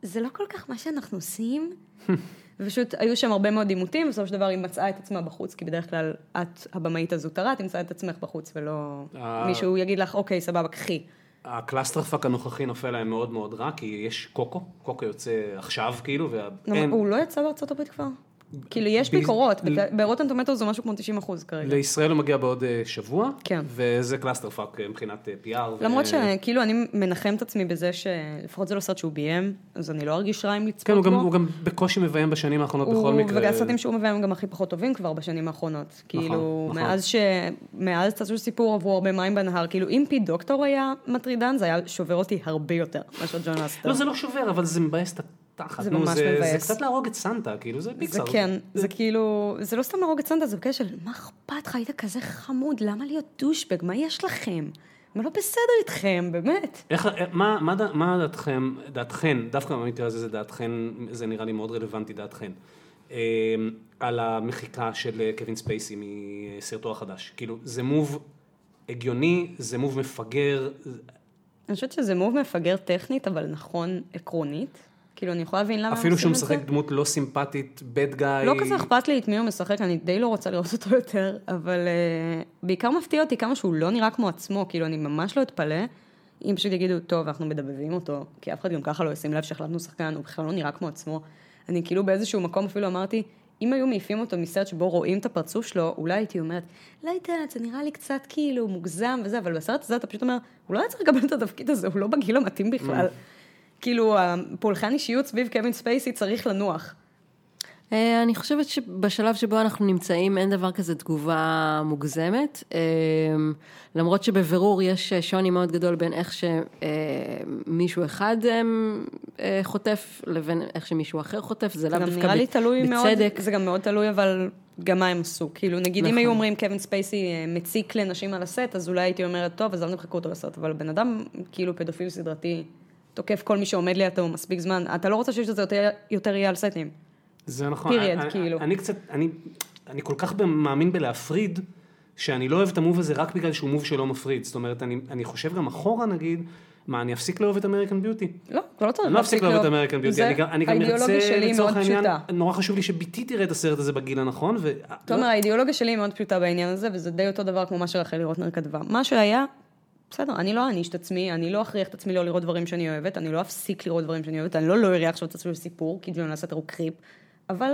זה לא כל כך מה שאנחנו עושים. ופשוט היו שם הרבה מאוד עימותים, בסופו של דבר היא מצאה את עצמה בחוץ, כי בדרך כלל את הבמאית הזוטרה, תמצא את עצמך בחוץ, ולא. מישהו יגיד לך, אוקיי, סבבה, קחי. ה clusterfuck הנוכחי נופל להם מאוד מאוד רע, כי יש קוקו, קוקו יוצא עכשיו כאילו, ואין, הוא לא יצא בארצות הברית כבר? כאילו, יש ביקורות, ב Rotten Tomatoes זה משהו כמו 90 אחוז כרגע. לישראל הוא מגיע בעוד אה, שבוע, כן. וזה clusterfuck אה, מבחינת אה, PR. למרות שכאילו אני מנחם את עצמי בזה שלפחות זה לא סרט שהוא ביים, אז אני לא ארגיש רע אם לצפות כן, הוא גם, בו. הוא גם בקושי מביים בשנים האחרונות בכל מקרה. והסרטים שהוא מביים הם גם הכי פחות טובים כבר בשנים האחרונות. כאילו, נכון. מאז ש... מאז תעשו סיפור עברו הרבה מים בנהר, כאילו אם פי דוקטור היה מטרידן, זה היה שובר אותי הרבה יותר מאשר ג'ון אסטר. לא, זה לא שובר, אבל זה מבאס את התחת. זה ממש זה, מבאס. זה קצת להרוג את סנטה, כאילו, זה זה פיקסאר. כן, זה כאילו, זה לא סתם להרוג את סנטה, זה בקשר של, מה אכפת לך, היית כזה חמוד, למה להיות דושבג, מה יש לכם? מה לא בסדר איתכם, באמת. איך, מה, מה, מה דעתכם, דעתכן, דווקא במקרה הזה זה דעתכן, זה נראה לי מאוד רלוונטי דעתכן, אה, על המחיקה של אה, קווין ספייסי מסרטו החדש. כאילו, זה מוב הגיוני, זה מוב מפגר, זה- אני חושבת שזה מוב מפגר טכנית, אבל נכון עקרונית. כאילו, אני יכולה להבין למה הם אפילו שהוא עושים את זה. משחק דמות לא סימפטית, bad guy. לא כזה אכפת לי את מי הוא משחק, אני די לא רוצה לראות אותו יותר, אבל uh, בעיקר מפתיע אותי כמה שהוא לא נראה כמו עצמו, כאילו אני ממש לא אתפלא, אם פשוט יגידו, טוב, אנחנו מדבבים אותו, כי אף אחד גם ככה לא ישים לב שהחלטנו שחקן, הוא בכלל לא נראה כמו עצמו. אני כאילו באיזשהו מקום אפילו אמרתי, אם היו מעיפים אותו מסרט שבו רואים את הפרצוף שלו, אולי הייתי אומרת, לא יודעת, זה נראה לי קצת כאילו מוגזם וזה, אבל בסרט הזה אתה פשוט אומר, הוא לא היה צריך לקבל את התפקיד הזה, הוא לא בגיל המתאים בכלל. כאילו, הפולחן אישיות סביב קווין ספייסי צריך לנוח. אה, אני חושבת שבשלב שבו אנחנו נמצאים אין דבר כזה תגובה מוגזמת, אה, למרות שבבירור יש שוני מאוד גדול בין איך שמישהו אחד אה, אה, חוטף לבין איך שמישהו אחר חוטף, זה לאו גם דווקא נראה לי תלוי מאוד, בצדק. זה גם מאוד תלוי אבל גם מה הם עשו. כאילו נגיד אם נכון. היו אומרים קווין ספייסי מציק לנשים על הסט, אז אולי הייתי אומרת, טוב, אז אל תמחקו אותו לסרט, אבל בן אדם כאילו פדופיל סדרתי, תוקף כל מי שעומד לידו מספיק זמן, אתה לא רוצה שיש לזה יותר, יותר יהיה על סטים. זה נכון. אני, כאילו. אני קצת, אני, אני כל כך מאמין בלהפריד, שאני לא אוהב את המוב הזה רק בגלל שהוא מוב שלא מפריד. זאת אומרת, אני, אני חושב גם אחורה נגיד, מה, אני אפסיק לאהוב את American Beauty? לא, אתה לא צריך אני לא אפסיק לאהוב את. American Beauty, זה- אני גם, אני ארצה לצורך העניין, פשוטה. נורא חשוב לי שביתי תראה את הסרט הזה בגיל הנכון, ו... תומר, האידיאולוגיה שלי היא מאוד פשוטה בעניין הזה, וזה די אותו דבר כמו מה שרחלי רוטנר כתבה. מה שהיה, בסדר, אני לא אעניש את עצמי, אני לא אכריח את עצמי לא לראות דברים שאני אוהבת, אני לא אפסיק לראות דברים שאני אוהבת, אני לא לא אראה עכשיו את עצמי בסיפור, כי ג'ון לסטר הוא creep, אבל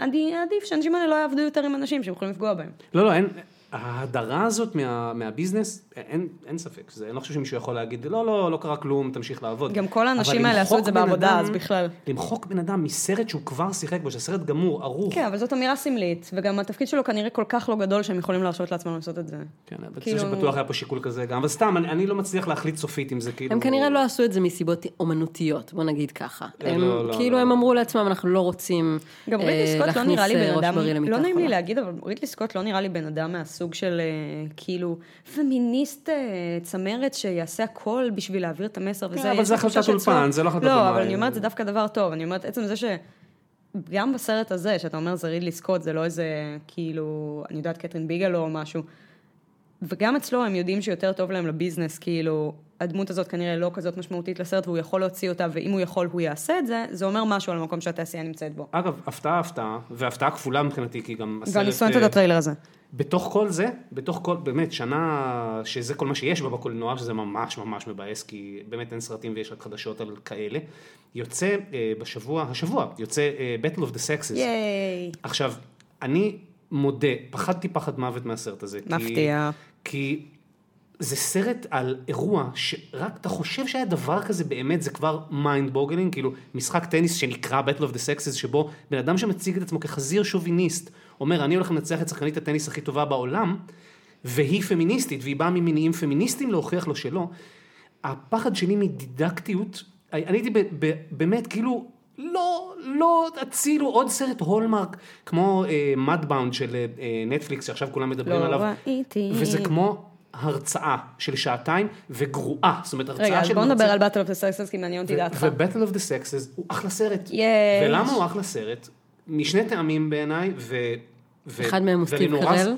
אני עדיף שאנשים האלה לא יעבדו יותר עם אנשים שהם יכולים לפגוע בהם. לא, לא, אין, ההדרה הזאת מה, מהביזנס, אין, אין ספק, זה, אני לא חושב שמישהו יכול להגיד, לא, לא, לא קרה כלום, תמשיך לעבוד. גם כל האנשים האלה עשו את זה בעבודה, אדם- אז בכלל. למחוק בן אדם מסרט שהוא כבר שיחק בו, שהסרט גמור, ערוך. כן, אבל זאת אמירה סמלית, וגם התפקיד שלו כנראה כל כך לא גדול שהם יכולים להרשות לעצמם לעשות את זה. כן, אבל כאילו-. שבטוח היה פה שיקול כזה גם, אבל סתם, אני, אני לא מצליח להחליט סופית אם זה כאילו... הם כנראה לא עשו את זה מסיבות אומנותיות, בוא נגיד ככה. לא, הם לא, כאילו לא. הם אמרו לעצמם, אנחנו לא רוצים גם אה, רידלי סקוט לא נראה לי אה, בן אדם, למיטה לא נעים לי חולה. להגיד, אבל רידלי סקוט לא נראה לי בן אדם מהסוג של כאילו פמיניסט אה, צמרת שיעשה הכל בשביל להעביר את המסר וזה. כן, אבל זה החלטת אולפן, זה לא החלטת לא, במאי. אבל אני אומרת, זה דווקא דבר טוב, אני אומרת, עצם זה ש... גם בסרט הזה, שאתה אומר זה רידלי סקוט, זה לא איזה, כאילו, אני יודעת, קטרין ביגלו או משהו. וגם אצלו הם יודעים שיותר טוב להם לביזנס, כאילו, הדמות הזאת כנראה לא כזאת משמעותית לסרט, והוא יכול להוציא אותה, ואם הוא יכול, הוא יעשה את זה, זה אומר משהו על המקום שהתעשייה נמצאת בו. אגב, הפתעה, הפתעה, והפתעה כפולה מבחינתי, כי גם הסרט... ואני שונאת את אה, הטריילר הזה. בתוך כל זה, בתוך כל, באמת, שנה שזה כל מה שיש בה בקולנוע, שזה ממש ממש מבאס, כי באמת אין סרטים ויש רק חדשות על כאלה, יוצא אה, בשבוע, השבוע, יוצא אה, Battle of the Sexes. ייי. עכשיו, אני מודה, פחדתי פחד מוות מהסרט הזה. כי- מפתיע. כי זה סרט על אירוע שרק אתה חושב שהיה דבר כזה באמת, זה כבר mind boggling, כאילו משחק טניס שנקרא Battle of the Sexes, שבו בן אדם שמציג את עצמו כחזיר שוביניסט, אומר אני הולך לנצח את שחקנית הטניס הכי טובה בעולם, והיא פמיניסטית, והיא באה ממניעים פמיניסטיים להוכיח לו שלא. הפחד שלי מדידקטיות, אני הייתי ב- ב- באמת כאילו, לא, לא, הצילו עוד סרט הולמרק, כמו Mudbound של אה, נטפליקס, שעכשיו כולם מדברים לא עליו. ראיתי. וזה כמו הרצאה של שעתיים וגרועה, זאת אומרת הרצאה רגע, אז של בוא נדבר על Battle of the Sexes, כי מעניין אותי דעתך. ו-Battle of the Sexes הוא אחלה סרט. יש. ולמה הוא אחלה סרט? משני טעמים בעיניי, ו... ו- אחד מהם הוא סטיב קרל.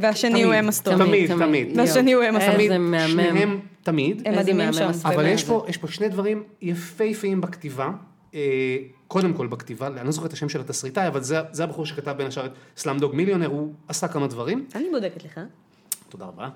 והשני הוא אמה סטון. תמיד, תמיד. והשני הוא אמה איזה סטון. תמיד, מהמם. שניהם תמיד. הם איזה מדהימים שם. אבל. יש פה, יש פה שני דברים יפהפיים בכתיבה. אה, קודם כל בכתיבה, אני לא זוכר את השם של התסריטאי, אבל זה, זה הבחור שכתב בין השאר את סלאמדוג מיליונר, הוא עשה כמה דברים. אני בודקת לך. תודה רבה.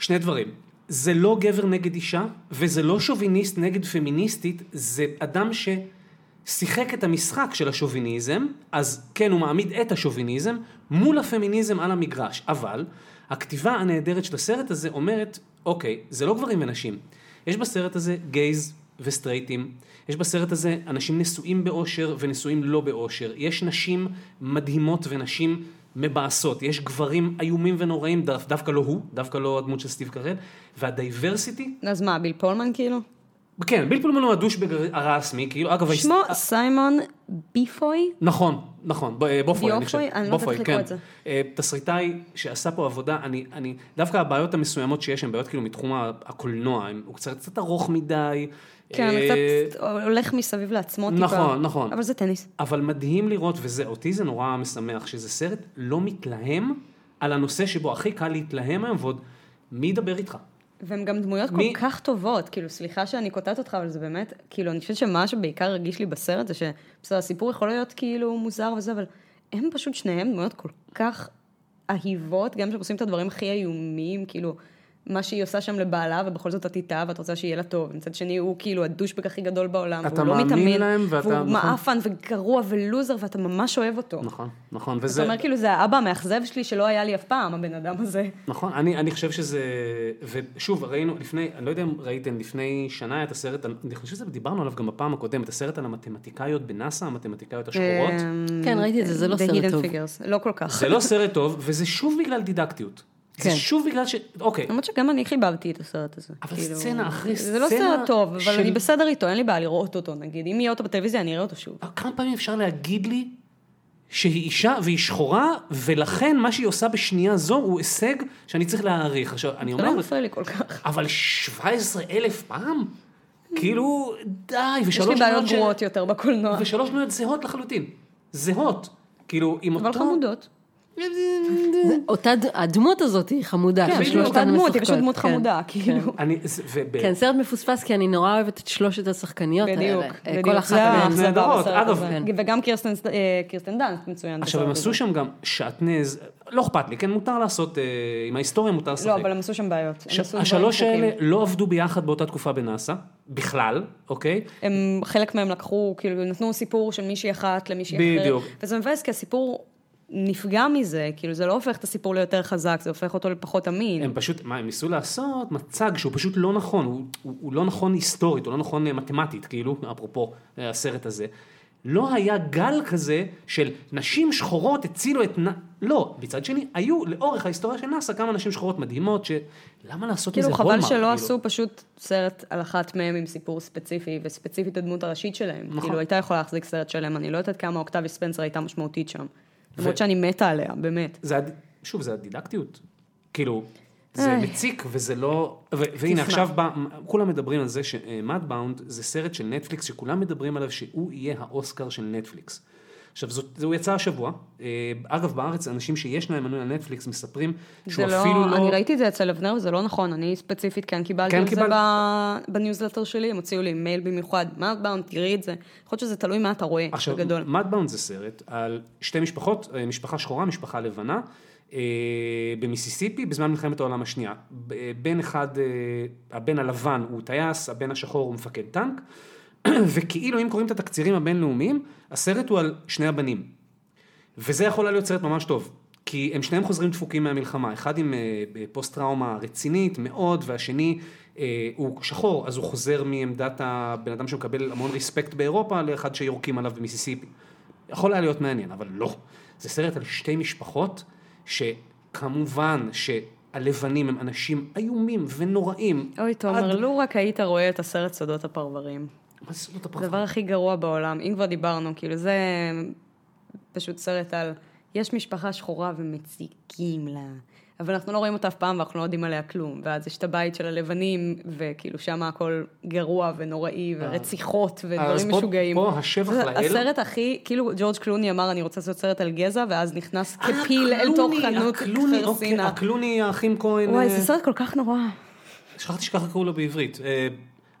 שני דברים. זה לא גבר נגד אישה, וזה לא שוביניסט נגד פמיניסטית, זה אדם ששיחק את המשחק של השוביניזם, אז כן, הוא מעמיד את השוביניזם מול הפמיניזם על המגרש. אבל, הכתיבה הנהדרת של הסרט הזה אומרת, אוקיי, זה לא גברים ונשים. יש בסרט הזה gays וסטרייטים, יש בסרט הזה אנשים נשואים באושר ונשואים לא באושר, יש נשים מדהימות ונשים מבאסות, יש גברים איומים ונוראים, דו, דווקא לא הוא, דווקא לא הדמות של סטיב קרל, וה diversity, אז מה, ביל פולמן כאילו? כן, ביל פולמן הוא ה douchebag הרסמי, כאילו, אגב, שמו סיימון ביפוי? נכון, נכון, אה, בופוי, אני חושב. ביופוי? אני לא יודעת איך לקרוא כן. את זה. אה, תסריטאי שעשה פה עבודה, אני, אני, דווקא הבעיות המסוימות שיש הן בעיות כאילו מתחום הקולנוע, הוא קצת, קצת ארוך מדי. כן, אה, קצת הולך מסביב לעצמו טיפה. נכון, נכון. אבל זה טניס. אבל מדהים לראות, וזה, אותי זה נורא משמח, שזה סרט לא מתלהם על הנושא שבו הכי קל להתלהם היום, ועוד מי ידבר איתך? והן גם דמויות מי- כל כך טובות, כאילו, סליחה שאני קוטעת אותך, אבל זה באמת, כאילו, אני חושבת שמה שבעיקר הרגיש לי בסרט זה שבסדר, הסיפור יכול להיות כאילו מוזר וזה, אבל הם פשוט שניהם דמויות כל כך אהיבות, גם כשהם עושים את הדברים הכי איומים, כאילו, מה שהיא עושה שם לבעלה, ובכל זאת את איתה, ואת רוצה שיהיה לה טוב. מצד שני, הוא כאילו הדושבק הכי גדול בעולם, אתה והוא לא מאמין מתאמן, להם, ואתה- והוא נכון. מעפן וגרוע ולוזר, ואתה ממש אוהב אותו. נכון, נכון, אתה וזה, אומר, כאילו, זה האבא המאכזב שלי שלא היה לי אף פעם, הבן אדם הזה. נכון, אני, אני חושב שזה, ושוב, ראינו לפני, אני לא יודע אם ראיתם, לפני שנה היה את הסרט, אני חושב שדיברנו עליו גם בפעם הקודמת, הסרט על המתמטיקאיות בנאסא, המתמטיקאיות השחורות. אמ, כן, ראיתי את זה, זה לא סרט טוב. לא כל כך. זה לא סרט טוב, וזה שוב בגלל דידקטיות. זה כן. שוב בגלל ש... אוקיי, למרות שגם אני חיבבתי את הסרט הזה. אבל כאילו, סצנה אחרי זה לא סצנה סרט טוב, אבל של- אני בסדר איתו, אין לי בעיה לראות אותו, נגיד. אם יהיה אותו בטלוויזיה, אני אראה אותו שוב. כמה פעמים אפשר להגיד לי שהיא אישה והיא שחורה, ולכן מה שהיא עושה בשנייה זו הוא הישג שאני צריך להעריך. עכשיו, אני זה לא אומר, מפריע לי כל כך. אבל 17 אלף פעם? כאילו, די, יש ושלוש לי בעיות דמויות ש- גרועות יותר בקולנוע. ושלוש דמויות זהות לחלוטין. זהות. כאילו, עם אותו... אבל חמודות. אותה, הדמות הזאת היא חמודה. כן, ששלושתן אותה דמות, היא פשוט דמות כן, חמודה, כן. כאילו. וב- כן, סרט מפוספס כי אני נורא אוהבת את שלושת השחקניות האלה. בדיוק, אה, בדיוק. כל אחת זה מהן. נהדרות. אגב. כן. וגם קירסטן אה, קירסטן דאנסט מצוין. עכשיו, הם עשו. שם גם שעטנז, לא אכפת לי, כן, מותר לעשות, אה, עם ההיסטוריה מותר לשחק. לא, אבל הם עשו שם בעיות. השלוש. האלה לא עבדו ביחד באותה תקופה בנאסא, בכלל, אוקיי? הם, חלק מהם לקחו, כאילו, נתנו סיפור של מישהי אחת למישהי אחרת. בדיוק. וזה מבאס, כי הסיפור נפגע מזה, כאילו, זה לא הופך את הסיפור ליותר חזק, זה הופך אותו לפחות אמין. הם פשוט, מה, הם ניסו לעשות מצג שהוא פשוט לא נכון, הוא, הוא, הוא לא נכון היסטורית, הוא לא נכון אה, מתמטית, כאילו, אפרופו אה, הסרט הזה. לא היה גל כזה של נשים שחורות הצילו את נ... לא, מצד שני, היו לאורך ההיסטוריה של נאסא כמה נשים שחורות מדהימות, ש... למה לעשות מזה כאילו, חבל הולמרק? שלא כאילו? עשו פשוט סרט על אחת מהם עם סיפור ספציפי, וספציפית הדמות הראשית שלהם. נכון. כאילו, הייתה יכולה להחזיק סרט שלם, אני לא יודעת כמה אוקטבי ספנסר הייתה משמעותית שם. למרות שאני מתה עליה, באמת. זה, שוב, זה הדידקטיות. כאילו, זה איי. מציק וזה לא... ו- והנה תשמע. עכשיו בא, כולם מדברים על זה שמאד באונד זה סרט של נטפליקס שכולם מדברים עליו שהוא יהיה האוסקר של נטפליקס. עכשיו, זאת, זה הוא יצא השבוע. אה, אגב, בארץ, אנשים שיש להם מנוי על נטפליקס מספרים זה שהוא לא, אפילו לא... אני ראיתי את זה אצל אבנר וזה לא נכון, אני ספציפית כן קיבלתי כן על זה קיבלת? ב- בניוזלטר שלי, הם הוציאו לי מייל במיוחד, Mudbound, תראי את זה. יכול להיות שזה תלוי מה אתה רואה, עכשיו, בגדול. Mudbound זה סרט על שתי משפחות, אה, משפחה שחורה, משפחה לבנה, אה, במיסיסיפי בזמן מלחמת העולם השנייה. בן אחד, הבן הלבן הוא טייס, הבן השחור הוא מפקד טנק, וכאילו אם קוראים את התקצירים הבינלאומיים, הסרט הוא על שני הבנים. וזה יכול היה להיות סרט ממש טוב, כי הם שניהם חוזרים דפוקים מהמלחמה, אחד עם אה, פוסט טראומה רצינית מאוד, והשני אה, הוא שחור, אז הוא חוזר מעמדת הבן אדם שמקבל המון ריספקט באירופה, לאחד שיורקים עליו במיסיסיפי. יכול היה להיות מעניין, אבל לא. זה סרט על שתי משפחות, שכמובן שהלבנים הם אנשים איומים ונוראים. אוי, תומר, עד- לו רק היית רואה את הסרט סודות הפרברים. מה זה סודות הפרווה? הדבר הכי גרוע בעולם, אם כבר דיברנו, כאילו זה פשוט סרט על יש משפחה שחורה ומציקים לה, אבל אנחנו לא רואים אותה אף פעם ואנחנו לא יודעים עליה כלום. ואז יש את הבית של הלבנים, וכאילו שם הכל גרוע ונוראי, ורציחות אז ודברים משוגעים. פה השבח לאל. הסרט הכי, כאילו ג'ורג' קלוני אמר, אני רוצה לעשות סרט על גזע, ואז נכנס אה, כפיל אל תוך חנות הקלוני, אוקיי, חרסינה. הקלוני האחים כהן. וואי, אה, זה סרט כל כך נורא. שכחתי שככה קראו לו בעברית.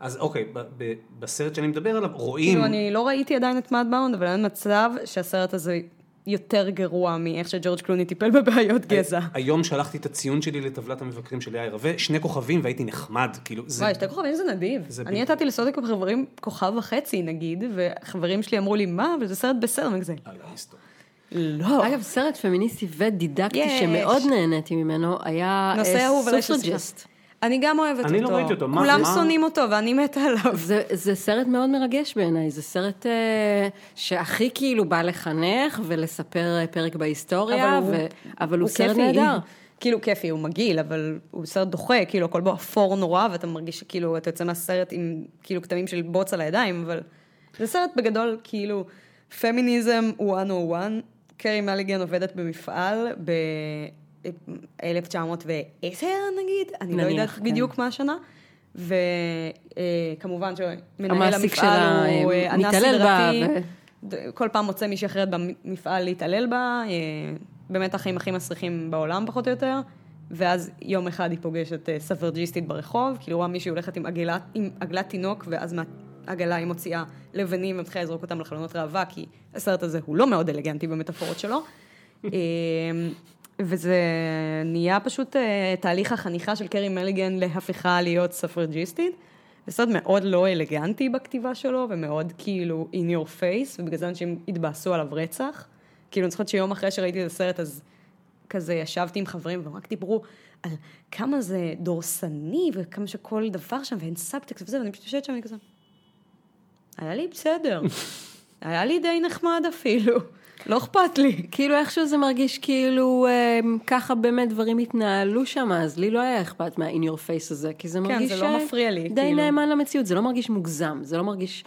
אז אוקיי, ב- ב- בסרט שאני מדבר עליו, רואים... כאילו, אני לא ראיתי עדיין את Mudbound, אבל אין מצב שהסרט הזה יותר גרוע מאיך שג'ורג' קלוני טיפל בבעיות גזע. היום שלחתי את הציון שלי לטבלת המבקרים של יאיר רווה, שני כוכבים והייתי נחמד, כאילו, זה... וואי, שתי כוכבים זה נדיב. זה אני נתתי לסודק חברים כוכב וחצי נגיד, וחברים שלי אמרו לי, מה, אבל זה סרט בסדר, וכזה. אה, לא. אגב, סרט פמיניסטי ודידקטי. שמאוד נהניתי ממנו היה נושא אה, Suffragette. אני גם אוהבת אותו. אני לא ראיתי אותו, כולם מה- שונאים אותו ואני מתה עליו. זה, זה סרט מאוד מרגש בעיניי, זה סרט אה, שהכי כאילו בא לחנך ולספר אה, פרק בהיסטוריה, אבל הוא- ו... אבל הוא, סרט כיפי. נהדר. כאילו כיפי, הוא מגעיל, אבל הוא סרט דוחה, כאילו הכל בו אפור נורא, ואתה מרגיש שכאילו אתה יוצא מהסרט עם כאילו כתמים של בוץ על הידיים, אבל זה סרט בגדול, כאילו, פמיניזם הוא 101, קרי מליגן עובדת במפעל ב-1910 נגיד, אני לא נניח, יודעת כן. בדיוק מה השנה. וכמובן שמנהל המעסיק המפעל הוא אה, אה, אנס סדרתי, ו- כל פעם מוצא מישהי אחרת במפעל להתעלל בה, אה, באמת החיים הכי מסריחים בעולם פחות או יותר, ואז יום אחד היא פוגשת אה, ספרג'יסטית ברחוב, כאילו רואה מישהי הולכת עם עגלת, עם עגלת תינוק, ואז מהעגלה היא מוציאה לבנים ומתחילה לזרוק אותם לחלונות ראווה, כי הסרט הזה הוא לא מאוד אלגנטי במטאפורות שלו. וזה נהיה פשוט אה, תהליך החניכה של קרי מליגן להפיכה להיות סופרג'יסטית. זה סרט מאוד לא אלגנטי בכתיבה שלו, ומאוד כאילו in your face, ובגלל זה אנשים התבאסו עליו רצח. כאילו, אני זוכרת שיום אחרי שראיתי את הסרט, אז כזה ישבתי עם חברים, והם רק דיברו על כמה זה דורסני, וכמה שכל דבר שם, ואין סאבטקסט וזה, ואני פשוט יושבת שם, ואני כזה... היה לי בסדר. היה לי די נחמד אפילו. לא אכפת לי. כאילו איכשהו זה מרגיש כאילו אה, ככה באמת דברים התנהלו שם, אז לי לא היה אכפת מה-in your face הזה, כי זה מרגיש... זה לא מפריע לי, די כאילו. נאמן למציאות, זה לא מרגיש מוגזם, זה לא מרגיש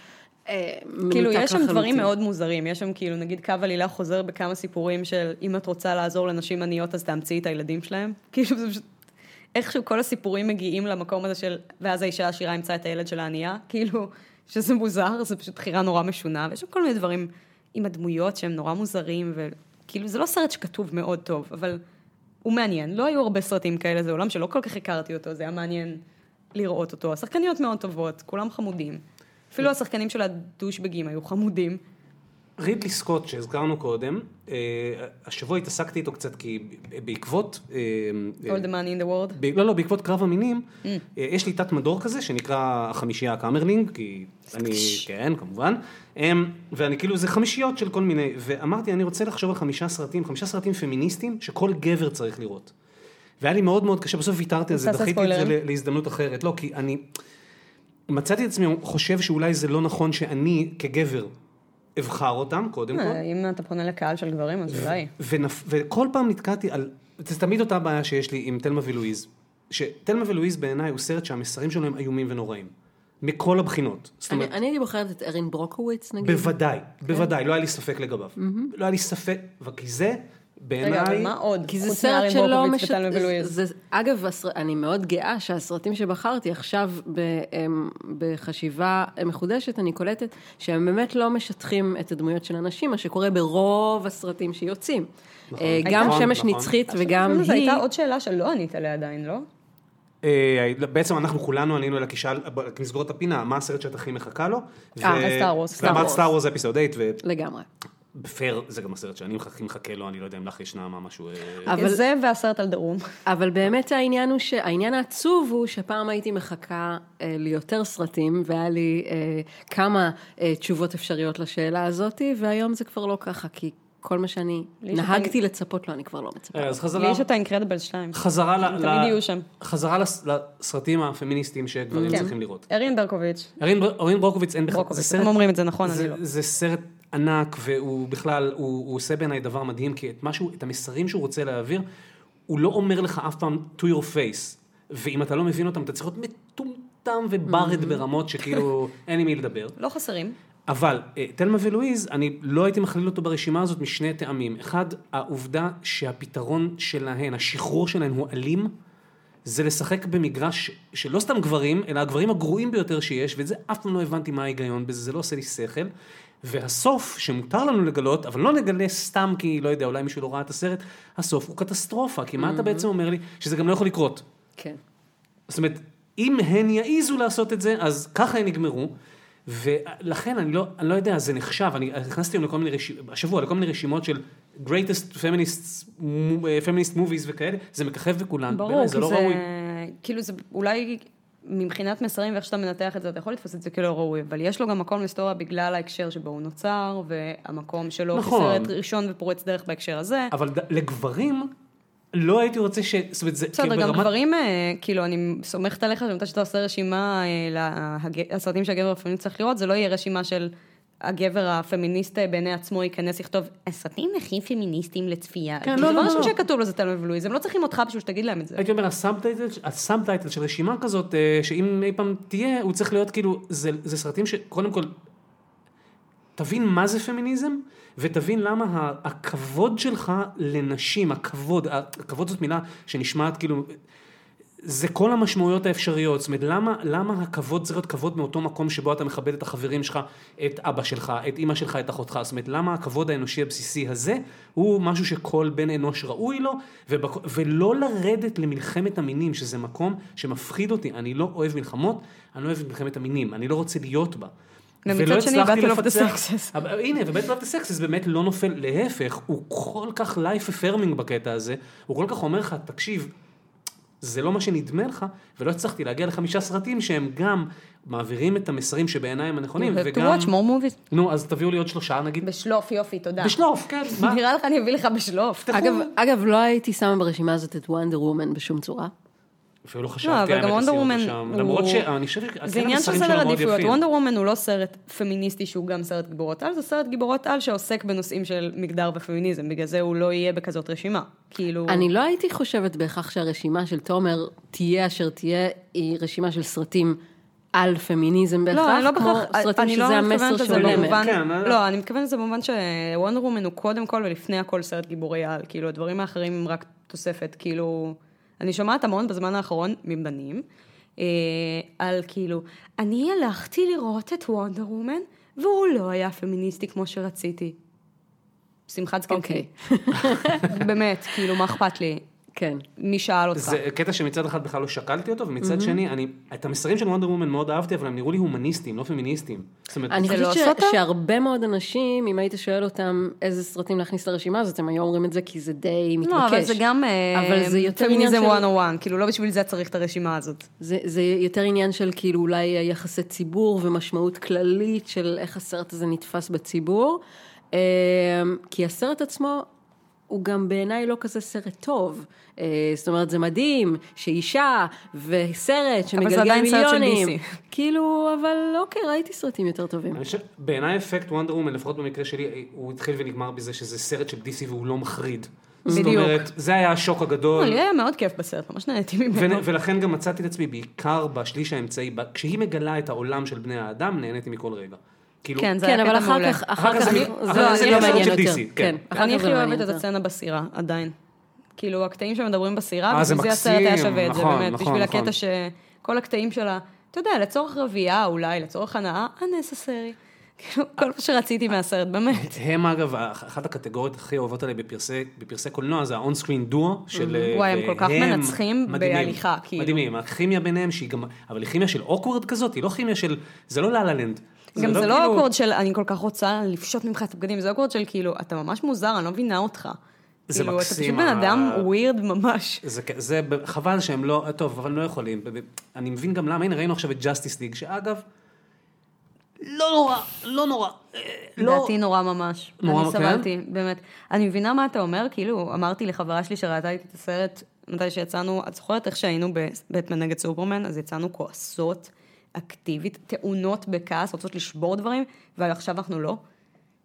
אה, כאילו, יש שם. דברים מאוד מוזרים. יש שם כאילו, נגיד, קו עלילה חוזר בכמה סיפורים של אם את רוצה לעזור לנשים עניות, אז תאמצי את הילדים שלהם. כאילו, זה פשוט... איכשהו כל הסיפורים מגיעים למקום הזה של, ואז האישה העשירה ימצא את הילד של הענייה, כאילו, שזה מוזר, זה פשוט בחירה נורא משונה, ויש שם כל מיני דברים עם הדמויות שהם נורא מוזרים, וכאילו, זה לא סרט שכתוב מאוד טוב, אבל הוא מעניין. לא היו הרבה סרטים כאלה, זה עולם שלא כל כך הכרתי אותו, זה היה מעניין לראות אותו. השחקניות מאוד טובות, כולם חמודים. אפילו השחקנים של הדושבגים היו חמודים. רידלי סקוט שהזכרנו קודם, אה, השבוע התעסקתי איתו קצת כי בעקבות... אה, All the money in the world. ב- לא, לא, בעקבות קרב המינים, אה, יש לי תת מדור כזה שנקרא החמישייה הקאמרלינג, כי אני, כן, כמובן, אמ, ואני כאילו, זה חמישיות של כל מיני, ואמרתי, אני רוצה לחשוב על חמישה סרטים, חמישה סרטים פמיניסטיים שכל גבר צריך לראות. והיה לי מאוד מאוד קשה, בסוף ויתרתי על זה, דחיתי את זה להזדמנות אחרת. לא, כי אני מצאתי את עצמי חושב שאולי זה לא נכון שאני כגבר אבחר אותם, קודם כל. אה, אם אתה פונה לקהל של גברים, אז אולי. וכל פעם נתקעתי על, זה תמיד אותה בעיה שיש לי עם תלמה ולואיז, שתלמה ולואיז בעיניי הוא סרט שהמסרים שלו הם איומים ונוראים, מכל הבחינות. זאת אני, אומרת, אני הייתי בוחרת את ארין ברוקוויץ נגיד. בוודאי, כן. בוודאי, לא היה לי ספק לגביו. לא היה לי ספק, וכי זה רגע, אבל בעיניי, מה עוד? כי זה סרט שלא ברקוביץ משת... וטלמה זה, ולואיז. זה, אגב, הסר... אני מאוד גאה שהסרטים שבחרתי עכשיו ב, הם, בחשיבה מחודשת, אני קולטת שהם באמת לא משטחים את הדמויות של הנשים, מה שקורה ברוב הסרטים שיוצאים. אה, גם נכון, שמש נכון. נצחית וגם זו היא... הייתה עוד שאלה שלא ענית עליה עדיין, לא? אה, בעצם אנחנו כולנו ענינו שאל, רק נסגור את הפינה, מה הסרט שאת הכי מחכה לו? אה, Star Wars, Star ואמרת Wars. Star Wars episode 8, לגמרי. ופייר, זה גם הסרט שאני הכי מחכה לו, אני לא יודע אם לך ישנה מה משהו... אה, אבל- זה והסרט על דרום. אבל באמת העניין הוא, ש... העניין העצוב הוא שפעם הייתי מחכה אה, ליותר סרטים, והיה לי אה, כמה אה, תשובות אפשריות לשאלה הזאת, והיום זה כבר לא ככה, כי כל מה שאני לי נהגתי לצפות לו, אני כבר לא מצפה. אז לי חזרה... יש את האינקרדיבל 2. חזרה ל... הם תמיד יהיו שם. חזרה לס- לסרטים הפמיניסטיים שגברים כן. צריכים לראות. ארין ברקוביץ'. ארין בר- ארין ברוקוביץ אין בכלל, ברקוביץ', אתם אומרים את זה נכון, אני לא. זה סרט ענק והוא בכלל, הוא, הוא עושה בעיניי דבר מדהים, כי את משהו, את המסרים שהוא רוצה להעביר, הוא לא אומר לך אף פעם to your face, ואם אתה לא מבין אותם אתה צריך להיות מטומטם וברד ברמות שכאילו אין עם מי לדבר. לא חסרים. אבל אה, תלמה ולואיז, אני לא הייתי מכליל אותו ברשימה הזאת משני טעמים. אחד, העובדה שהפתרון שלהן, השחרור שלהן הוא אלים, זה לשחק במגרש שלא סתם גברים, אלא הגברים הגרועים ביותר שיש, ואת זה אף פעם לא הבנתי מה ההיגיון בזה, זה לא עושה לי שכל. והסוף, שמותר לנו לגלות, אבל לא נגלה סתם כי, לא יודע, אולי מישהו לא ראה את הסרט, הסוף הוא קטסטרופה, כי מה אתה בעצם אומר לי? שזה גם לא יכול לקרות. כן. זאת אומרת, אם הן יעיזו לעשות את זה, אז ככה הן יגמרו. ולכן אני לא, אני לא יודע, זה נחשב, אני נכנסתי היום לכל מיני רשימות, השבוע לכל מיני רשימות של greatest feminist, feminist movies וכאלה, זה מככב בכולן, ברור, כי זה לא זה, ראוי. כאילו זה אולי מבחינת מסרים ואיך שאתה מנתח את זה, אתה יכול לתפוס את זה כלא ראוי, אבל יש לו גם מקום להיסטוריה בגלל ההקשר שבו הוא נוצר, והמקום שלו נכון. כסרט ראשון ופורץ דרך בהקשר הזה. אבל ד- לגברים, לא הייתי רוצה ש... זאת אומרת, זה בסדר, כאילו גם גברים, אה, כאילו, אני סומכת עליך שאתה עושה רשימה אה, לסרטים שהגבר הפמיניסט צריך לראות, זה לא יהיה רשימה של הגבר הפמיניסט בעיני עצמו ייכנס לכתוב, הסרטים הכי פמיניסטיים לצפייה. כן, לא, זה לא, דבר לא. שכתוב לו זה תלמה ולואיז, הם לא צריכים אותך בשביל שתגיד להם את זה. הייתי אומר, ה subtitle, ה subtitle של רשימה כזאת, אה, שאם אי פעם תהיה, הוא צריך להיות כאילו, זה, זה סרטים שקודם כל, תבין מה זה פמיניזם, ותבין למה הכבוד שלך לנשים, הכבוד, הכבוד זאת מילה שנשמעת כאילו, זה כל המשמעויות האפשריות, זאת אומרת, למה, למה הכבוד צריך להיות כבוד מאותו מקום שבו אתה מכבד את החברים שלך, את אבא שלך, את אימא שלך, את אחותך, זאת אומרת, למה הכבוד האנושי הבסיסי הזה, הוא משהו שכל בן אנוש ראוי לו, ובק... ולא לרדת למלחמת המינים, שזה מקום שמפחיד אותי, אני לא אוהב מלחמות, אני לא אוהב מלחמת המינים, אני לא רוצה להיות בה. ולא הצלחתי לפצח- הנה, ובית לב סקסס באמת לא נופל, להפך, הוא כל כך life affirming בקטע הזה, הוא כל כך אומר לך, תקשיב, זה לא מה שנדמה לך, ולא הצלחתי להגיע לחמישה סרטים שהם גם מעבירים את המסרים שבעיניי הם הנכונים, have to וגם... watch more movies. נו, אז תביאו לי עוד שלושה נגיד. בשלוף, יופי, תודה. בשלוף, כן, מה? נראה לך אני אביא לך בשלוף. אגב, אגב, לא הייתי שמה ברשימה הזאת את וונדר וומן בשום צורה. אפילו לא לא, חשבתי, האמת, לשים אותו שם. הוא... למרות שאני חושב זה עניין של סדר עדיפויות. וונדר וומן הוא לא סרט פמיניסטי שהוא גם סרט גיבורות על, זה סרט גיבורות על שעוסק בנושאים של מגדר ופמיניזם, בגלל זה הוא לא יהיה בכזאת רשימה. כאילו... אני לא הייתי חושבת בהכרח שהרשימה של תומר תהיה אשר תהיה, היא רשימה של סרטים על פמיניזם בהכרח, לא, אני לא כמו בהכרח, סרטים אני שזה לא המסר מהם. במובן, כן, לא, לא. לא, אני מתכוונת לזה במובן שוונדר וומן הוא קודם כל ולפני הכל סרט גיבורי על, כאילו הדברים האחרים הם רק תוספת, כאילו, אני שומעת המון בזמן האחרון מבנים, אה, על כאילו, אני הלכתי לראות את וונדר וומן, והוא לא היה פמיניסטי כמו שרציתי. שמחת זקנתי. אוקיי. באמת, כאילו, מה אכפת לי? כן. מי שאל אותך? זה קטע שמצד אחד בכלל לא שקלתי אותו, ומצד שני, אני, את המסרים של וונדר וומן מאוד אהבתי, אבל הם נראו לי הומניסטים, לא פמיניסטים. זאת אומרת, אני לא חושבת עושה ש-? שהרבה מאוד אנשים, אם היית שואל אותם איזה סרטים להכניס לרשימה הזאת, הם היו אומרים את זה כי זה די מתבקש. לא, אבל זה גם אה, אבל זה יותר עניין פמיניזם של- 101, כאילו לא בשביל זה צריך את הרשימה הזאת. זה, זה יותר עניין של כאילו אולי יחסי ציבור ומשמעות כללית של איך הסרט הזה נתפס בציבור. אה, כי הסרט עצמו הוא גם בעיניי לא כזה סרט טוב. אה, זאת אומרת, זה מדהים שאישה וסרט שמגלגל עדיין סרט של מיליונים. DC. כאילו, אבל אוקיי, ראיתי סרטים יותר טובים. אני חושב, בעיניי אפקט וונדר וומן, לפחות במקרה שלי, הוא התחיל ונגמר בזה שזה סרט של DC והוא לא מחריד. זאת בדיוק. אומרת, זה היה השוק הגדול. לא, לי היה מאוד כיף בסרט, ממש נהניתי ממנו. ו- ולכן גם מצאתי את עצמי בעיקר בשליש האמצעי, ב- כשהיא מגלה את העולם של בני האדם, נהניתי מכל רגע. כאילו, כן, זה כן, היה אבל קטע אחר מעולה. כך, אחר כך אחר כך זה לא מעניין יותר. DC, כן, כן. אני הכי אוהבת את. הסצנה בסירה, עדיין. כאילו, הקטעים שמדברים בסירה, אה, זה בשביל זה הסרט היה שווה את זה, נכון, באמת. נכון, בשביל נכון. הקטע שכל הקטעים שלה, אתה יודע, לצורך רבייה אולי, לצורך הנאה, unnecessary. כאילו, כל מה שרציתי מהסרט, באמת. הם אגב, אחת הקטגוריות הכי אוהבות עליי בפרסי, בפרסי קולנוע זה ה-on screen דואו של... וואי, הם כל כך מנצחים בהליכה, כאילו. מדהימים, הכימיה ביניהם שהיא גם, אבל היא כימיה של awkward כזאת, היא לא כימיה של, זה לא La La Land. גם זה לא כאילו- awkward של אני כל כך רוצה לפשוט ממך את הבגדים, זה awkward של כאילו, אתה ממש מוזר, אני לא מבינה אותך. זה כאילו, אתה מקסים, פשוט בן אדם weird ממש. זה, זה חבל שהם לא, טוב, אבל הם לא יכולים. אני מבין גם למה, הנה ראינו עכשיו את Justice League, שאגב, לא נורא, לא נורא. אה, לא, נורא ממש. נורא, אני כן? סבלתי, באמת. אני מבינה מה אתה אומר, כאילו, אמרתי לחברה שלי שראתה איתי את הסרט, מתי שיצאנו, את זוכרת איך שהיינו בבטמן נגד סופרמן, אז יצאנו כועסות, אקטיבית, טעונות בכעס, רוצות לשבור דברים, ועכשיו אנחנו לא.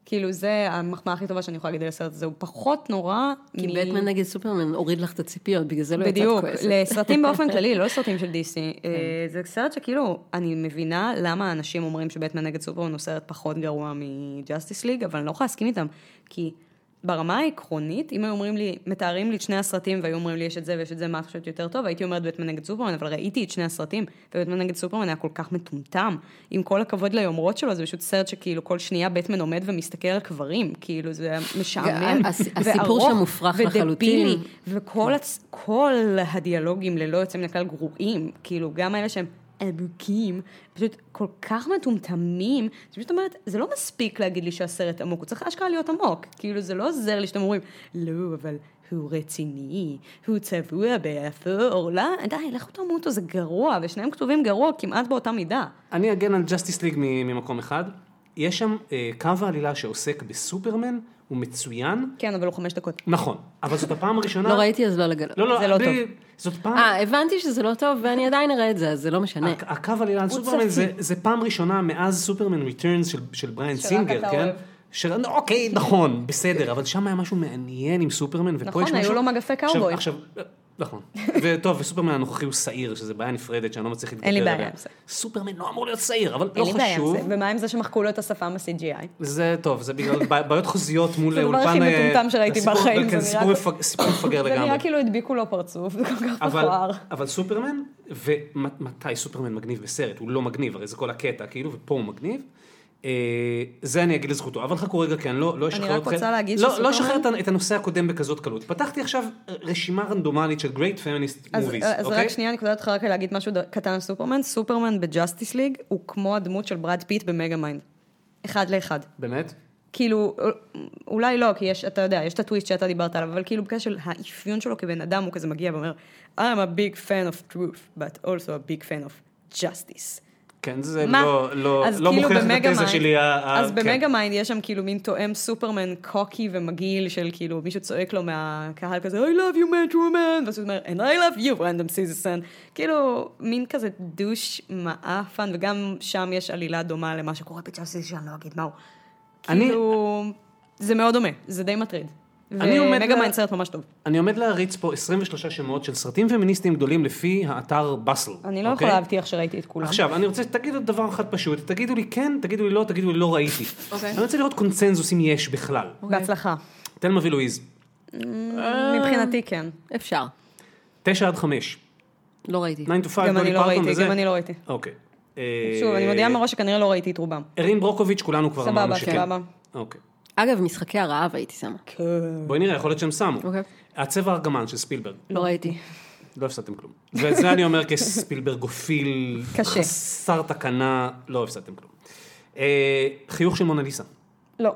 כאילו, זה המחמאה הכי טובה שאני יכולה להגיד על הסרט הזה, הוא פחות נורא כי מ- בטמן נגד סופרמן הוריד לך את הציפיות, בגלל זה לא יצאת בדיוק, כועסת. לסרטים באופן כללי, לא לסרטים של DC. אה, כן. זה סרט שכאילו, אני מבינה למה אנשים אומרים שבטמן נגד סופרמן הוא סרט פחות גרוע מג'אסטיס ליג, אבל אני לא יכולה להסכים איתם, כי ברמה העקרונית, אם היו אומרים לי, מתארים לי את שני הסרטים והיו אומרים לי יש את זה ויש את זה, מה את חושבת יותר טוב, הייתי אומרת בטמן נגד סופרמן, אבל ראיתי את שני הסרטים, ובטמן נגד סופרמן היה כל כך מטומטם. עם כל הכבוד ליומרות שלו, זה פשוט סרט שכאילו כל שנייה בטמן עומד ומסתכל על קברים, כאילו זה משעמם, הס- הסיפור שם מופרך לחלוטין. וכל הצ... הדיאלוגים ללא יוצא מן הכלל גרועים, כאילו גם האלה שהם עמוקים, פשוט כל כך מטומטמים, שפשוט אומרת, זה לא מספיק להגיד לי שהסרט עמוק, הוא צריך אשכרה להיות עמוק, כאילו זה לא עוזר לי שאתם אומרים, לא, אבל הוא רציני, הוא צבוע באפור, לא, די, לכו תמותו, זה גרוע, ושניהם כתובים גרוע כמעט באותה מידה. אני אגן על Justice League ממקום אחד. יש שם אה, קו העלילה שעוסק בסופרמן, הוא מצוין. כן, אבל הוא חמש דקות. נכון, אבל זאת הפעם הראשונה... לא ראיתי אז לא לגלות. לא, לא, זה לא בלי- זאת פעם... אה, הבנתי שזה לא טוב ואני עדיין אראה את זה, אז זה לא משנה. הק- הקו עלילה על סופרמן זה. זה פעם ראשונה מאז Superman Returns של, של בריאן שרק סינגר, אתה כן? אוהב. ש... אוקיי, נכון, בסדר, אבל שם היה משהו מעניין עם סופרמן, ופה נכון, יש משהו... היו לו מגפי עכשיו- קאובוי. עכשיו, נכון. וטוב, וסופרמן הנוכחי הוא שעיר, שזה בעיה נפרדת שאני לא מצליח להתגבר אין לי עליה. בעיה עם זה. סופרמן לא אמור להיות שעיר, אבל אין לא לי בעיה עם חשוב. זה, ומה עם זה שמחקו לו את השפם ב-CGI? זה טוב, זה בגלל בעיות חוזיות מול זה הדבר אולפן... הכי אה, מטומטם שראיתי בחיים, כן, זה סיפור מפגר זה לגמרי. נראה כאילו הדביקו לו פרצוף, זה כל כך מכוער. אבל סופרמן, ומתי סופרמן מגניב בסרט? הוא לא מגניב, הרי זה כל הקטע, כאילו, ופה הוא מגניב. אה, זה אני אגיד לזכותו, אבל חכו רגע, כי אני לא, לא אשחרר רק אתכם. רוצה להגיד לא, שסופרמן- לא אשחרר את- הנושא הקודם בכזאת קלות. פתחתי עכשיו רשימה רנדומלית של Great Feminist אז, Movies, אז אוקיי? רק שנייה, אני קוטעת אותך רק להגיד משהו קטן על סופרמן. סופרמן ב Justice League הוא כמו הדמות של ברד פיט ב Megamind. אחד לאחד. באמת? כאילו, אולי לא, כי יש, אתה יודע, יש את הטוויסט שאתה דיברת עליו, אבל כאילו בקשר האפיון שלו כבן אדם, הוא כזה מגיע ואומר, I'm a big fan of truth, but also a big fan of justice. כן, זה מה? לא, לא, לא כאילו מוכיח את התזה שלי. אז כן. ב Megamind יש שם כאילו מין תואם סופרמן קוקי ומגעיל של כאילו מישהו צועק לו מהקהל כזה I love you Metro Man ואז הוא אומר and I love you random citizen כאילו מין כזה douche מעפן וגם שם יש עלילה דומה למה שקורה ב Justice שאני לא אגיד מהו. אני- כאילו זה מאוד דומה זה די מטריד. אני עומד ומגה לה- mind סרט ממש טוב. אני עומד להריץ פה 23 שמות של סרטים פמיניסטיים גדולים לפי האתר Bustle. אני לא אוקיי? יכולה להבטיח שראיתי את כולם. עכשיו, אני רוצה שתגידו דבר אחד פשוט, תגידו לי כן, תגידו לי לא, תגידו לי לא ראיתי. אוקיי. אני רוצה לראות קונצנזוס אם יש בכלל. בהצלחה. תלמה ולואיז, מבחינתי כן. אפשר. 9 עד 5, לא ראיתי. 9 to 5, גם אני דולי לא ראיתי. גם אני לא ראיתי. אוקיי. שוב, אני אה, מודיעה מראש שכנראה לא ראיתי את רובם. ארין ברוקוביץ', כולנו כבר אמרנו סבבה, שכן. סבבה. אוקיי. אגב, משחקי הרעב הייתי שמה. כן. בואי נראה, יכול להיות שהם שמו. אוקיי. הצבע הארגמן של ספילברג, לא ראיתי. לא הפסדתם כלום. וזה אני אומר כספילברגופיל, קשה. חסר תקנה, לא הפסדתם כלום. אה, חיוך של מונליסה. לא.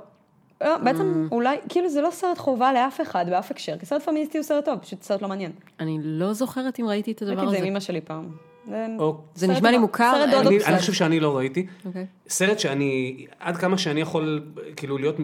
לא. בעצם אולי, כאילו זה לא סרט חובה לאף אחד באף הקשר, כי סרט פמיניסטי הוא סרט טוב, פשוט סרט לא מעניין. אני לא זוכרת אם ראיתי את הדבר ראיתי את זה הזה. עם אמא שלי פעם. זה או- זה סרט נשמע לי מוכר, סרט אני- חושב שאני לא ראיתי. אוקיי. סרט שאני, עד כמה שאני יכול, כאילו, להיות,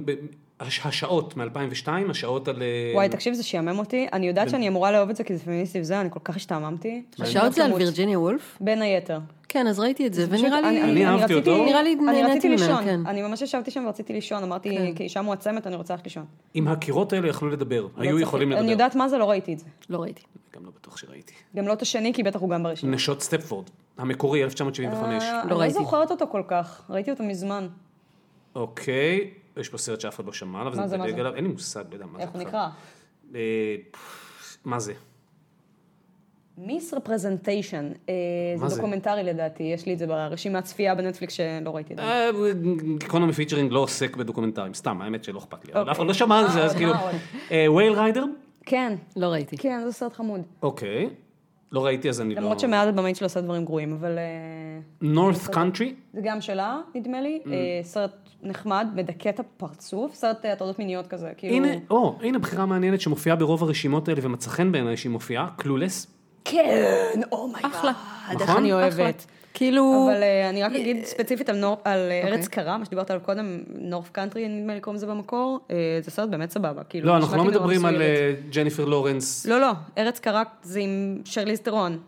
השעות מ-2002, השעות על... אה, וואי, תקשיב, זה שיאמם אותי. אני יודעת שאני אמורה לאהוב את זה כי זה פמיניסטי וזה, אני כל כך השתעממתי. השעות זה על. וירג'יניה וולף? בין היתר. כן, אז ראיתי את זה, ונראה לי... אני אהבתי רציתי- אותו. נראה לי אני נהניתי רציתי ממנו, לישון. כן. אני ממש ישבתי שם ורציתי לישון, אמרתי, כאישה מועצמת, אני רוצה ללכת לישון. אם הקירות האלה יכלו לדבר, לא היו יכולים לדבר. אני יודעת מה זה, לא ראיתי את זה. לא ראיתי. גם לא בטוח שראיתי. גם לא את השני, כי בטח הוא גם ברשימה. נשות סטפפורד, המקורי, 1975. אה, לא אני לא ראיתי. זוכרת אותו כל כך, ראיתי אותו מזמן. אוקיי, יש פה סרט שאף אחד לא שמע עליו, מה זה מדלג? עליו, אין לי מושג, לא יודע מה זה. איך הוא. נקרא? אה, מה זה? Miss Representation, זה? דוקומנטרי לדעתי, יש לי את זה ברשימת צפייה בנטפליקס שלא ראיתי את זה. אה, גיקונומי featuring לא עוסק בדוקומנטרים, סתם, האמת שלא אכפת לי. אבל אוקיי. אף אחד לא שמע על זה, אז עוד, כאילו... עוד? Whale Rider? כן, לא ראיתי. כן, זה סרט חמוד. אוקיי. לא ראיתי, אז אני לא... למרות שמאז הבמאית שלו עושה דברים גרועים, אבל אה, North Country? זה גם שלה, נדמה לי. Mm. אה, סרט נחמד, מדכא את הפרצוף, סרט אה, הטרדות מיניות כזה, כאילו... הנה, או, הנה בחירה מעניינת שמופיעה ברוב הרשימות האלה ומצא חן בעיניי שהיא מופיעה, Clueless. כן, oh my God. אחלה. איך נכון? אני אחלה. אוהבת. כאילו... אבל אה, אני רק אגיד ספציפית על Nor- על אה, אוקיי. ארץ קרה, מה שדיברת עליו קודם, North Country, נדמה לי קוראים לזה במקור, אה, זה סרט באמת סבבה. כאילו, לא, אנחנו לא כאילו מדברים על. אה, ג'ניפר לורנס. לא, לא, ארץ קרה זה עם שרליז טרון.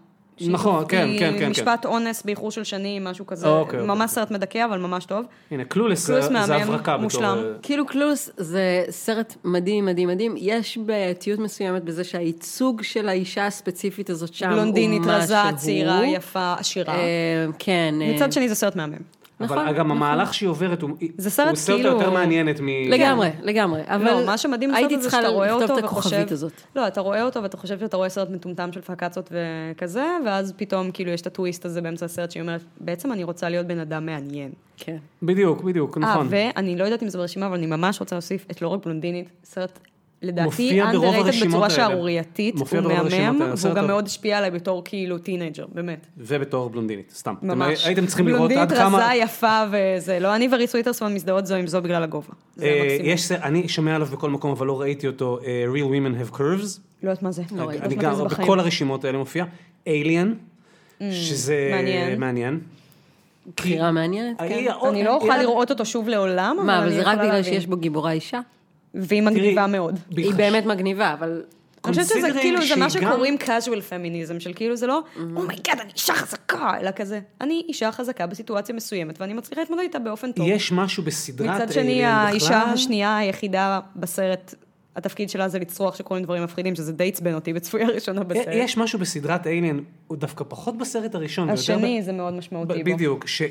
נכון, כן, כן, כן, כן. משפט אונס באיחור של שנים, משהו כזה. אוקיי, אוקיי. ממש סרט מדכא, אבל ממש טוב. הנה, Clueless Clueless זה הברקה בתור... מושלם. אה, כאילו Clueless זה סרט מדהים, מדהים, מדהים. יש בעייתיות מסוימת בזה שהייצוג של האישה הספציפית הזאת שם הוא מה שהוא. בלונדינית, רזה, צעירה, יפה, עשירה. אה, כן. אה, מצד שני זה סרט מהמם. אבל נכון, גם המהלך שהיא עוברת, הוא זה סרט הוא עושה אותה כאילו- יותר מעניינת מ... לגמרי, לגמרי. אבל לא, מה שמדהים בסרט הזה שאתה רואה לכתוב אותו את וחושב... הכוכבית הזאת. לא, אתה רואה אותו ואתה חושב שאתה רואה סרט מטומטם של פקצות וכזה, ואז פתאום כאילו יש את הטוויסט הזה באמצע הסרט שהיא אומרת, בעצם אני רוצה להיות בן אדם מעניין. כן. בדיוק, בדיוק, אה, נכון. ואני לא יודעת אם זה ברשימה, אבל אני ממש רוצה להוסיף את לא רק בלונדינית, סרט לדעתי underrated בצורה. שערורייתית, הוא מהמם, והוא גם. מאוד השפיע עליי בתור כאילו teenager, באמת. ובתור בלונדינית, סתם. ממש. הייתם צריכים לראות עד כמה... בלונדינית רזה, יפה וזה, לא אני וריס וויטרסון מזדהות זו עם זו בגלל הגובה. זה אה. יש, אני שומע עליו בכל מקום, אבל לא ראיתי אותו, אה, Real Women Have Curves. לא יודעת מה זה. לא ראיתי. אני לא גם, בחיים. בכל הרשימות האלה מופיע. Alien, שזה מעניין. בחירה מעניינת, כן. היא- אני לא אוכל לראות אותו שוב לעולם, אבל מה, אני אבל זה רק יכולה בגלל להבין. שיש בו גיבורה אישה? והיא מגניבה מאוד. היא באמת מגניבה, אבל... אני חושבת שזה כאילו, זה מה שקוראים casual feminism, של כאילו זה לא, oh my god, אני אישה חזקה, אלא כזה, אני אישה חזקה בסיטואציה מסוימת, ואני מצליחה להתמודד איתה באופן טוב. יש משהו בסדרת מצד שני, Alien האישה בכלל. השנייה היחידה בסרט, התפקיד שלה זה לצרוח שקורים דברים מפחידים, שזה די עצבן אותי בצפייה הראשונה בסרט. יש משהו בסדרת Alien, הוא דווקא פחות בסרט הראשון. השני ב- זה מאוד משמעותי בו. בדיוק, ש-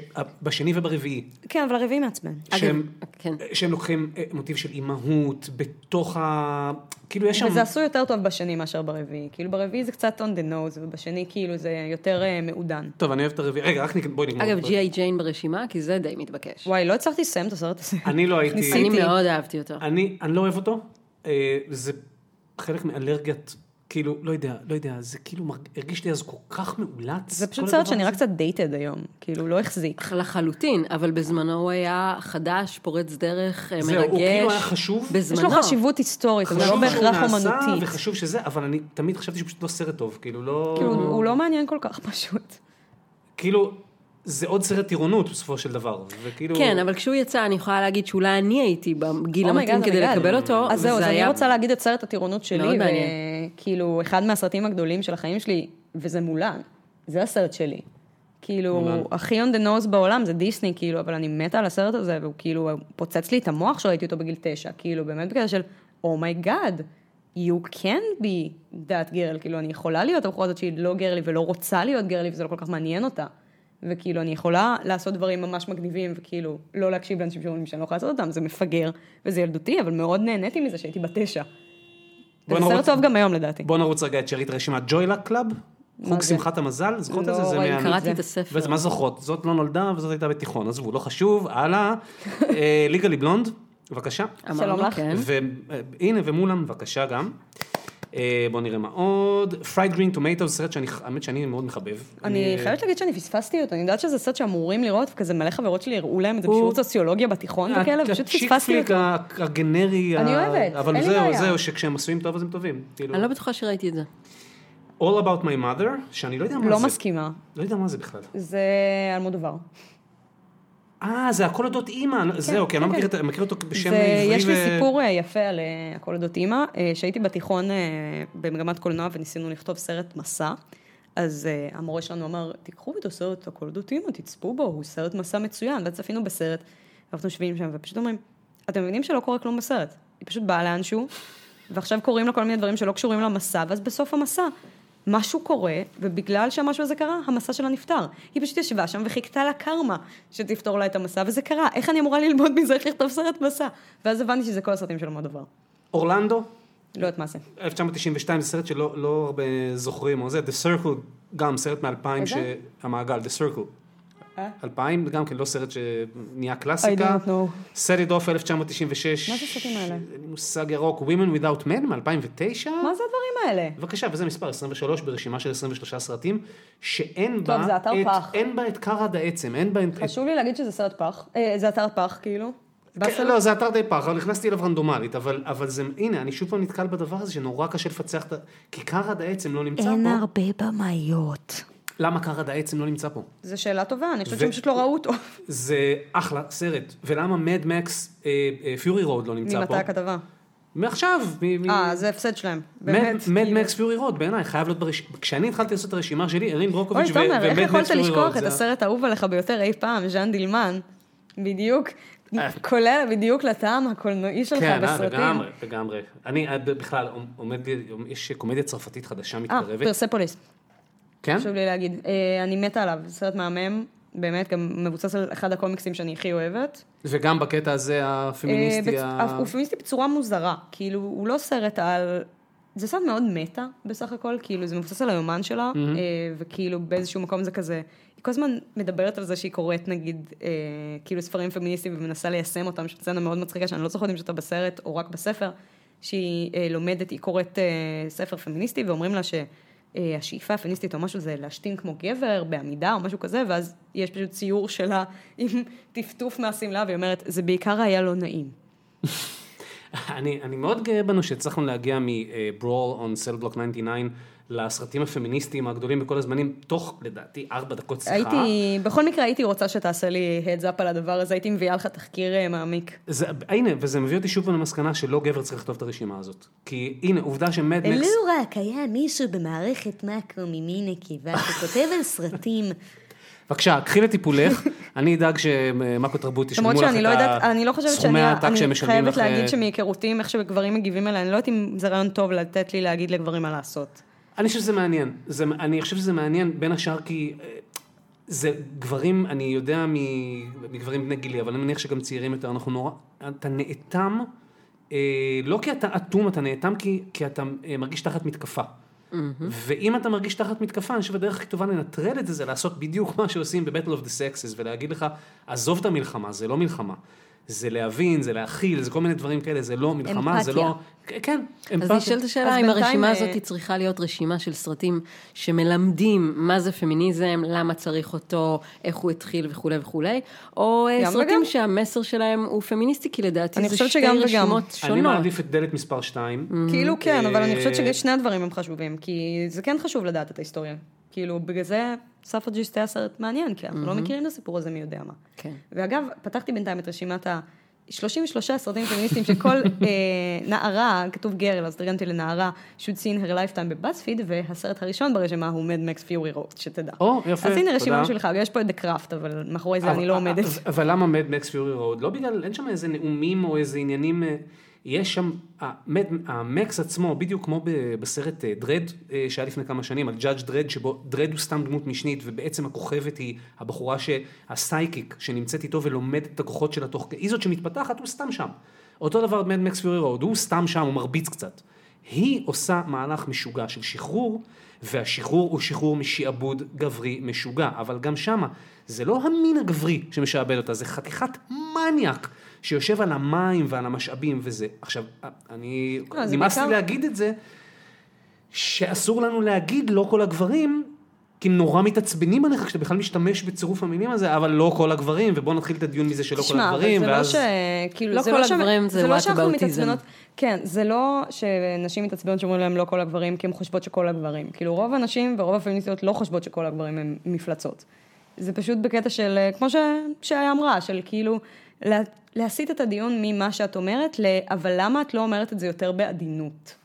בשני וברביעי. כן, אבל הרביעי מעצבן. שהם, כן. שהם לוקחים אה, מוטיב של אימהות בתוך ה... כאילו יש שם... וזה עשוי יותר טוב בשני מאשר ברביעי. כאילו ברביעי זה קצת on the nose, ובשני כאילו זה יותר אה, מעודן. טוב, אני אוהב את הרביעי. רגע, רק בואי נגמור. אגב, ג'י.איי ג'יין ברשימה, כי זה די מתבקש. וואי, לא הצלחתי לסיים את הסרט הזה. אני לא הייתי... אני מאוד אהבתי אותו. אני, אני לא אוהב אותו, זה חלק מאלרגיית, כאילו, לא יודע, לא יודע, זה כאילו הרגיש לי אז כל כך מאולץ. זה פשוט סרט שנראה. קצת דייטד היום, כאילו לא החזיק. לחלוטין, אבל בזמנו הוא היה חדש, פורץ דרך, אה, זהו, מרגש. הוא כאילו היה חשוב. יש בזמנו. לו חשיבות היסטורית, אבל לא חשוב שהוא בהכרח אומנותית. וחשוב שזה, אבל אני תמיד חשבתי שפשוט לא סרט טוב, כאילו לא... כאילו, הוא לא מעניין כל כך פשוט. כאילו, זה עוד סרט טירונות בסופו של דבר, וכאילו... כן, אבל כשהוא יצא, אני יכולה להגיד שאולי אני הייתי בגיל Oh המתאים God, כדי oh God. לקבל אותו. אז זהו, אז וזה אני היה- רוצה להגיד את סרט הטירונות מאוד שלי, מעניין. וכאילו, אחד מהסרטים הגדולים של החיים שלי, וזה מולן. זה הסרט שלי. כאילו, מולן. הכי on the nose בעולם זה דיסני, כאילו, אבל אני מתה על הסרט הזה, והוא כאילו פוצץ לי את המוח שראיתי אותו בגיל תשע, כאילו, באמת בקטע של, oh my god, you can be that girl, כאילו, אני יכולה להיות הבחורה הזאת שהיא לא girly ולא רוצה להיות girly, וזה לא כל כך מעניין אותה. וכאילו, אני יכולה לעשות דברים ממש מגניבים, וכאילו, לא להקשיב לאנשים שאומרים שאני לא יכולה לעשות אותם, זה מפגר, וזה ילדותי, אבל מאוד נהניתי מזה שהייתי בת תשע. בוא זה סרט נרוץ- טוב גם היום לדעתי. בוא נרוץ רגע את שארית רשימת Joy Luck Club, חוג זה? שמחת המזל, זוכרות את לא זה? זה. מה- קראתי קראתי את. הספר. וזה מה זוכרות? זאת לא נולדה וזאת הייתה בתיכון, עזבו, לא חשוב, הלאה. אה, Legally Blonde, בבקשה. שלום לך. כן. והנה, ומולן, בבקשה גם. אה, בוא נראה מה עוד. Fried Green Tomatoes, סרט שאני, האמת שאני מאוד מחבב. אני חייבת להגיד שאני פספסתי אותו, אני יודעת שזה סרט שאמורים לראות, וכזה מלא חברות שלי הראו להם את זה בשיעור סוציולוגיה בתיכון וכאלה, ה chick פספסתי אותו. הגנרי. אני אוהבת, אבל זהו. זהו, שכשהם עשויים טוב אז הם טובים. כאילו. אני לא בטוחה שראיתי את זה. All About My Mother, שאני לא יודע מה זה. לא מסכימה. לא יודע מה זה בכלל. זה אלמודובר. אה, זה הכל אודות אימא, זהו, כי אני לא כן, מכיר כן. מכיר אותו בשם זה- עברי. יש לי ו- סיפור אה, יפה על אה, הכל אודות אימא, אה, שהייתי בתיכון במגמת קולנוע וניסינו לכתוב סרט מסע, אז המורה שלנו אמר, תיקחו את הסרט הכל אודות אימא, תצפו בו, הוא סרט מסע מצוין, ואז צפינו בסרט, ואנחנו יושבים שם ופשוט אומרים, אתם מבינים שלא קורה כלום בסרט, היא פשוט באה לאנשהו, ועכשיו קורים לה כל מיני דברים שלא קשורים למסע, ואז בסוף המסע, משהו קורה, ובגלל שהמשהו הזה קרה, המסע שלה נפתר. היא פשוט ישבה שם וחיכתה לה קרמה שתפתור לה את המסע, וזה קרה. איך אני אמורה ללמוד מזה איך לכתוב סרט מסע? ואז הבנתי שזה כל הסרטים של אותו דבר. אורלנדו, לא יודעת מה זה. 1992, זה סרט שלא לא הרבה זוכרים, או זה, The Circle, גם סרט מ-2000, איזה? המעגל, The Circle. אה? 2000, גם כן לא סרט שנהיה I קלאסיקה. don't know. Set it off 1996. מה זה הסרטים האלה? אין מושג ירוק, Women Without Men מ-2009. מה זה הדברים האלה? בבקשה, וזה מספר 23 ברשימה של 23 סרטים, שאין טוב, בה, זה אתר את, פח. אין בה את קרד העצם, אין בה את... חשוב לי להגיד שזה סרט פח. אה, זה אתר פח, כאילו. כן? לא, זה אתר די פח, אבל נכנסתי אליו רנדומלית, אבל, אבל זה, הנה, אני שוב פעם נתקל בדבר הזה שנורא קשה לפצח את ה... כי קרד העצם לא נמצא אין פה. הרבה במאיות. למה קרד העצם לא נמצא פה? זו שאלה טובה, אני חושבת שהם פשוט לא ראו אותו. זה אחלה סרט, ולמה מד מקס פיורי רוד לא נמצא פה? ממתי הכתבה? מעכשיו. אה, זה הפסד שלהם. באמת. מד. מקס פיורי רוד, בעיניי, חייב להיות ברשימה. כשאני התחלתי לעשות את הרשימה שלי, ארין אוי, ברוקוביץ' תומר, איך ומד יכולת מקס פיורי לשכוח רוד. את זה- הסרט האהוב עליך ביותר אי פעם, ז'אן דילמן? בדיוק, כולל בדיוק לטעם הקולנועי שלך כן, אה, בסרטים. לגמרי, לגמרי. אני אה, בכלל, עומד, יש קומדיה צרפתית חדשה אה, מתקרבת. פרספוליס, כן? חשוב לי להגיד. אה, אני מתה עליו, סרט מהמם, באמת, גם מבוסס על אחד הקומיקסים שאני הכי אוהבת. וגם בקטע הזה הפמיניסטי. אה, ה- הוא פמיניסטי בצורה מוזרה, כאילו, הוא לא סרט על... זה סרט מאוד מטה בסך הכל, כאילו, זה מבוסס על היומן שלה, אה, וכאילו באיזשהו מקום זה כזה, היא כל הזמן מדברת על זה שהיא קוראת נגיד, אה, כאילו ספרים פמיניסטיים ומנסה ליישם אותם, שזו סצנה מאוד מצחיקה, שאני לא זוכרת אם שאתה בסרט או רק בספר, שהיא אה, לומדת, היא קוראת אה, ספר פמיניסטי ואומרים לה ש... אה, השאיפה הפמיניסטית או משהו זה להשתין כמו גבר בעמידה או משהו כזה, ואז יש פשוט ציור שלה עם טפטוף מהשמלה, והיא אומרת, זה בעיקר היה לא נעים. אני, אני מאוד גאה בנו שהצלחנו להגיע on Cell Block 99 לסרטים הפמיניסטיים הגדולים בכל הזמנים, תוך לדעתי ארבע דקות שיחה. הייתי, בכל מקרה הייתי רוצה שתעשה לי heads up על הדבר הזה, הייתי מביאה לך תחקיר אה, מעמיק. זה, הנה, וזה מביא אותי שוב למסקנה שלא גבר צריך לכתוב את הרשימה הזאת. כי הנה, עובדה שמד מקס... לא רק היה מישהו במערכת מאקרו ממין נקבה שכותב על סרטים. בבקשה, קחי לטיפולך, אני אדאג שמאקו תרבות ישלמו למרות לך שאני לא יודעת, אני לא את חושבת שאני, העתק שהם אני משלמים חייבת לך. אה, להגיד שמהיכרותי עם איך שגברים מגיבים אליי, אני לא יודעת אם זה רעיון טוב לתת לי להגיד לגברים מה לעשות. אני חושב שזה מעניין. זה, אני חושב שזה מעניין בין השאר כי אה, זה גברים, אני יודע מגברים בני גילי, אבל אני מניח שגם צעירים יותר, אנחנו נורא, אתה נאטם, אה, לא כי אתה אטום, אתה נאטם כי, כי אתה אה, מרגיש תחת מתקפה. ואם אתה מרגיש תחת מתקפה, אני חושב הדרך הכי טובה לנטרל את זה, זה לעשות בדיוק מה שעושים ב-Battle of the Sexes, ולהגיד לך, עזוב את המלחמה, זה לא מלחמה. זה להבין, זה להכיל, זה כל מיני דברים כאלה, זה לא מלחמה, זה לא... כן, אז אמפתיה. נשאלת השאלה אז אם הרשימה אה, הזאת צריכה להיות רשימה של סרטים שמלמדים מה זה פמיניזם, למה צריך אותו, איך הוא התחיל וכולי וכולי, או אה, סרטים וגם. שהמסר שלהם הוא פמיניסטי, כי לדעתי אני זה חושבת שתי שגם וגם. רשימות אני שונות. מעדיף את דלת מספר 2. כאילו כן, אבל אני חושבת ששני הדברים הם חשובים, כי זה כן חשוב לדעת את ההיסטוריה. כאילו, בגלל זה Suffragette היה סרט מעניין, כי אנחנו לא מכירים את הסיפור הזה מי יודע מה. כן. ואגב, פתחתי בינתיים את רשימת ה... 33 סרטים פמיניסטיים שכל אה, נערה, כתוב girl, אז תרגמתי לנערה, should see in her lifetime ב BuzzFeed, והסרט הראשון ברשימה הוא Mad Max Fury Road, שתדע. או, יפה, אז הנה רשימה. בשבילך, יש פה את The Craft, אבל מאחורי זה אני לא עומדת. אבל- אבל למה Mad Max Fury Road? לא בגלל, אין שם איזה נאומים או איזה עניינים, אה, יש שם, ה Mad- ה Max עצמו, בדיוק כמו בסרט אה, Dredd, אה, שהיה לפני כמה שנים, על Judge Dredd, שבו Dredd הוא סתם דמות משנית, ובעצם הכוכבת היא הבחורה, ה psychic, שנמצאת איתו ולומדת את הכוחות שלה תוך, היא זאת שמתפתחת, הוא סתם שם. אותו דבר Mad Max Fury Road, הוא סתם שם, הוא מרביץ קצת. היא עושה מהלך משוגע של שחרור, והשחרור הוא שחרור משעבוד גברי משוגע, אבל גם שמה, זה לא המין הגברי שמשעבד אותה, זה חתיכת מניאק שיושב על המים ועל המשאבים וזה. עכשיו, אני, לא, נמאס לי להגיד את זה, שאסור לנו להגיד לא כל הגברים, כי הם נורא מתעצבנים עליך כשאתה בכלל משתמש בצירוף המילים הזה, אבל לא כל הגברים, ובוא נתחיל את הדיון מזה שלא כל תשמע, אבל הגברים, זה לא ואז... ש... כאילו, לא זה כל ש- הגברים זה לא שאנחנו whataboutism. מתעצבנות- כן, זה לא שנשים מתעצבנות שאומרים להם לא כל הגברים, כי הן חושבות שכל הגברים. כאילו, רוב הנשים ורוב הפמיניסטיות לא חושבות שכל הגברים הם מפלצות. זה פשוט בקטע של, אה, כמו ש... שהיה אמרה, של כאילו, לה... להסיט את הדיון ממה שאת אומרת, ל... אבל למה את לא אומרת את זה יותר בעדינות?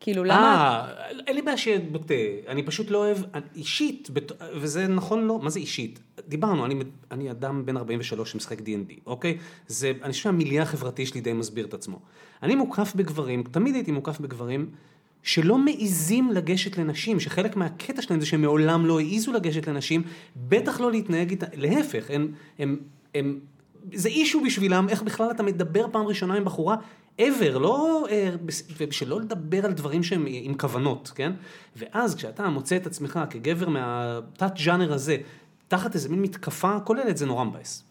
כאילו, למה... אה, אין לי בעיה בוטה, אני פשוט לא אוהב, אישית, וזה נכון לא, מה זה אישית? דיברנו, אני, אני אדם בן 43 שמשחק D&D, אוקיי? זה, אני חושב שהמיליה החברתי שלי די מסביר את עצמו. אני מוקף בגברים, תמיד הייתי מוקף בגברים, שלא מעיזים לגשת לנשים, שחלק מהקטע שלהם זה שהם מעולם לא העיזו לגשת לנשים, בטח לא להתנהג איתה, להפך, הם, הם, הם, זה אישו בשבילם, איך בכלל אתה מדבר פעם ראשונה עם בחורה, ever, לא, אה, ושלא לדבר על דברים שהם עם כוונות, כן? ואז כשאתה מוצא את עצמך כגבר מהתת ג'אנר הזה, תחת איזה מין מתקפה כוללת, זה נורא מבאס.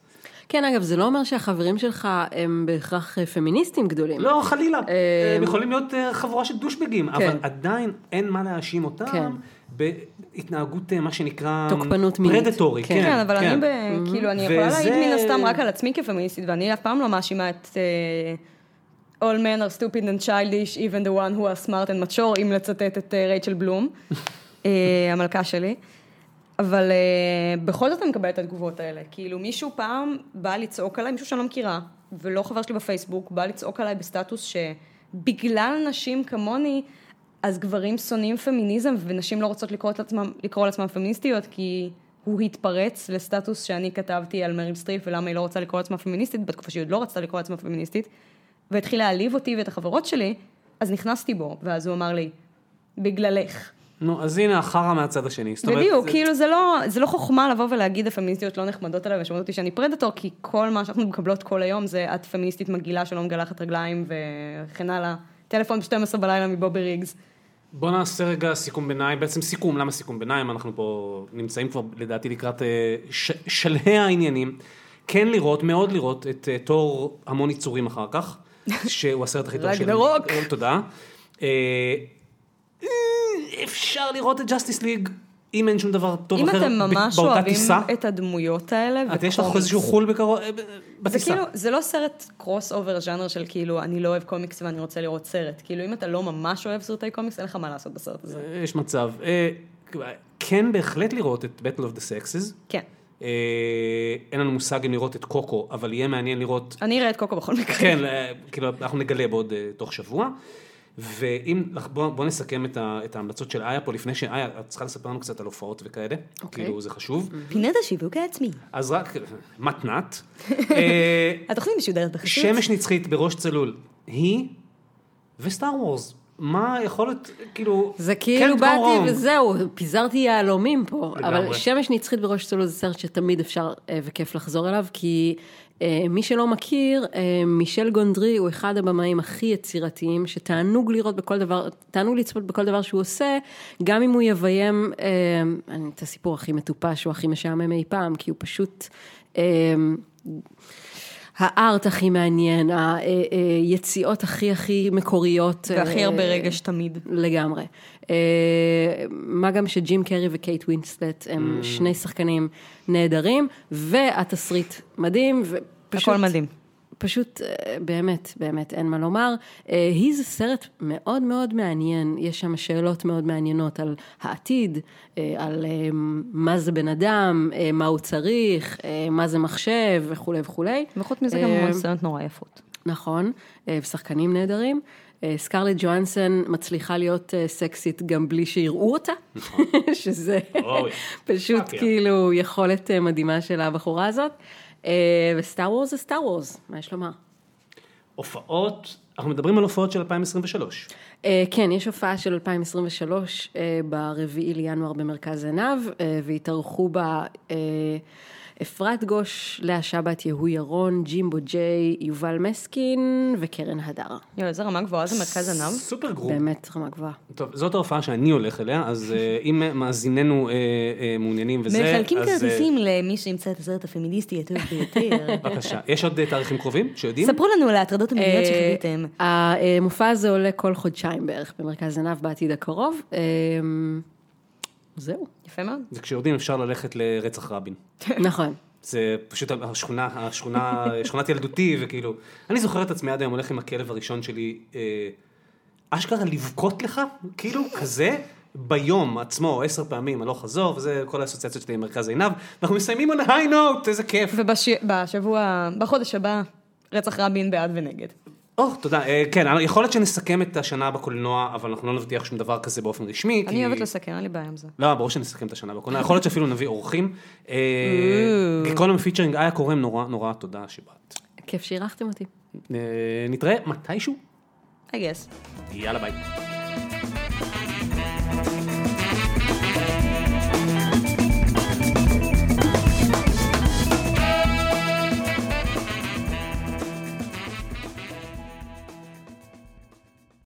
כן, אגב, זה לא אומר שהחברים שלך הם בהכרח אה, פמיניסטים גדולים. לא, חלילה, אה, הם יכולים להיות אה, חבורה של דושבגים, אבל כן. עדיין אין מה להאשים כן. אותם בהתנהגות, אה, מה שנקרה... תוקפנות מינית. פרדטורי, כן. כן. כן, אבל אני, ב... Mm-hmm. כאילו, אני יכולה וזה- להעיד מן הסתם רק על עצמי כפמיניסטית, ואני אף פעם לא מאשימה את uh, All men are stupid and childish, even the one who are smart and mature, אם לצטט את uh, רייצ'ל בלום, uh, המלכה שלי. אבל uh, בכל זאת אני מקבלת את התגובות האלה. כאילו, מישהו פעם בא לצעוק עליי, מישהו שאני לא מכירה, ולא חבר שלי בפייסבוק, בא לצעוק עליי בסטטוס בגלל נשים כמוני, אז גברים שונאים פמיניזם ונשים לא רוצות לקרוא, את עצמם, לקרוא לעצמם פמיניסטיות, כי הוא התפרץ לסטטוס שאני כתבתי על מריל סטריפ ולמה היא לא רוצה לקרוא לעצמה פמיניסטית, בתקופה שהיא עוד לא רצתה לקרוא לעצמה פמיניסטית, והתחיל להעליב אותי ואת החברות שלי, אז נכנסתי בו, ואז הוא אמר לי, בגללך. נו, אז הנה החרא מהצד השני. בדיוק, זה- כאילו זה לא, זה לא חוכמה לבוא ולהגיד הפמיניסטיות לא נחמדות עליי ושומעות אותי שאני predator, כי כל מה שאנחנו מקבלות כל היום זה את פמיניסטית מגעילה שלא מגלחת רגליים וכן הלאה. טלפון ב-12 בלילה מבובי ריגס. בוא נעשה רגע סיכום ביניים, בעצם סיכום, למה סיכום ביניים? אנחנו פה נמצאים כבר לדעתי לקראת אה, ש- שלהי העניינים. כן לראות, מאוד לראות את אה, תור המון יצורים אחר כך, שהוא הסרט הכי טוב של... רגנרוק. תודה. אה, אפשר לראות את ג'סטיס ליג, אם אין שום דבר טוב אם אחר אתם ב- ממש באותה אוהבים טיסה. את הדמויות האלה, את יש לך וקומיקס. איזשהו חול בקרוב, אה, ב- זה בטיסה. כאילו, זה לא סרט cross over ז'אנר של כאילו, אני לא אוהב קומיקס ואני רוצה לראות סרט. כאילו, אם אתה לא ממש אוהב סרטי קומיקס, אין לך מה לעשות בסרט הזה. אה, יש מצב. אה, כן בהחלט לראות את Battle of the Sexes. כן. אין לנו מושג אם לראות את קוקו, אבל יהיה מעניין לראות, אני אראה את קוקו בכל מקרה. כן, כאילו, אנחנו נגלה בעוד תוך שבוע. ואם, בוא, בוא נסכם את, ה, את ההמלצות של איה פה, לפני שאיה, את צריכה לספר לנו קצת על הופעות וכאלה, אוקיי. כאילו זה חשוב. פינת השיווק העצמי. אז רק, מתנת. אה, התוכנית משודרת בחסות. שמש נצחית בראש צלול, היא וסטאר וורס. מה יכול להיות, כאילו, זה כאילו can't go באתי. וזהו, פיזרתי יהלומים פה. לגמרי. אבל שמש נצחית בראש צלול זה סרט שתמיד אפשר אה, וכיף לחזור אליו, כי אה, מי שלא מכיר, אה, מישל גונדרי הוא אחד הבמאים הכי יצירתיים, שתענוג לראות בכל דבר, תענוג לצפות בכל דבר שהוא עושה, גם אם הוא יביים את הסיפור הכי מטופש או הכי משעמם אי פעם, כי הוא פשוט... אה, הארט הכי מעניין, היציאות הכי הכי מקוריות. והכי אה, הרבה רגש תמיד. לגמרי. אה, מה גם שג'ים קרי וקייט ווינסלט הם שני שחקנים נהדרים, והתסריט מדהים, ופשוט... הכל מדהים. פשוט, אה, באמת, באמת, אין מה לומר. אה, היא זה סרט מאוד מאוד מעניין, יש שם שאלות מאוד מעניינות על העתיד, אה, על מה זה בן אדם, מה הוא צריך, מה זה מחשב וכולי וכולי. וחוץ מזה גם המון סצנות נורא יפות. נכון, ושחקנים נהדרים. סקרלט ג'ואנסון מצליחה להיות סקסית גם בלי שיראו אותה, שזה אוי, פשוט. כאילו יכולת מדהימה של הבחורה הזאת. אה, ו Star Wars זה Star Wars, מה יש לומר? הופעות, אנחנו מדברים על הופעות של 2023. אה, כן, יש הופעה של 2023 אה, ברביעי לינואר במרכז עינב, והתארחו בה אפרת גוש, לאה שבת, יהוא ירון, ג'ימבו ג'יי, יובל מסקין וקרן הדר. יואו, איזה רמה גבוהה זה מרכז עינב. supergroup. באמת רמה גבוהה. טוב, זאת ההופעה שאני הולך אליה, אז אה, אם מאזיננו אה, אה, מעוניינים וזה, מחלקים אז, אה, כרטיסים למי שימצא את הסרט הפמיניסטי הטוב ביותר. בבקשה. יש עוד תאריכים קרובים שיודעים? ספרו לנו על ההטרדות המיניות אה, שחוויתם. המופע הזה עולה כל חודשיים בערך במרכז עיניו בעתיד הקרוב. זהו, יפה מאוד. וכשיורדים אפשר ללכת לרצח רבין. נכון. זה פשוט השכונה, השכונה, שכונת ילדותי, וכאילו, אני זוכר את עצמי עד היום הולך עם הכלב הראשון שלי, אה, אשכרה לבכות לך, כאילו, כזה, ביום עצמו, עשר פעמים, הלוך חזור, וזה כל האסוציאציות שלי עם מרכז עינב, ואנחנו מסיימים on a high note, איזה כיף. ובשבוע, בחודש הבא, רצח רבין בעד ונגד. או, תודה. אה, כן, יכול להיות שנסכם את השנה בקולנוע, אבל אנחנו לא נבטיח שום דבר כזה באופן רשמי. אני כי- אוהבת לסכם, אין לי בעיה עם זה. לא, ברור שנסכם את השנה בקולנוע, יכול להיות שאפילו נביא אורחים. אה, גיקונומי featuring, איה קורם, נורא נורא תודה שבאת. כיף שאירחתם אותי. אה, נתראה מתישהו, I guess. יאללה ביי.